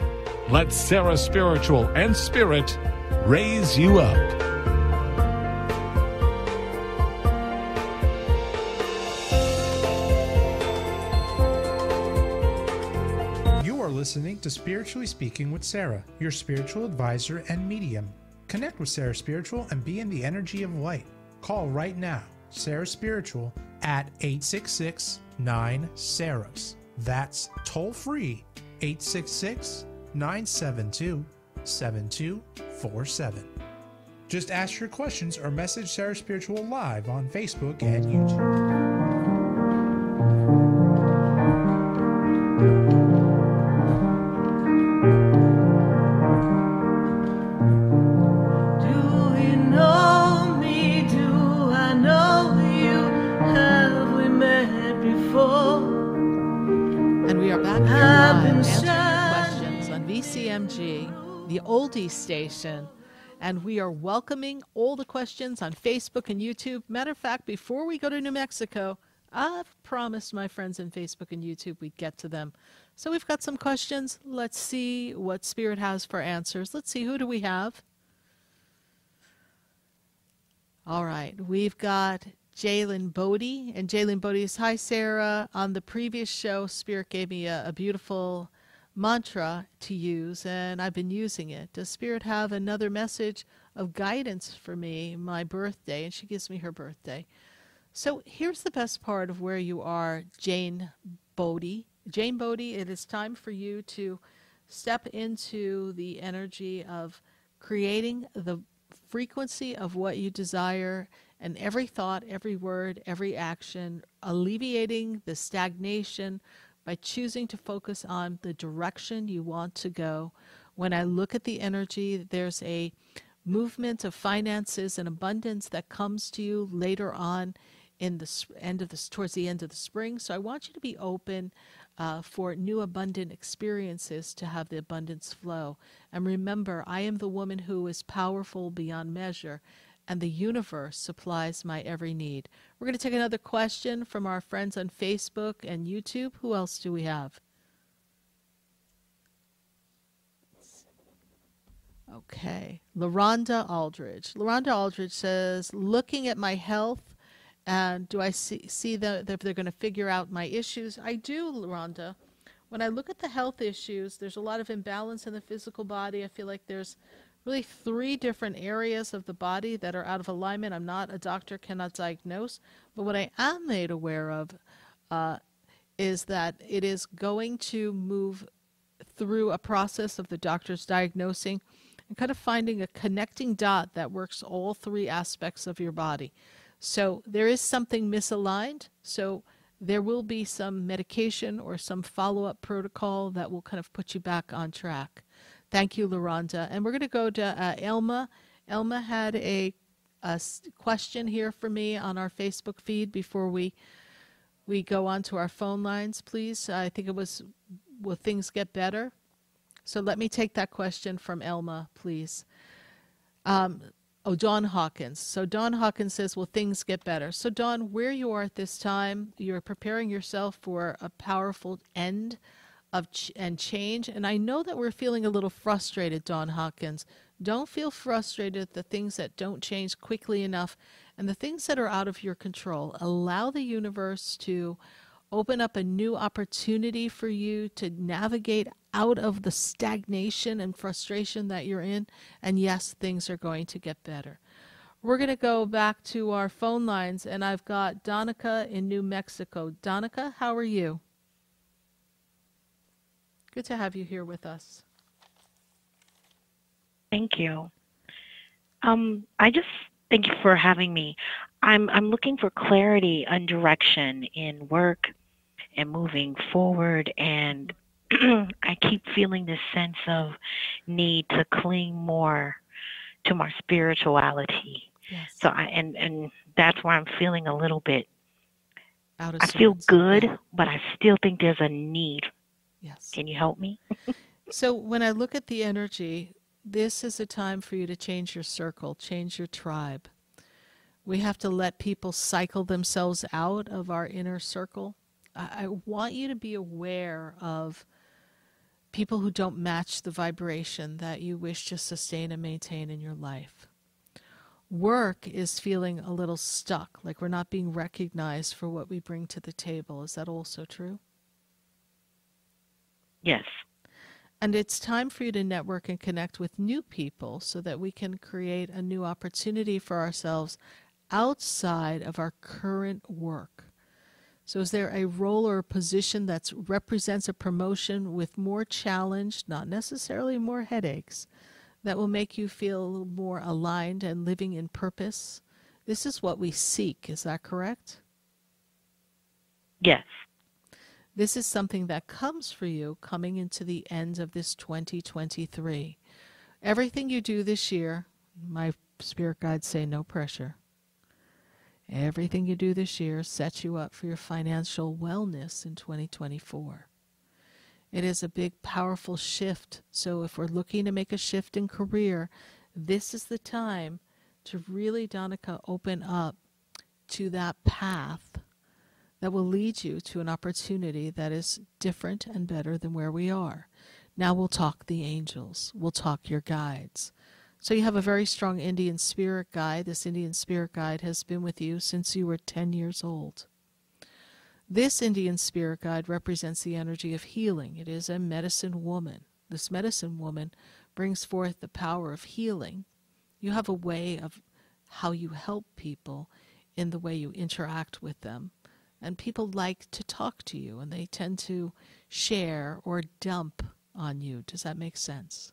[SPEAKER 16] Let Sarah Spiritual and Spirit raise you up.
[SPEAKER 2] Listening to Spiritually Speaking with Sarah, your spiritual advisor and medium. Connect with Sarah Spiritual and be in the energy of light. Call right now, Sarah Spiritual, at 866 9 Sarahs. That's toll free 866 972 7247. Just ask your questions or message Sarah Spiritual live on Facebook and YouTube.
[SPEAKER 4] Station. And we are welcoming all the questions on Facebook and YouTube. Matter of fact, before we go to New Mexico, I've promised my friends in Facebook and YouTube we'd get to them. So we've got some questions. Let's see what Spirit has for answers. Let's see, who do we have? All right, we've got Jalen Bodie. And Jalen Bodie is Hi, Sarah. On the previous show, Spirit gave me a, a beautiful mantra to use, and I've been using it. Does Spirit have another message of guidance for me, my birthday? And she gives me her birthday. So here's the best part of where you are, Jane Bodie. Jane Bodie, it is time for you to step into the energy of creating the frequency of what you desire and every thought, every word, every action, alleviating the stagnation by choosing to focus on the direction you want to go. When I look at the energy, there's a movement of finances and abundance that comes to you later on in the end of this towards the end of the spring. So I want you to be open uh, for new abundant experiences to have the abundance flow. And remember, I am the woman who is powerful beyond measure, and the universe supplies my every need. We're going to take another question from our friends on Facebook and YouTube. Who else do we have? Okay. LaRonda Aldridge. LaRonda Aldridge says, looking at my health, and do I see, see that they're going to figure out my issues? I do, LaRonda. When I look at the health issues, there's a lot of imbalance in the physical body. I feel like there's really three different areas of the body that are out of alignment. I'm not a doctor, cannot diagnose, but what I am made aware of uh, is that it is going to move through a process of the doctors diagnosing and kind of finding a connecting dot that works all three aspects of your body. So there is something misaligned. So there will be some medication or some follow up protocol that will kind of put you back on track. Thank you, LaRonda. And we're going to go to uh, Elma. Elma had a, a question here for me on our Facebook feed before we we go on to our phone lines, please. I think it was Will things get better? So let me take that question from Elma, please. Um, oh, Don Hawkins. So Don Hawkins says, Will things get better? So, Don, where you are at this time, you're preparing yourself for a powerful end of ch- and change. And I know that we're feeling a little frustrated, Don Hawkins. Don't feel frustrated at the things that don't change quickly enough and the things that are out of your control. Allow the universe to open up a new opportunity for you to navigate out of the stagnation and frustration that you're in. And yes, things are going to get better. We're going to go back to our phone lines, and I've got Donica in New Mexico. Donica, how are you? Good to have you here with us.
[SPEAKER 37] Thank you. Um, I just thank you for having me. I'm I'm looking for clarity and direction in work and moving forward and <clears throat> I keep feeling this sense of need to cling more to my spirituality. Yes. So I and and that's why I'm feeling a little bit
[SPEAKER 4] out of
[SPEAKER 37] I feel good, but I still think there's a need.
[SPEAKER 4] Yes.
[SPEAKER 37] Can you help me? <laughs>
[SPEAKER 4] so when I look at the energy, this is a time for you to change your circle, change your tribe. We have to let people cycle themselves out of our inner circle. I, I want you to be aware of people who don't match the vibration that you wish to sustain and maintain in your life. Work is feeling a little stuck, like we're not being recognized for what we bring to the table. Is that also true?
[SPEAKER 37] Yes.
[SPEAKER 4] And it's time for you to network and connect with new people so that we can create a new opportunity for ourselves outside of our current work. So, is there a role or a position that represents a promotion with more challenge, not necessarily more headaches, that will make you feel more aligned and living in purpose? This is what we seek. Is that correct?
[SPEAKER 37] Yes.
[SPEAKER 4] This is something that comes for you coming into the end of this 2023. Everything you do this year, my spirit guides say no pressure. Everything you do this year sets you up for your financial wellness in 2024. It is a big, powerful shift. So, if we're looking to make a shift in career, this is the time to really, Donica, open up to that path that will lead you to an opportunity that is different and better than where we are. Now we'll talk the angels, we'll talk your guides, so you have a very strong Indian spirit guide. This Indian spirit guide has been with you since you were 10 years old. This Indian spirit guide represents the energy of healing. It is a medicine woman. This medicine woman brings forth the power of healing. You have a way of how you help people in the way you interact with them. And people like to talk to you and they tend to share or dump on you. Does that make sense?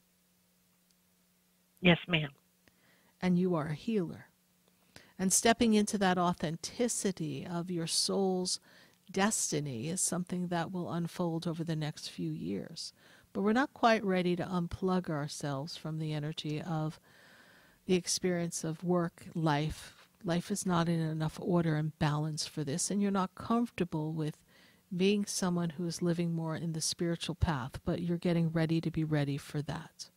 [SPEAKER 37] Yes, ma'am.
[SPEAKER 4] And you are a healer. And stepping into that authenticity of your soul's destiny is something that will unfold over the next few years. But we're not quite ready to unplug ourselves from the energy of the experience of work, life. Life is not in enough order and balance for this, and you're not comfortable with being someone who is living more in the spiritual path, but you're getting ready to be ready for that.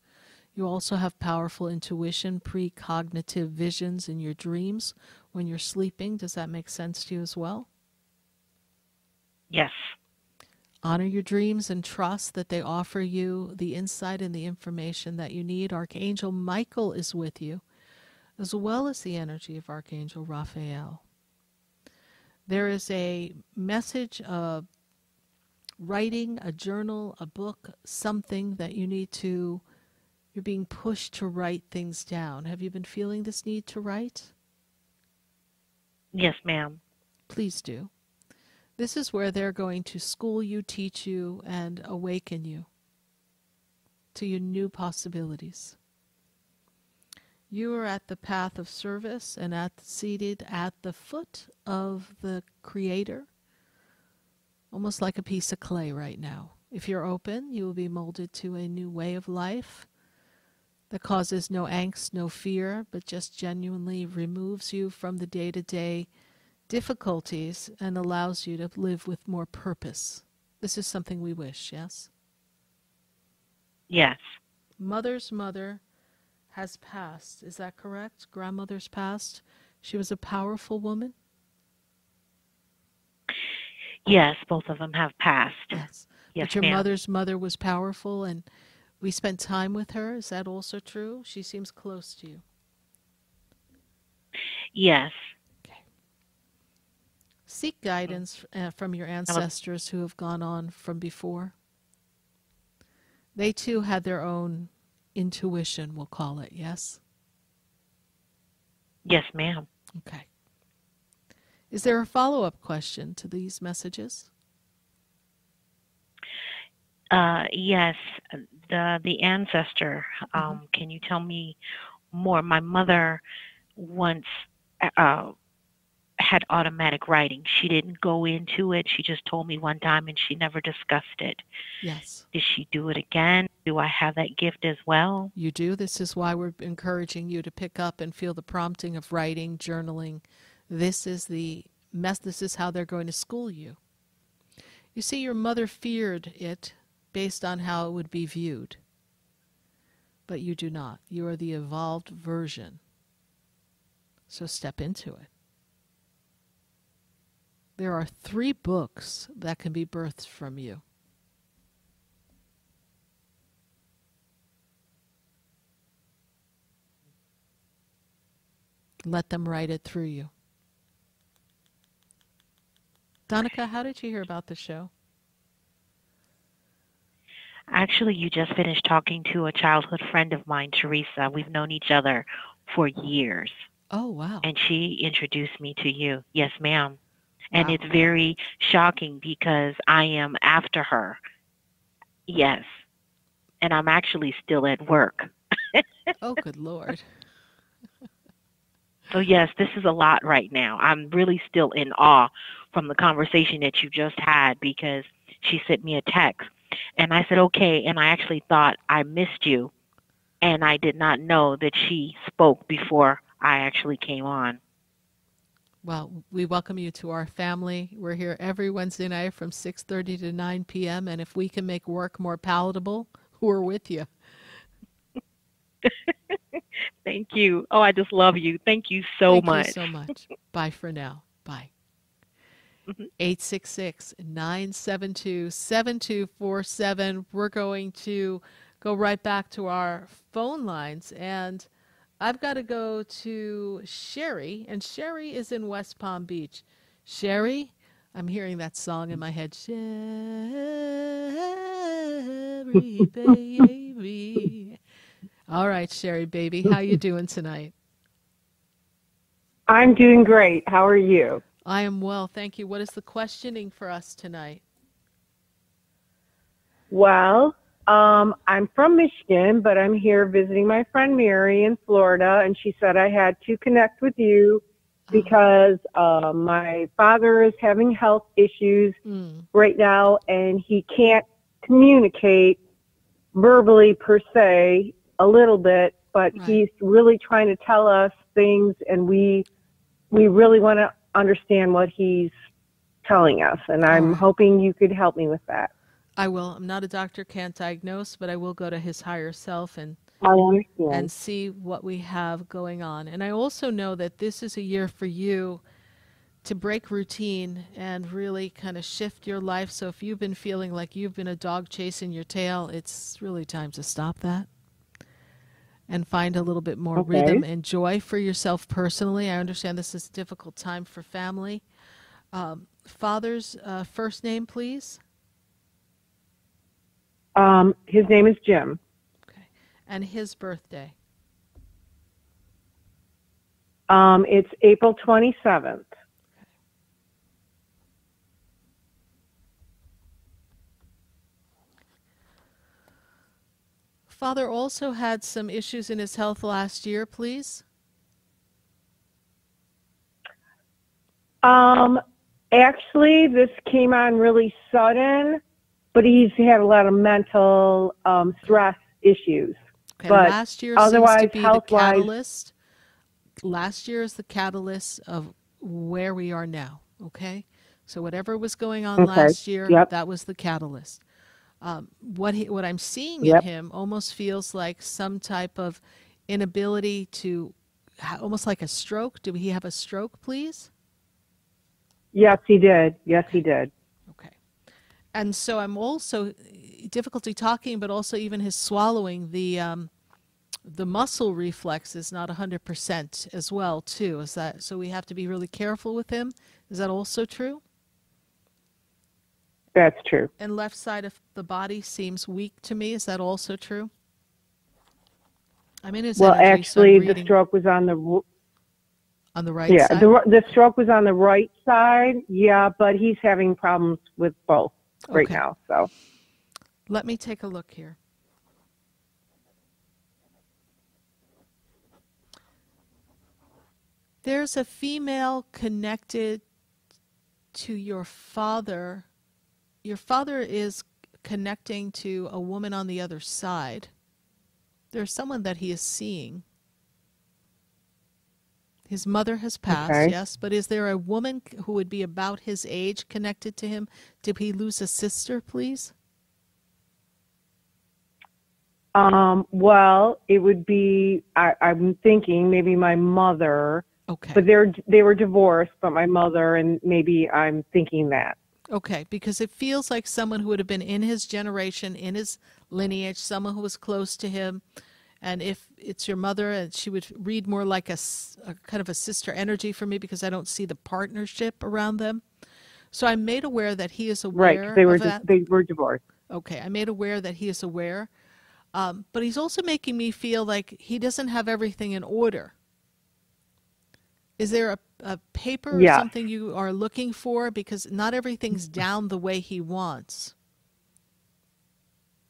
[SPEAKER 4] You also have powerful intuition, precognitive visions in your dreams when you're sleeping. Does that make sense to you as well?
[SPEAKER 37] Yes.
[SPEAKER 4] Honor your dreams and trust that they offer you the insight and the information that you need. Archangel Michael is with you, as well as the energy of Archangel Raphael. There is a message of writing, a journal, a book, something that you need to you're being pushed to write things down. Have you been feeling this need to write?
[SPEAKER 37] Yes, ma'am.
[SPEAKER 4] Please do. This is where they're going to school you, teach you, and awaken you to your new possibilities. You are at the path of service and at seated at the foot of the Creator, almost like a piece of clay right now. If you're open, you will be molded to a new way of life that causes no angst, no fear, but just genuinely removes you from the day to day difficulties and allows you to live with more purpose. This is something we wish, yes?
[SPEAKER 37] Yes.
[SPEAKER 4] Mother's mother has passed. Is that correct? Grandmother's passed. She was a powerful woman.
[SPEAKER 37] Yes, both of them have passed.
[SPEAKER 4] Yes.
[SPEAKER 37] Yes,
[SPEAKER 4] but your
[SPEAKER 37] ma'am.
[SPEAKER 4] mother's mother was powerful and we spent time with her. Is that also true? She seems close to you.
[SPEAKER 37] Yes. Okay.
[SPEAKER 4] Seek guidance uh, from your ancestors who have gone on from before. They too had their own intuition, we'll call it, yes?
[SPEAKER 37] Yes, ma'am.
[SPEAKER 4] Okay. Is there a follow up question to these messages?
[SPEAKER 37] Uh, yes, the the ancestor. Um, Can you tell me more? My mother once uh, had automatic writing. She didn't go into it. She just told me one time, and she never discussed it.
[SPEAKER 4] Yes.
[SPEAKER 37] Did she do it again? Do I have that gift as well?
[SPEAKER 4] You do. This is why we're encouraging you to pick up and feel the prompting of writing, journaling. This is the mess. This is how they're going to school you. You see, your mother feared it based on how it would be viewed. But you do not. You are the evolved version. So step into it. There are three books that can be birthed from you. Let them write it through you. Donica, how did you hear about the show?
[SPEAKER 37] Actually, you just finished talking to a childhood friend of mine, Teresa. We've known each other for years.
[SPEAKER 4] Oh, wow.
[SPEAKER 37] And she introduced me to you. Yes, ma'am. And
[SPEAKER 4] Wow.
[SPEAKER 37] it's very shocking because I am after her. Yes. And I'm actually still at work. <laughs>
[SPEAKER 4] oh, good Lord.
[SPEAKER 37] So, yes, this is a lot right now. I'm really still in awe from the conversation that you just had because she sent me a text. And I said, okay. And I actually thought I missed you. And I did not know that she spoke before I actually came on.
[SPEAKER 4] Well, we welcome you to our family. We're here every Wednesday night from 6:30 to 9 p.m. and if we can make work more palatable, we're with you. <laughs>
[SPEAKER 37] Thank you. Oh, I just love you. Thank you so
[SPEAKER 4] Thank
[SPEAKER 37] much.
[SPEAKER 4] Thank you so much. Bye for now. Bye.
[SPEAKER 37] Mm-hmm.
[SPEAKER 4] 866 972 7247. We're going to go right back to our phone lines. And I've got to go to Sherry. And Sherry is in West Palm Beach. Sherry, I'm hearing that song in my head. <laughs> Sherry, baby. All right, Sherry, baby. How you doing tonight?
[SPEAKER 36] I'm doing great. How are you?
[SPEAKER 4] I am well, thank you. What is the questioning for us tonight?
[SPEAKER 36] Well, um, I'm from Michigan, but I'm here visiting my friend Mary in Florida, and she said I had to connect with you because uh, my father is having health issues
[SPEAKER 4] Mm.
[SPEAKER 36] right now, and he can't communicate verbally per se, a little bit, but he's really trying to tell us things, and we we really want to understand what he's telling us, and I'm hoping you could help me with that.
[SPEAKER 4] I will. I'm not a doctor, can't diagnose, but I will go to his higher self and and see what we have going on. And I also know that this is a year for you to break routine and really kind of shift your life. So if you've been feeling like you've been a dog chasing your tail, it's really time to stop that and find a little bit more
[SPEAKER 36] Okay.
[SPEAKER 4] rhythm and joy for yourself personally. I understand this is a difficult time for family. Um, father's uh, first name, please,
[SPEAKER 36] Um, his name is Jim. Okay.
[SPEAKER 4] And his birthday.
[SPEAKER 36] Um, it's April 27th.
[SPEAKER 4] Father also had some issues in his health last year, please.
[SPEAKER 36] Um, actually, this came on really sudden, but he's had a lot of mental um, stress issues.
[SPEAKER 4] Okay,
[SPEAKER 36] but
[SPEAKER 4] last year
[SPEAKER 36] otherwise,
[SPEAKER 4] seems to be the catalyst. Last year is the catalyst of where we are now. Okay, so whatever was going on
[SPEAKER 36] Okay,
[SPEAKER 4] last year,
[SPEAKER 36] yep.
[SPEAKER 4] that was the catalyst. Um, what he, what I'm seeing
[SPEAKER 36] Yep.
[SPEAKER 4] in him almost feels like some type of inability to, ha- almost like a stroke. Do he have a stroke, please?
[SPEAKER 36] yes, he did. Yes, he did.
[SPEAKER 4] And so I'm also difficulty talking, but also even his swallowing. The um, the muscle reflex is not 100% as well, too. Is that so? We have to be really careful with him. Is that also true?
[SPEAKER 36] That's true.
[SPEAKER 4] And left side of the body seems weak to me. Is that also true? I mean,
[SPEAKER 36] well,
[SPEAKER 4] energy, so
[SPEAKER 36] actually, the stroke was on the
[SPEAKER 4] on the right
[SPEAKER 36] yeah
[SPEAKER 4] side.
[SPEAKER 36] the the stroke was on the right side. Yeah, but he's having problems with both right
[SPEAKER 4] Okay.
[SPEAKER 36] now. So
[SPEAKER 4] Let me take a look here. There's a female connected to your father. Your father is connecting to a woman on the other side. There's someone that he is seeing. His mother has passed,
[SPEAKER 36] Okay.
[SPEAKER 4] yes, but is there a woman who would be about his age connected to him? Did he lose a sister, please?
[SPEAKER 36] Um, well, it would be I, I'm thinking maybe my mother.
[SPEAKER 4] Okay.
[SPEAKER 36] But they're they were divorced, but my mother and maybe I'm thinking that.
[SPEAKER 4] Okay, because it feels like someone who would have been in his generation, in his lineage, someone who was close to him. And if it's your mother, and she would read more like a kind of a sister energy for me because I don't see the partnership around them. So I'm made aware that he is aware.
[SPEAKER 36] Right. They were
[SPEAKER 4] that.
[SPEAKER 36] they were divorced.
[SPEAKER 4] Okay, I made aware that he is aware, um, but he's also making me feel like he doesn't have everything in order. Is there a, a paper or something you are looking for? Because not everything's <laughs> down the way he wants.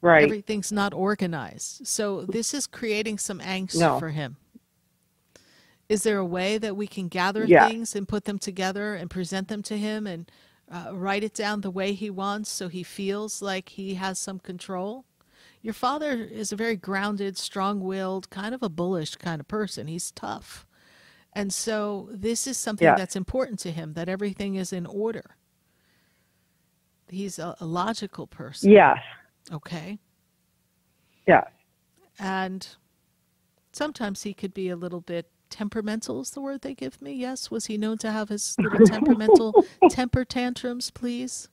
[SPEAKER 36] Right.
[SPEAKER 4] Everything's not organized. So this is creating some angst
[SPEAKER 36] No.
[SPEAKER 4] for him. Is there a way that we can gather
[SPEAKER 36] Yeah.
[SPEAKER 4] things and put them together and present them to him and uh, write it down the way he wants so he feels like he has some control? Your father is a very grounded, strong willed, kind of a bullish kind of person. He's tough. And so this is something
[SPEAKER 36] Yeah.
[SPEAKER 4] that's important to him that everything is in order. He's a, a logical person.
[SPEAKER 36] Yes.
[SPEAKER 4] Okay.
[SPEAKER 36] Yeah.
[SPEAKER 4] And sometimes he could be a little bit temperamental, is the word they give me. Yes. Was he known to have his little <laughs> temperamental temper tantrums, please?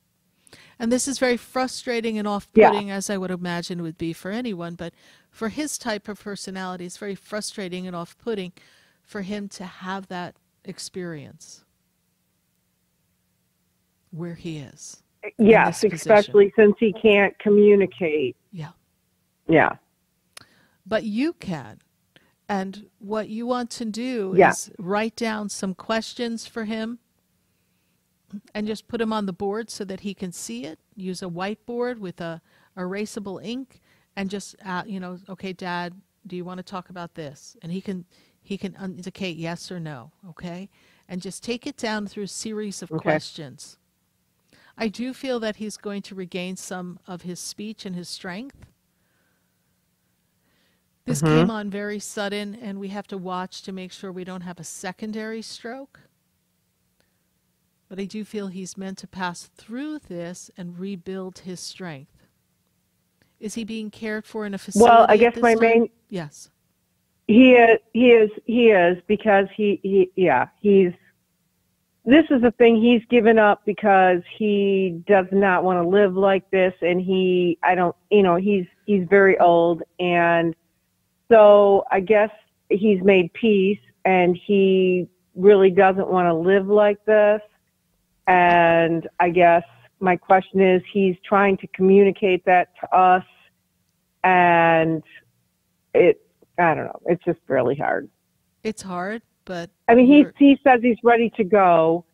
[SPEAKER 4] And this is very frustrating and off putting, as I would imagine would be for anyone. But for his type of personality, it's very frustrating and off putting for him to have that experience where he is.
[SPEAKER 36] Yes,
[SPEAKER 4] this position.
[SPEAKER 36] especially since he can't communicate.
[SPEAKER 4] Yeah.
[SPEAKER 36] Yeah.
[SPEAKER 4] but you can. And what you want to do
[SPEAKER 36] Yeah.
[SPEAKER 4] is write down some questions for him and just put them on the board so that he can see it. Use a whiteboard with a erasable ink and just uh, you know, okay, dad, do you want to talk about this? And he can he can indicate yes or no, okay? And just take it down through a series of
[SPEAKER 36] Okay.
[SPEAKER 4] questions. I do feel that he's going to regain some of his speech and his strength. This
[SPEAKER 36] Mhm.
[SPEAKER 4] came on very sudden, and we have to watch to make sure we don't have a secondary stroke. But I do feel he's meant to pass through this and rebuild his strength. Is he being cared for in a facility?
[SPEAKER 36] Well, I guess my
[SPEAKER 4] time?
[SPEAKER 36] main
[SPEAKER 4] Yes.
[SPEAKER 36] he is he is he is because he he yeah he's this is the thing he's given up because he does not want to live like this. And he I don't you know he's he's very old. And so I guess he's made peace and he really doesn't want to live like this. And I guess my question is he's trying to communicate that to us. And it I don't know. It's just really hard.
[SPEAKER 4] It's hard, but
[SPEAKER 36] I mean, he he says he's ready to go,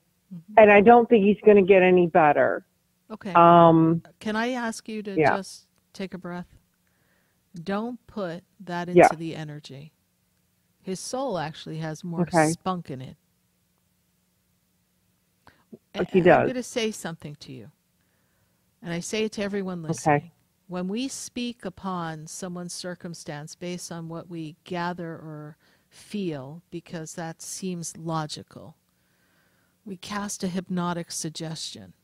[SPEAKER 36] and I don't think he's going to get any better.
[SPEAKER 4] Okay.
[SPEAKER 36] Um,
[SPEAKER 4] Can I ask you to
[SPEAKER 36] yeah.
[SPEAKER 4] just take a breath? Don't put that into
[SPEAKER 36] Yeah.
[SPEAKER 4] the energy. His soul actually has more
[SPEAKER 36] Okay.
[SPEAKER 4] spunk in it.
[SPEAKER 36] Like he does.
[SPEAKER 4] I'm going to say something to you. And I say it to everyone listening. Okay. When we speak upon someone's circumstance based on what we gather or feel, because that seems logical, we cast a hypnotic suggestion.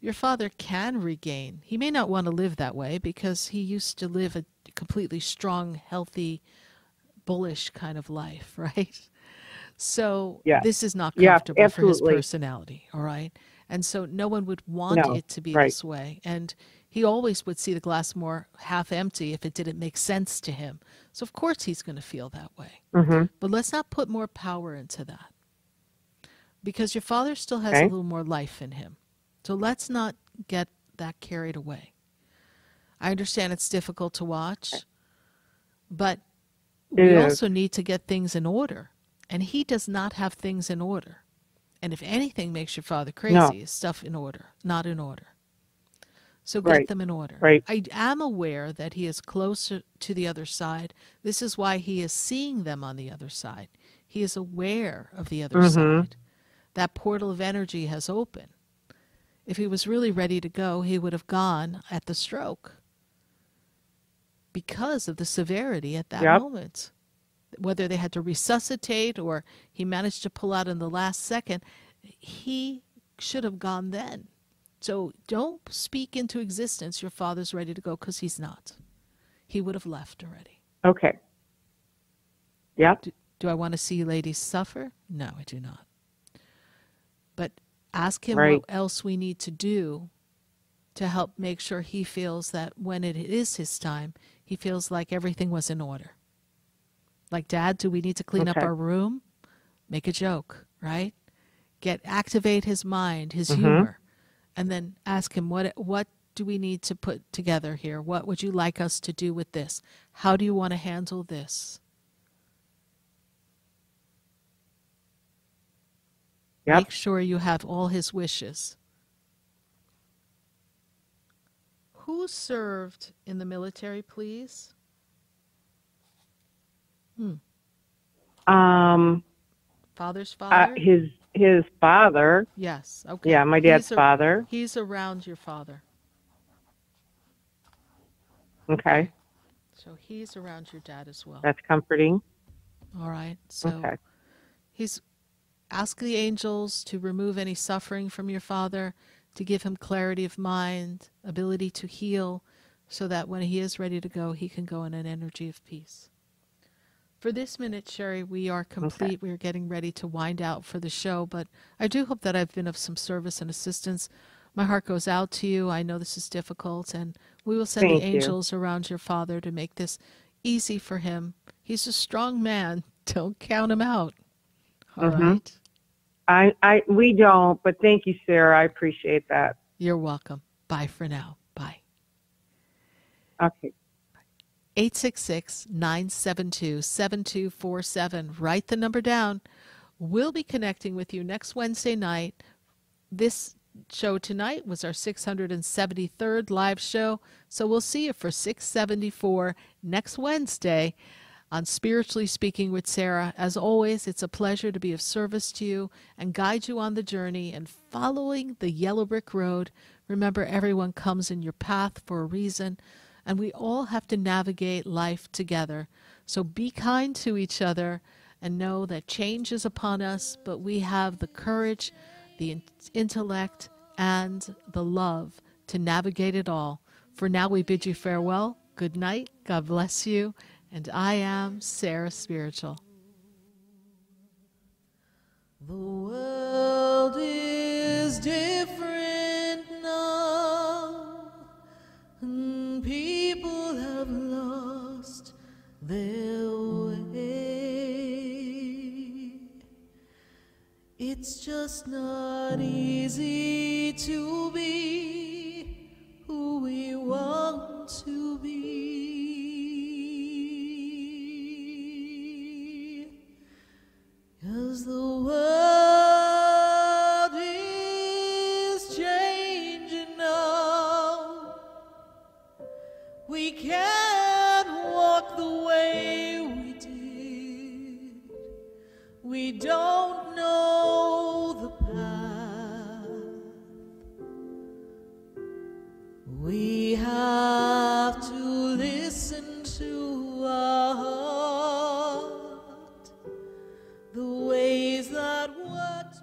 [SPEAKER 4] Your father can regain. He may not want to live that way because he used to live a completely strong, healthy, bullish kind of life, <laughs> right? So
[SPEAKER 36] Yeah.
[SPEAKER 4] this is not
[SPEAKER 36] Yeah,
[SPEAKER 4] comfortable for his personality, all right? And so no one would want
[SPEAKER 36] No,
[SPEAKER 4] it to be
[SPEAKER 36] right.
[SPEAKER 4] this way. And he always would see the glass more half empty if it didn't make sense to him. So of course he's going to feel that way.
[SPEAKER 36] Mhm.
[SPEAKER 4] But let's not put more power into that. Because your father still has
[SPEAKER 36] Okay.
[SPEAKER 4] a little more life in him. So let's not get that carried away. I understand it's difficult to watch, but
[SPEAKER 36] It
[SPEAKER 4] we
[SPEAKER 36] is.
[SPEAKER 4] also need to get things in order. And he does not have things in order. And if anything makes your father crazy,
[SPEAKER 36] No.
[SPEAKER 4] is stuff in order, not in order. So get
[SPEAKER 36] Right.
[SPEAKER 4] them in order.
[SPEAKER 36] Right.
[SPEAKER 4] I am aware that he is closer to the other side. This is why he is seeing them on the other side. He is aware of the other
[SPEAKER 36] Mhm.
[SPEAKER 4] side. That portal of energy has opened. If he was really ready to go, he would have gone at the stroke because of the severity at that
[SPEAKER 36] Yep.
[SPEAKER 4] moment. Whether they had to resuscitate or he managed to pull out in the last second, he should have gone then. So don't speak into existence your father's ready to go because he's not. He would have left already.
[SPEAKER 36] Okay. Yep.
[SPEAKER 4] Do, do I want to see ladies suffer? No, I do not. But ask him
[SPEAKER 36] Right.
[SPEAKER 4] what else we need to do to help make sure he feels that when it is his time, he feels like everything was in order. Like, Dad, do we need to clean up our room? Make a joke, right? Get activate his mind, his
[SPEAKER 36] Mhm.
[SPEAKER 4] humor, and then ask him what what do we need to put together here? What would you like us to do with this? How do you want to handle this?
[SPEAKER 36] Yep.
[SPEAKER 4] Make sure you have all his wishes. Who served in the military, please? Hmm.
[SPEAKER 36] Um,
[SPEAKER 4] Father's
[SPEAKER 36] uh,
[SPEAKER 4] father?
[SPEAKER 36] his his father.
[SPEAKER 4] yes. Okay.
[SPEAKER 36] Yeah, my dad's
[SPEAKER 4] He's a-
[SPEAKER 36] father.
[SPEAKER 4] He's around your father.
[SPEAKER 36] Okay,
[SPEAKER 4] So he's around your dad as well.
[SPEAKER 36] that's comforting.
[SPEAKER 4] All right. So
[SPEAKER 36] Okay.
[SPEAKER 4] he's ask the angels to remove any suffering from your father, to give him clarity of mind, ability to heal, so that when he is ready to go, he can go in an energy of peace. For this minute, Sherry, we are complete. We are getting ready to wind out for the show, but I do hope that I've been of some service and assistance. My heart goes out to you. I know this is difficult, and we will send
[SPEAKER 36] Thank
[SPEAKER 4] the
[SPEAKER 36] you.
[SPEAKER 4] angels around your father to make this easy for him. He's a strong man. <laughs> Don't count him out. All right.
[SPEAKER 36] Mhm. I I we don't, but thank you, Sarah. I appreciate that.
[SPEAKER 4] You're welcome. Bye for now. Bye.
[SPEAKER 36] Okay.
[SPEAKER 4] 866 972 7247. Write the number down. We'll be connecting with you next Wednesday night. This show tonight was our 673rd live show. So we'll see you for 674 next Wednesday on Spiritually Speaking with Sarah. As always, it's a pleasure to be of service to you and guide you on the journey and following the yellow brick road. Remember, everyone comes in your path for a reason, and we all have to navigate life together. So be kind to each other and know that change is upon us, but we have the courage, the in- intellect, and the love to navigate it all. For now, we bid you farewell. Good night. God bless you. And I am Sarah Spiritual.
[SPEAKER 3] The world is different now, way. It's just not easy to be who we want to be. The world don't know the path. We have to listen to our heart. The ways that worked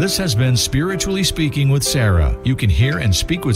[SPEAKER 1] This has been Spiritually Speaking with Sarah. You can hear and speak with